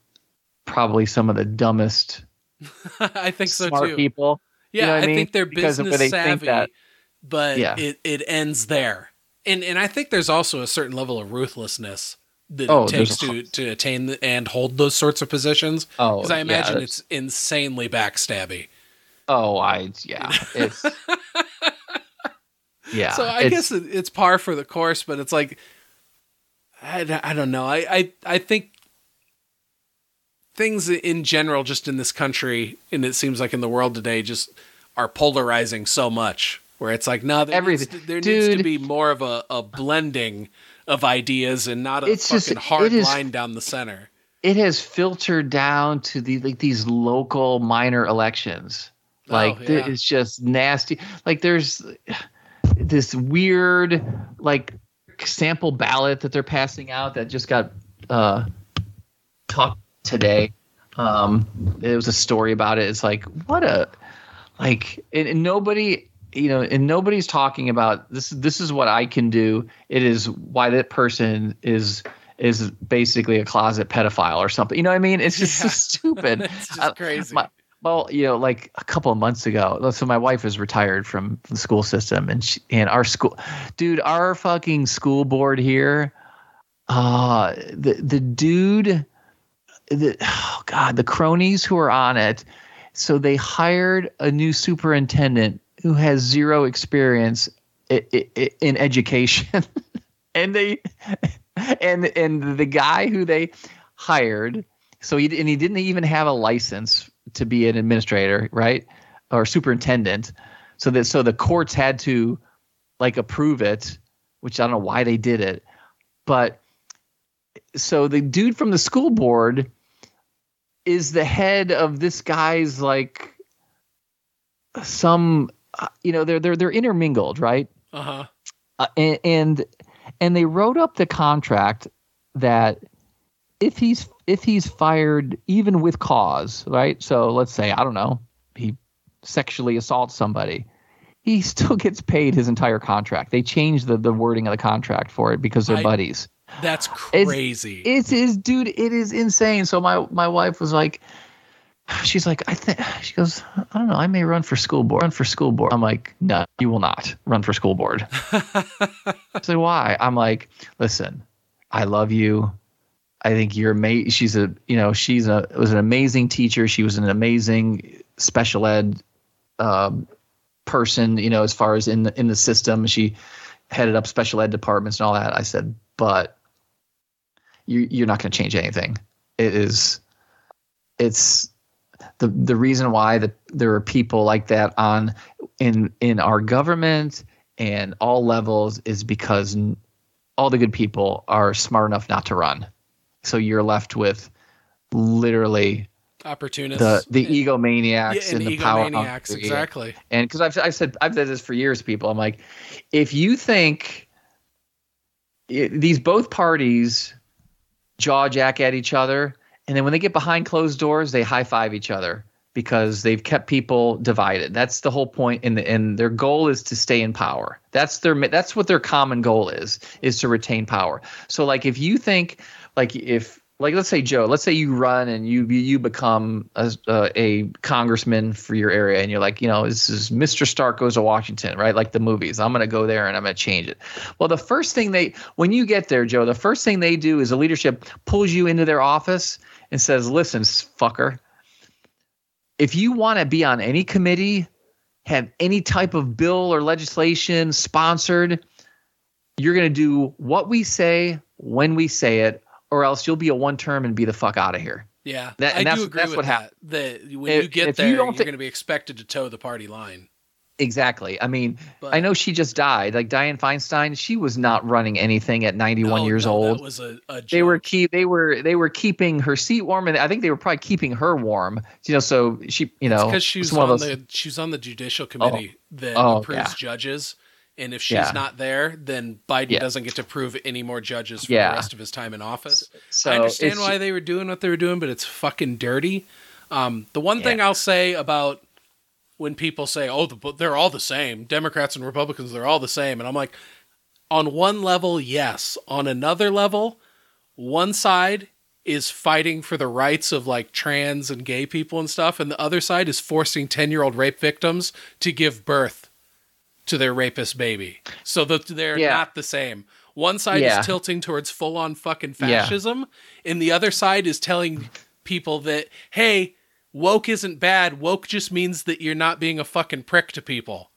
probably some of the dumbest I think so smart too. people. Yeah, you know I, mean? think they're business they savvy, that, but yeah. it, it ends there. And and I think there's also a certain level of ruthlessness that oh, it takes to to attain the, and hold those sorts of positions. Oh, because I imagine yeah, it's insanely backstabby. Oh, I yeah, it's yeah. So I guess it's par for the course, but it's like I, I don't know. I, I I think things in general, just in this country, and it seems like in the world today, just are polarizing so much. Where it's like, no, there, Everything. Needs, to, there needs to be more of a, a blending of ideas and not a It's fucking just- hard is- line down the center. it has filtered down to the like these local minor elections. Oh, Like th- it's just nasty. Like there's this weird like sample ballot that they're passing out that just got uh talked today. Um there was a story about it. It's like what a like and, and nobody you know and nobody's talking about this this is what I can do. It is why that person is is basically a closet pedophile or something. You know what I mean? It's just so stupid. it's just Uh, crazy. my- well, you know, like a couple of months ago. So my wife is retired from the school system, and she, and our school, dude, our fucking school board here, uh, the the dude, the oh god, the cronies who are on it. So they hired a new superintendent who has zero experience in education, and they and and the guy who they hired so he and he didn't even have a license to be an administrator right? Or superintendent. So that so the courts had to like approve it which i don't know why they did it. But so the dude from the school board is the head of this guy's like some uh, you know they're they're they're intermingled right? Uh huh. uh, and, and and they wrote up the contract that if he's if he's fired even with cause right? So let's say i don't know he sexually assaults somebody he still gets paid his entire contract. They changed the, the wording of the contract for it because they're I- buddies That's crazy. it is dude it is insane so my my wife was like she's like i think she goes i don't know i may run for school board run for school board i'm like no you will not run for school board like, why? I'm like, listen, I love you. I think you're amazing. She's a, you know, she's a was an amazing teacher. She was an amazing special ed um, person. You know, as far as in the in the system, she headed up special ed departments and all that. I said, but you you're not going to change anything. It is, it's the the reason why that there are people like that on in in our government and all levels is because all the good people are smart enough not to run. So you're left with literally Opportunists. the the and- egomaniacs yeah, and and the power egomaniacs, hungry. exactly. And because I've I said I've said this for years, people. I'm like, if you think i these both parties jaw jack at each other, and then when they get behind closed doors, they high five each other because they've kept people divided. That's the whole point. And the, and their goal is to stay in power. That's their that's what their common goal is is to retain power. So like if you think like if like let's say Joe, let's say you run and you you become a, uh, a congressman for your area, and you're like, you know, this is Mr. Stark goes to Washington, right? Like the movies. I'm going to go there and I'm going to change it. Well, the first thing they when you get there, Joe, the first thing they do is the leadership pulls you into their office and says, "Listen, fucker, if you want to be on any committee, have any type of bill or legislation sponsored, you're going to do what we say when we say it." Or else you'll be a one term and be the fuck out of here. Yeah, That- I and do that's- agree that's with what that. hap- That when If- you get there, you don't are thi- going to be expected to toe the party line. Exactly. I mean, But, I know she just died. Like Dianne Feinstein, she was not running anything at 91 no, years no, old. That was a, a they were keep they were they were keeping her seat warm, and I think they were probably keeping her warm. You know, so she you know because she was on those- the she was on the judicial oh. committee that Oh, approves yeah. judges, and if she's Yeah. not there, then Biden Yeah. doesn't get to prove any more judges for Yeah. the rest of his time in office. so I understand why they were doing what they were doing, but it's fucking dirty. Um, the one thing I'll say about when people say, "Oh, the, they're all the same," Democrats and Republicans, they're all the same, and I'm like, on one level, yes. On another level, one side is fighting for the rights of like trans and gay people and stuff, and the other side is forcing 10 year old rape victims to give birth to their rapist baby. So that they're Yeah. not the same. One side Yeah. is tilting towards full on fucking Yeah. fascism, and the other side is telling people that, hey, woke isn't bad. Woke just means that you're not being a fucking prick to people.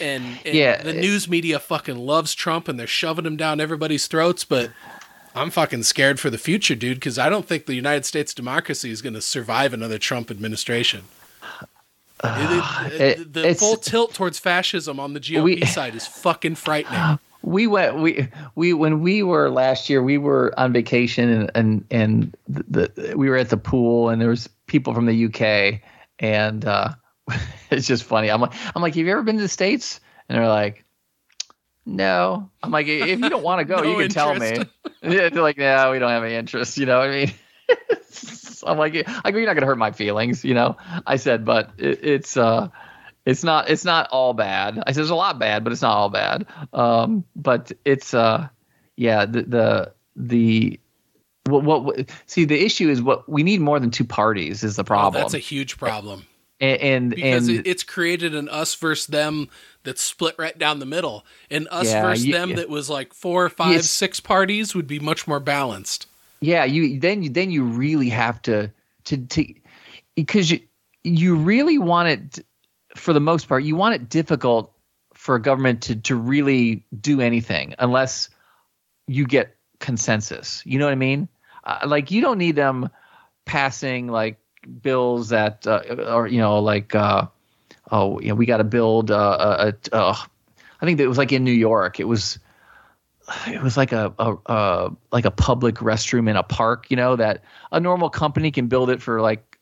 And, and Yeah, the it- news media fucking loves Trump and they're shoving him down everybody's throats, but I'm fucking scared for the future, dude, because I don't think the United States democracy is going to survive another Trump administration. It- it- It- the full tilt towards fascism on the GOP We- side is fucking frightening. we went we we when we were last year we were on vacation and and and the, the we were at the pool and there was people from the UK and uh, it's just funny. I'm like I'm like, have you ever been to the states? And they're like, no. I'm like, if you don't want to go, no you can interest. tell me. they're like, no, we don't have any interest. You know what I mean? I'm like, like you're not gonna hurt my feelings, you know. I said, but it, it's uh, it's not it's not all bad. I said there's a lot bad, but it's not all bad. Um, but it's uh, yeah, the the the what, what, what see the issue is what we need more than two parties is the problem. Oh, that's a huge problem. And, and because and, it's created an us versus them that's split right down the middle, and us yeah, versus them that was like four, five, yes. six parties would be much more balanced. Yeah, you then you then you really have to to to because you you really want it for the most part you want it difficult for a government to to really do anything unless you get consensus. You know what I mean? Uh, like you don't need them passing like bills that uh, or you know like uh, oh you know we got to build uh, a, a, I think it was like in New York it was it was like a, a, a like a public restroom in a park you know that a normal company can build it for like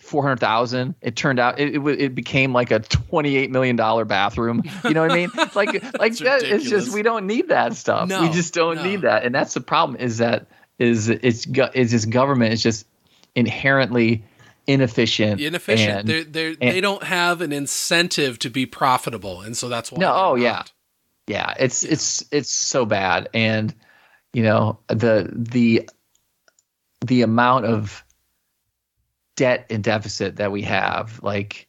four hundred thousand. It turned out it, it, it became like a twenty eight million dollar bathroom. You know what I mean? like like that. It's just we don't need that stuff. No, we just don't no. need that, and that's the problem. Is that is it's is this government is just inherently inefficient. Inefficient. And, they're, they're, and, they don't have an incentive to be profitable, and so that's why. No. Oh not. yeah. Yeah. It's it's it's so bad, and you know the the the amount of debt and deficit that we have like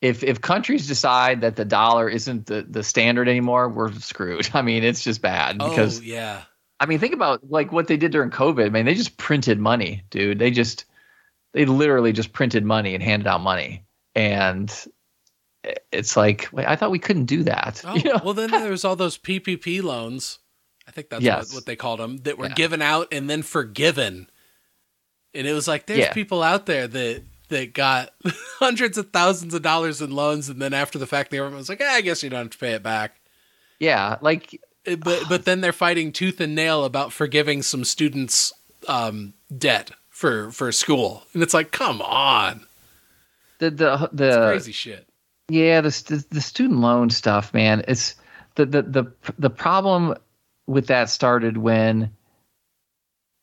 if if countries decide that the dollar isn't the, the standard anymore we're screwed. I mean it's just bad oh, because oh, yeah. I mean think about like what they did during covid. I mean they just printed money dude. They just they literally just printed money and handed out money. And it's like wait, i thought we couldn't do that oh, you know? well then there was all those ppp loans i think that's yes. what, what, they called them that were yeah. given out and then forgiven and it was like there's yeah. people out there that that got hundreds of thousands of dollars in loans, and then after the fact, the government was like, eh, "I guess you don't have to pay it back." Yeah, like, it, but but then they're fighting tooth and nail about forgiving some students' um, debt for for school, and it's like, come on, the the the it's crazy shit. Yeah, the the student loan stuff, man. It's the the the the problem with that started when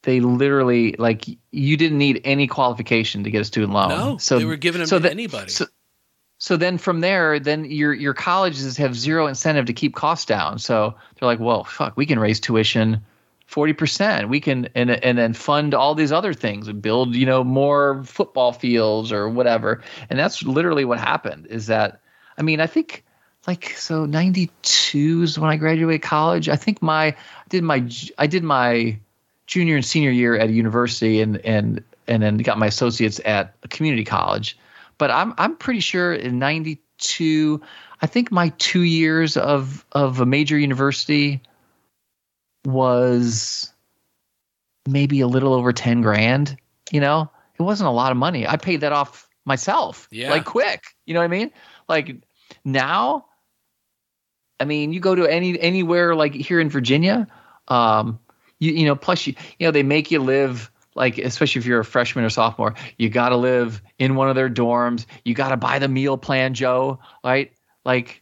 they literally like you didn't need any qualification to get a student loan. No, so they were giving them so to that, anybody. So, so then from there, then your your colleges have zero incentive to keep costs down. So they're like, well, fuck, we can raise tuition forty percent. We can and and then fund all these other things and build you know more football fields or whatever. And that's literally what happened. Is that I mean I think like so 92 is when I graduated college. I think my I did my I did my junior and senior year at a university and and and then got my associates at a community college. But I'm I'm pretty sure in '92, I think my two years of of a major university was maybe a little over ten grand. You know, it wasn't a lot of money. I paid that off myself, yeah. like quick. You know what I mean? Like now, I mean, you go to any anywhere like here in Virginia. Um, you you know plus you you know they make you live like especially if you're a freshman or sophomore you got to live in one of their dorms you got to buy the meal plan joe right like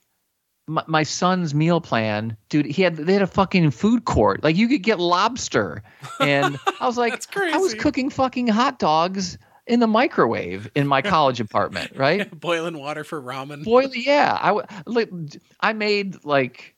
my, my, son's meal plan dude he had they had a fucking food court. Like you could get lobster. And i was like i was cooking fucking hot dogs in the microwave in my college apartment right? Boiling water for ramen. Boil yeah i like i made like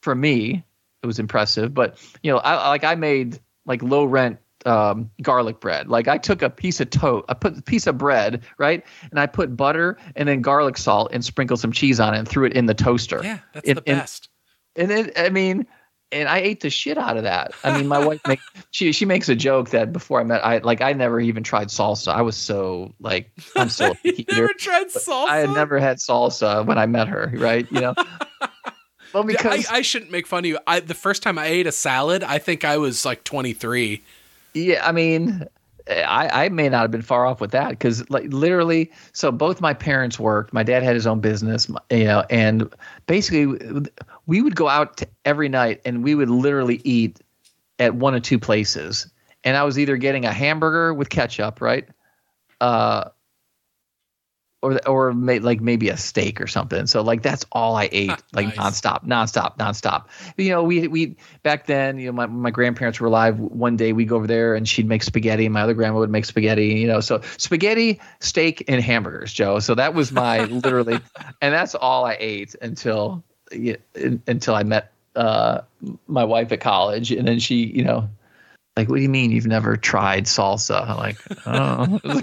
for me it was impressive. But you know, I like I made like low rent um, garlic bread. Like I took a piece of toast, I put a piece of bread, right, and I put butter and then garlic salt and sprinkled some cheese on it and threw it in the toaster. Yeah, that's and, the best. And, then I mean, and I ate the shit out of that. I mean, my wife make she she makes a joke that before I met I like I never even tried salsa. I was so like I'm still you never tried salsa. I had never had salsa when I met her, right? You know. Well, because I, I, shouldn't make fun of you. I the first time I ate a salad, I think I was like 23. Yeah, I mean, I, I may not have been far off with that because like literally so both my parents worked my dad had his own business you know and basically we would go out every night and we would literally eat at one or two places. And i was either getting a hamburger with ketchup right? Uh or or may, like maybe a steak or something. So like that's all I ate, like nice. nonstop, nonstop, nonstop. You know, we we back then, you know, my, my grandparents were alive. One day we go over there and she'd make spaghetti. and My other grandma would make spaghetti. You know, so spaghetti, steak, and hamburgers, Joe. So that was my literally, and that's all I ate until until I met uh, my wife at college, and then she, you know. Like, what do you mean you've never tried salsa? I'm like, oh.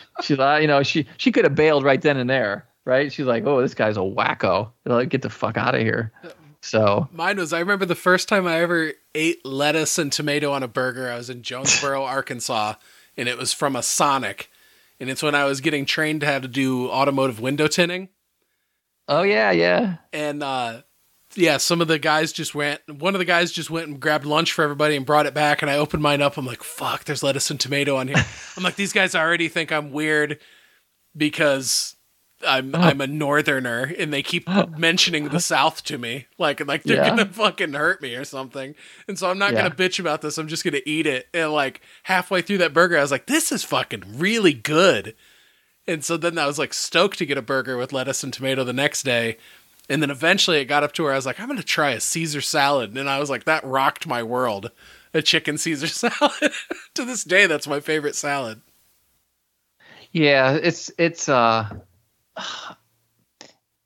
She's like, you know, she she could have bailed right then and there, right? She's like, oh, this guy's a wacko. Like, get the fuck out of here. So mine was. I remember the first time I ever ate lettuce and tomato on a burger. I was in Jonesboro, Arkansas, and it was from a Sonic, and it's when I was getting trained how to do automotive window tinting. Oh yeah, yeah. And uh, yeah, some of the guys just went. One of the guys just went and grabbed lunch for everybody and brought it back. And I opened mine up. I'm like, fuck, there's lettuce and tomato on here. I'm like, these guys already think I'm weird because I'm oh. I'm a northerner, and they keep mentioning the South to me, like like they're yeah. gonna fucking hurt me or something. And so I'm not yeah. gonna bitch about this. I'm just gonna eat it. And like halfway through that burger, I was like, this is fucking really good. And so then I was like stoked to get a burger with lettuce and tomato the next day. And then eventually it got up to where I was like, I'm going to try a Caesar salad. And I was like, that rocked my world. A chicken Caesar salad. to this day, that's my favorite salad. Yeah, it's, it's, uh,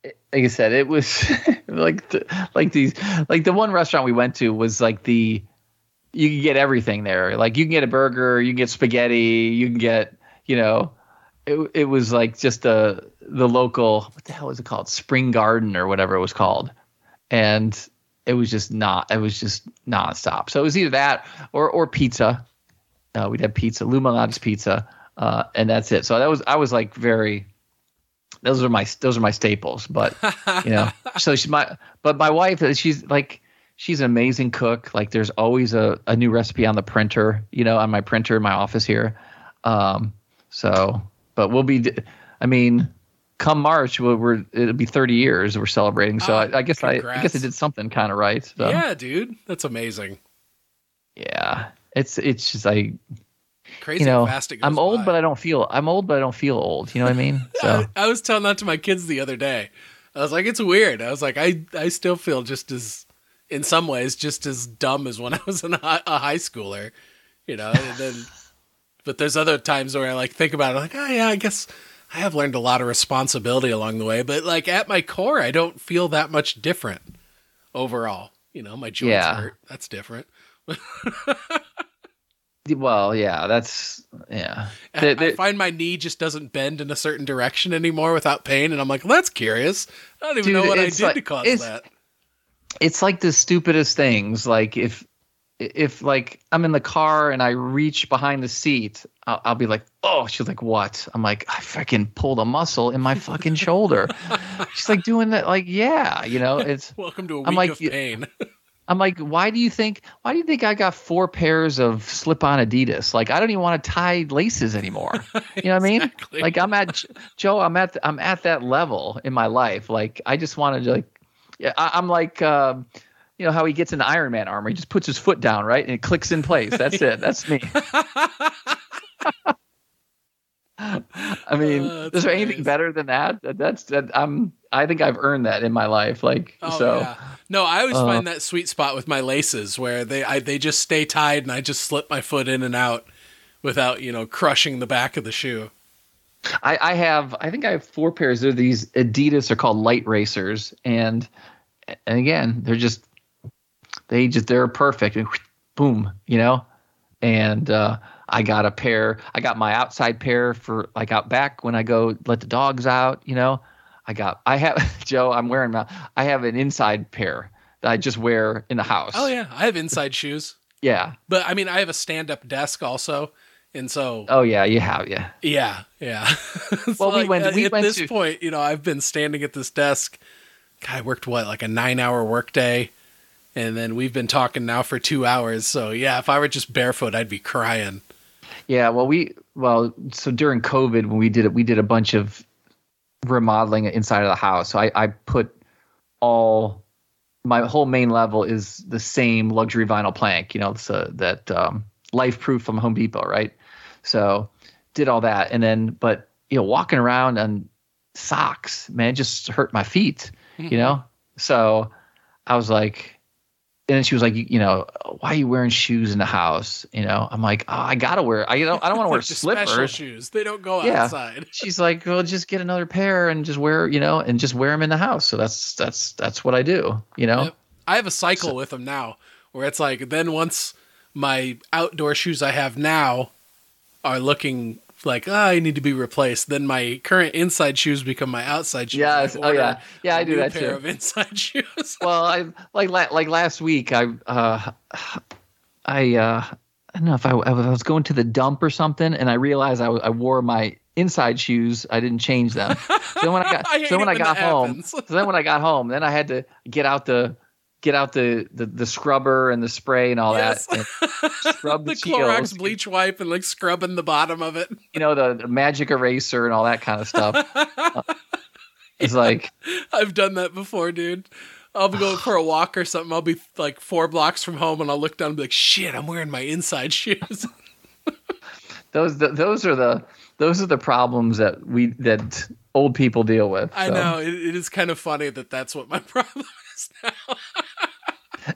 like I said, it was like, the, like these, like the one restaurant we went to was like the, you can get everything there. Like you can get a burger, you can get spaghetti, you can get, you know, it, it was like just a the local what the hell was it called? Spring garden or whatever it was called. And it was just not it was just nonstop. So it was either that or or pizza. Uh, we'd have pizza Lou Malnati's pizza uh, and that's it. So that was i was like very those are my those are my staples but you know so she's my but my wife she's like she's an amazing cook. Like there's always a, a new recipe on the printer you know on my printer in my office here. Um so but we'll be. I mean, come March, we're, we're it'll be 30 years we're celebrating. So uh, I, I, guess I, I, guess I did something kind of right. So. Yeah, dude, that's amazing. Yeah, it's it's just I. Crazy you know, I'm old, by. but I don't feel. I'm old, but I don't feel old. You know what I mean? So I, I was telling that to my kids the other day. I was like, it's weird. I was like, I I still feel just as, in some ways, just as dumb as when I was a high schooler. You know, and then but there's other times where I like think about it, like, oh yeah, I guess I have learned a lot of responsibility along the way. But like at my core, I don't feel that much different overall. You know, my joints yeah. hurt. That's different. well, yeah, that's yeah. I, I find my knee just doesn't bend in a certain direction anymore without pain, and I'm like, well, that's curious. I don't even dude, know what I did like, to cause that. It's like the stupidest things. Like if if like I'm in the car and I reach behind the seat, I'll, I'll, be like, "Oh," she's like, "What?" I'm like, "I freaking pulled a muscle in my fucking shoulder." she's like, "Doing that?" Like, yeah, you know, it's welcome to a week I'm like, of pain. I'm like, why do you think? Why do you think I got four pairs of slip-on Adidas? Like, I don't even want to tie laces anymore. You know what I mean? Like, I'm at Joe. I'm at I'm at that level in my life. Like, I just wanted to like, yeah, I, am like. Um, you know how he gets into Iron Man armor. He just puts his foot down, right, and it clicks in place. That's it. That's me. I mean, uh, is there anything better than that? That's that. I'm. I think I've earned that in my life. Like oh, so. Yeah. No, I always uh, find that sweet spot with my laces where they I, they just stay tied and I just slip my foot in and out without you know crushing the back of the shoe. I, I have. I think I have four pairs. They're these Adidas. are called Lite Racers, and and again, they're just they just they're perfect and boom, you know. And uh, I got a pair. I got my outside pair for like out back when I go let the dogs out. You know, I got. I have Joe. I'm wearing my. I have an inside pair that I just wear in the house. Oh yeah, I have inside shoes. Yeah, but I mean, I have a stand-up desk also, and so. Oh yeah, you have yeah. Yeah, yeah. so well, we like, went. We at went this to... point, you know, I've been standing at this desk. God, I worked what like a nine-hour workday and then we've been talking now for two hours. So yeah, if I were just barefoot, I'd be crying. Yeah, well, we well, so during COVID when we did it, we did a bunch of remodeling inside of the house. So I, I put all my whole main level is the same luxury vinyl plank, you know, so that um, LifeProof from Home Depot, right? So did all that, and then but you know, walking around on socks, man, just hurt my feet, you mm-hmm. know. So I was like, and then she was like, you, know, why are you wearing shoes in the house? You know, I'm like, oh, I gotta wear. I don't. I don't want to wear slippers. shoes. They don't go yeah. outside. She's like, well, just get another pair and just wear, you know, and just wear them in the house. So that's that's that's what I do. You know, yep. I have a cycle so, with them now, where it's like, then once my outdoor shoes I have now are looking like oh, I need to be replaced. Then my current inside shoes become my outside shoes. Yes. Oh yeah. Yeah, I do that too. pair too. of inside shoes. well, I like like last week. I uh, I uh, I don't know if I, I was going to the dump or something, and I realized I, I wore my inside shoes. I didn't change them. So when I got I so when I got home, so then when I got home, then I had to get out the get out the, the, the scrubber and the spray and all yes. that. And scrub the, the Clorox bleach wipe and like scrubbing the bottom of it. You know, the, the magic eraser and all that kind of stuff. it's yeah, like I've done that before, dude. I'll be going for a walk or something. I'll be like four blocks from home and I'll look down and be like, shit, I'm wearing my inside shoes. those the, those are the those are the problems that we that old people deal with. So. I know it, it is kind of funny that that's what my problem now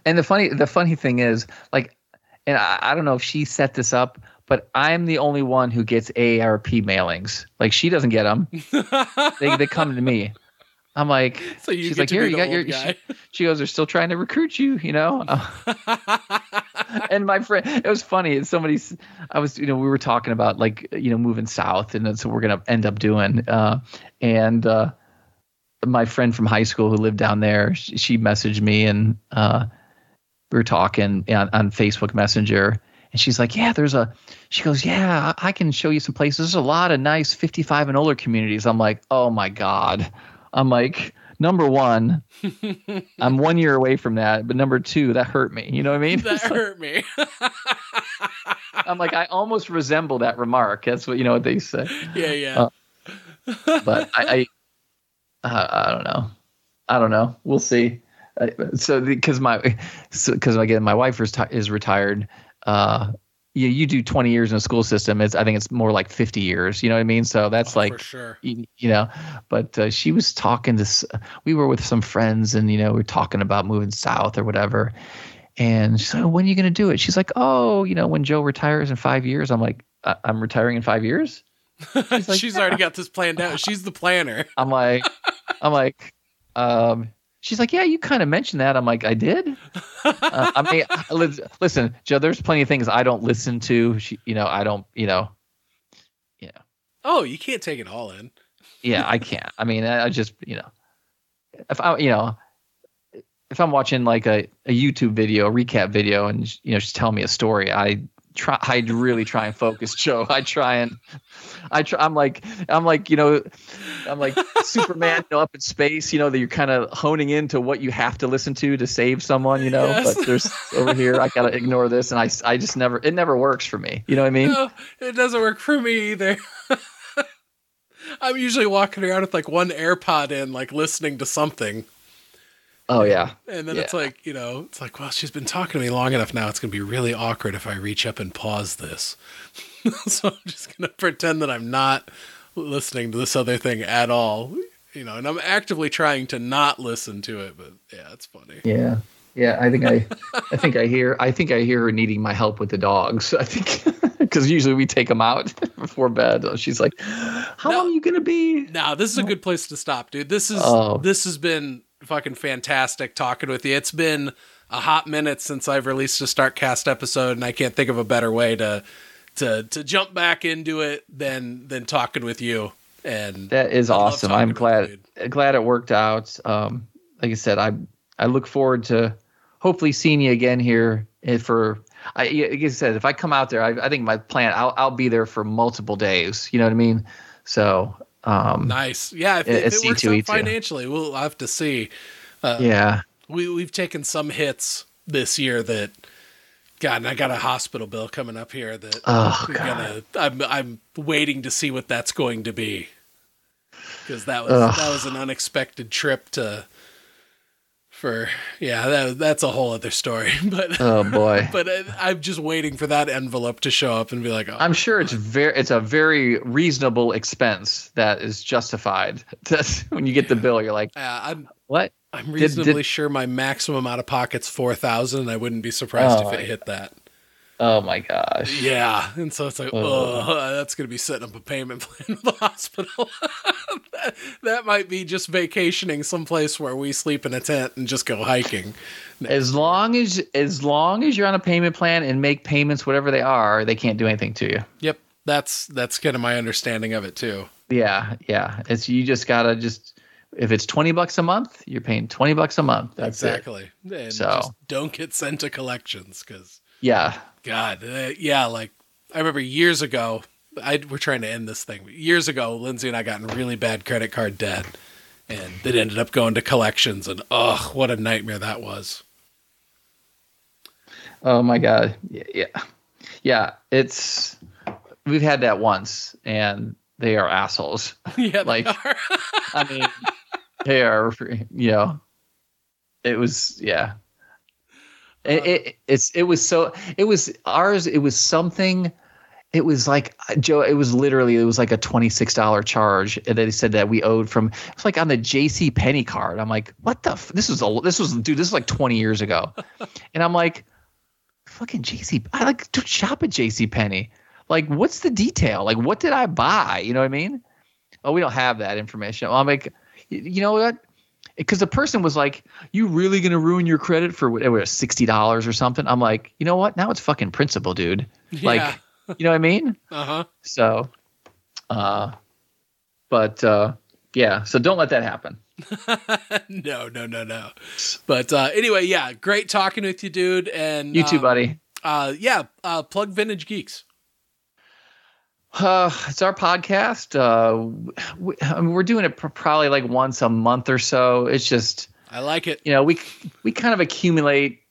and the funny the funny thing is like and I, I, don't know if she set this up but i'm the only one who gets aarp mailings. Like she doesn't get them they, they come to me. I'm like so she's like here you got your she, she, goes they're still trying to recruit you you know? And my friend it was funny. Somebody i was you know we were talking about like you know moving south and that's what we're gonna end up doing uh, and uh, my friend from high school who lived down there, she, she messaged me and uh, we were talking on, on, Facebook Messenger. And she's like, Yeah, there's a, she goes, Yeah, I can show you some places. There's a lot of nice 55 and older communities. I'm like, Oh my God. I'm like, Number one, I'm one year away from that. But number two, that hurt me. You know what I mean? That hurt me. I'm like, I almost resemble that remark. That's what, you know what they say. Yeah, yeah. Uh, but I, I uh, I don't know. I don't know. We'll see. Uh, so because my because so, again my wife is, t- is retired. Uh, you you do 20 years in a school system. It's I think it's more like 50 years. You know what I mean? So that's oh, like sure. You, you, know. But uh, she was talking to. We were with some friends, and you know we are talking about moving south or whatever. And so when are you going to do it? She's like, oh, you know, when Joe retires in five years. I'm like, I'm retiring in five years. She's, like, she's yeah. already got this planned out. She's the planner. I'm like, I'm like, um, she's like, yeah, you kind of mentioned that. I'm like, I did. Uh, I mean, listen, Joe, there's plenty of things I don't listen to. She, you know, I don't, you know, yeah. Oh, you can't take it all in. yeah, I can't. I mean, I, I just, you know, if I, you know, if I'm watching like a, a YouTube video, a recap video, and you know, she's telling me a story, I try I really try and focus, Joe. I try and I try I'm like I'm like, you know, I'm like Superman you know, up in space, you know, that you're kind of honing into what you have to listen to to save someone, you know. Yes. But there's over here I gotta ignore this and I I just never it never works for me. You know what I mean? No, it doesn't work for me either. I'm usually walking around with like one AirPod in, like listening to something. Oh yeah. And then yeah. it's like, you know, it's like, well, she's been talking to me long enough now. It's going to be really awkward if I reach up and pause this. so I'm just going to pretend that I'm not listening to this other thing at all. You know, and I'm actively trying to not listen to it, but yeah, it's funny. Yeah. Yeah, I think I, I think I hear, I think I hear her needing my help with the dogs. I think because usually we take them out before bed. She's like, "How now, long are you gonna be?" Now this is a good place to stop, dude. This is oh. this has been fucking fantastic talking with you. It's been a hot minute since I've released a Starkcast episode, and I can't think of a better way to to to jump back into it than than talking with you. And that is awesome. I'm glad you, glad it worked out. Um, like I said, I I look forward to hopefully seeing you again here for. I, like I said, if I come out there, I, I think my plan, I'll, I'll be there for multiple days. You know what I mean? So um, nice. Yeah. If, if it works out financially, we'll have to see. Uh, yeah. We, we've taken some hits this year that God, and I got a hospital bill coming up here that oh, I'm, gonna, I'm I'm waiting to see what that's going to be. Because that was Ugh. that was an unexpected trip to for yeah that, that's a whole other story but oh boy. but I, am just waiting for that envelope to show up and be like oh, i'm sure it's very it's a very reasonable expense that is justified. That's, when you get the bill you're like uh, i'm what i'm reasonably did, did, sure my maximum out of pocket's 4000 and i wouldn't be surprised oh, if it hit that Oh my gosh. Yeah. And so it's like, oh, that's going to be setting up a payment plan for the hospital. that, that might be just vacationing someplace where we sleep in a tent and just go hiking. As long as as long as you're on a payment plan and make payments whatever they are, they can't do anything to you. Yep. That's that's kind of my understanding of it too. Yeah, yeah. It's you just got to just if it's 20 bucks a month, you're paying 20 bucks a month. That's exactly. It. And so don't get sent to collections cuz yeah, God, uh, yeah, like I remember years ago. I we're trying to end this thing. Years ago, Lindsay and I got in really bad credit card debt, and it ended up going to collections. And ugh, what a nightmare that was. Oh my god, yeah, yeah. It's we've had that once, and they are assholes. Yeah, like I mean, they are. You know, it was yeah. It, it, it's it was so it was ours. It was something. It was like Joe. It was literally it was like a twenty six dollar charge and they said that we owed from. It's like on the J.C. Penney card. I'm like, what the? F-? This was a this was dude. This is like twenty years ago, and I'm like, fucking J.C. I like to shop at J.C. Penney Like, what's the detail? Like, what did I buy? You know what I mean? Oh, we don't have that information. Well, I'm like, you know what? because the person was like, "You really gonna ruin your credit for whatever sixty dollars or something?" I'm like, you know what? Now it's fucking principal, dude. Yeah. Like, you know what I mean? Uh huh. So, uh, but uh, yeah. So don't let that happen. no, no, no, no. But uh, anyway, yeah, great talking with you, dude. And you too, um, buddy. Uh, yeah, uh, plug Vintage Geeks. Uh, it's our podcast. Uh, we, I mean, we're doing it pr- probably like once a month or so. It's just I like it. You know, we we kind of accumulate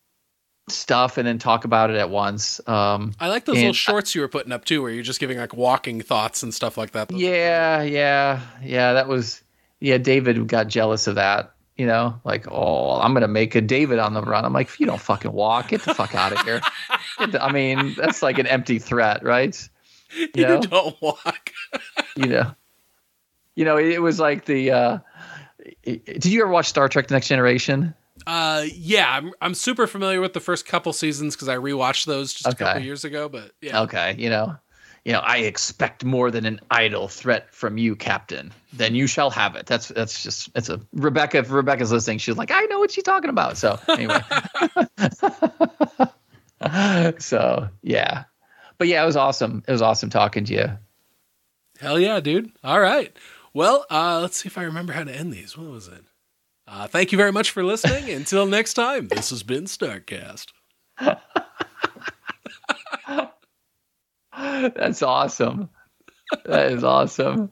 stuff and then talk about it at once. Um, I like those little shorts you were putting up too, where you're just giving like walking thoughts and stuff like that. Those yeah, yeah, yeah. That was yeah. David got jealous of that. You know, like, oh, I'm gonna make a David on the run. I'm like, if you don't fucking walk, get the fuck out of here. The, I mean, that's like an empty threat, right? You, you know? don't walk. you know, you know, it was like the. Uh, did you ever watch Star Trek: The Next Generation? Uh, yeah, I'm I'm super familiar with the first couple seasons because I rewatched those just okay. a couple years ago. But yeah, okay, you know, you know, I expect more than an idle threat from you, Captain. Then you shall have it. That's that's just it's a Rebecca. If Rebecca's listening, she's like, I know what she's talking about. So anyway, so yeah, but yeah, it was awesome. It was awesome talking to you. Hell yeah, dude. All right. Well, uh, let's see if I remember how to end these. What was it? Uh, thank you very much for listening. Until next time, this has been Starkcast. That's awesome. That is awesome.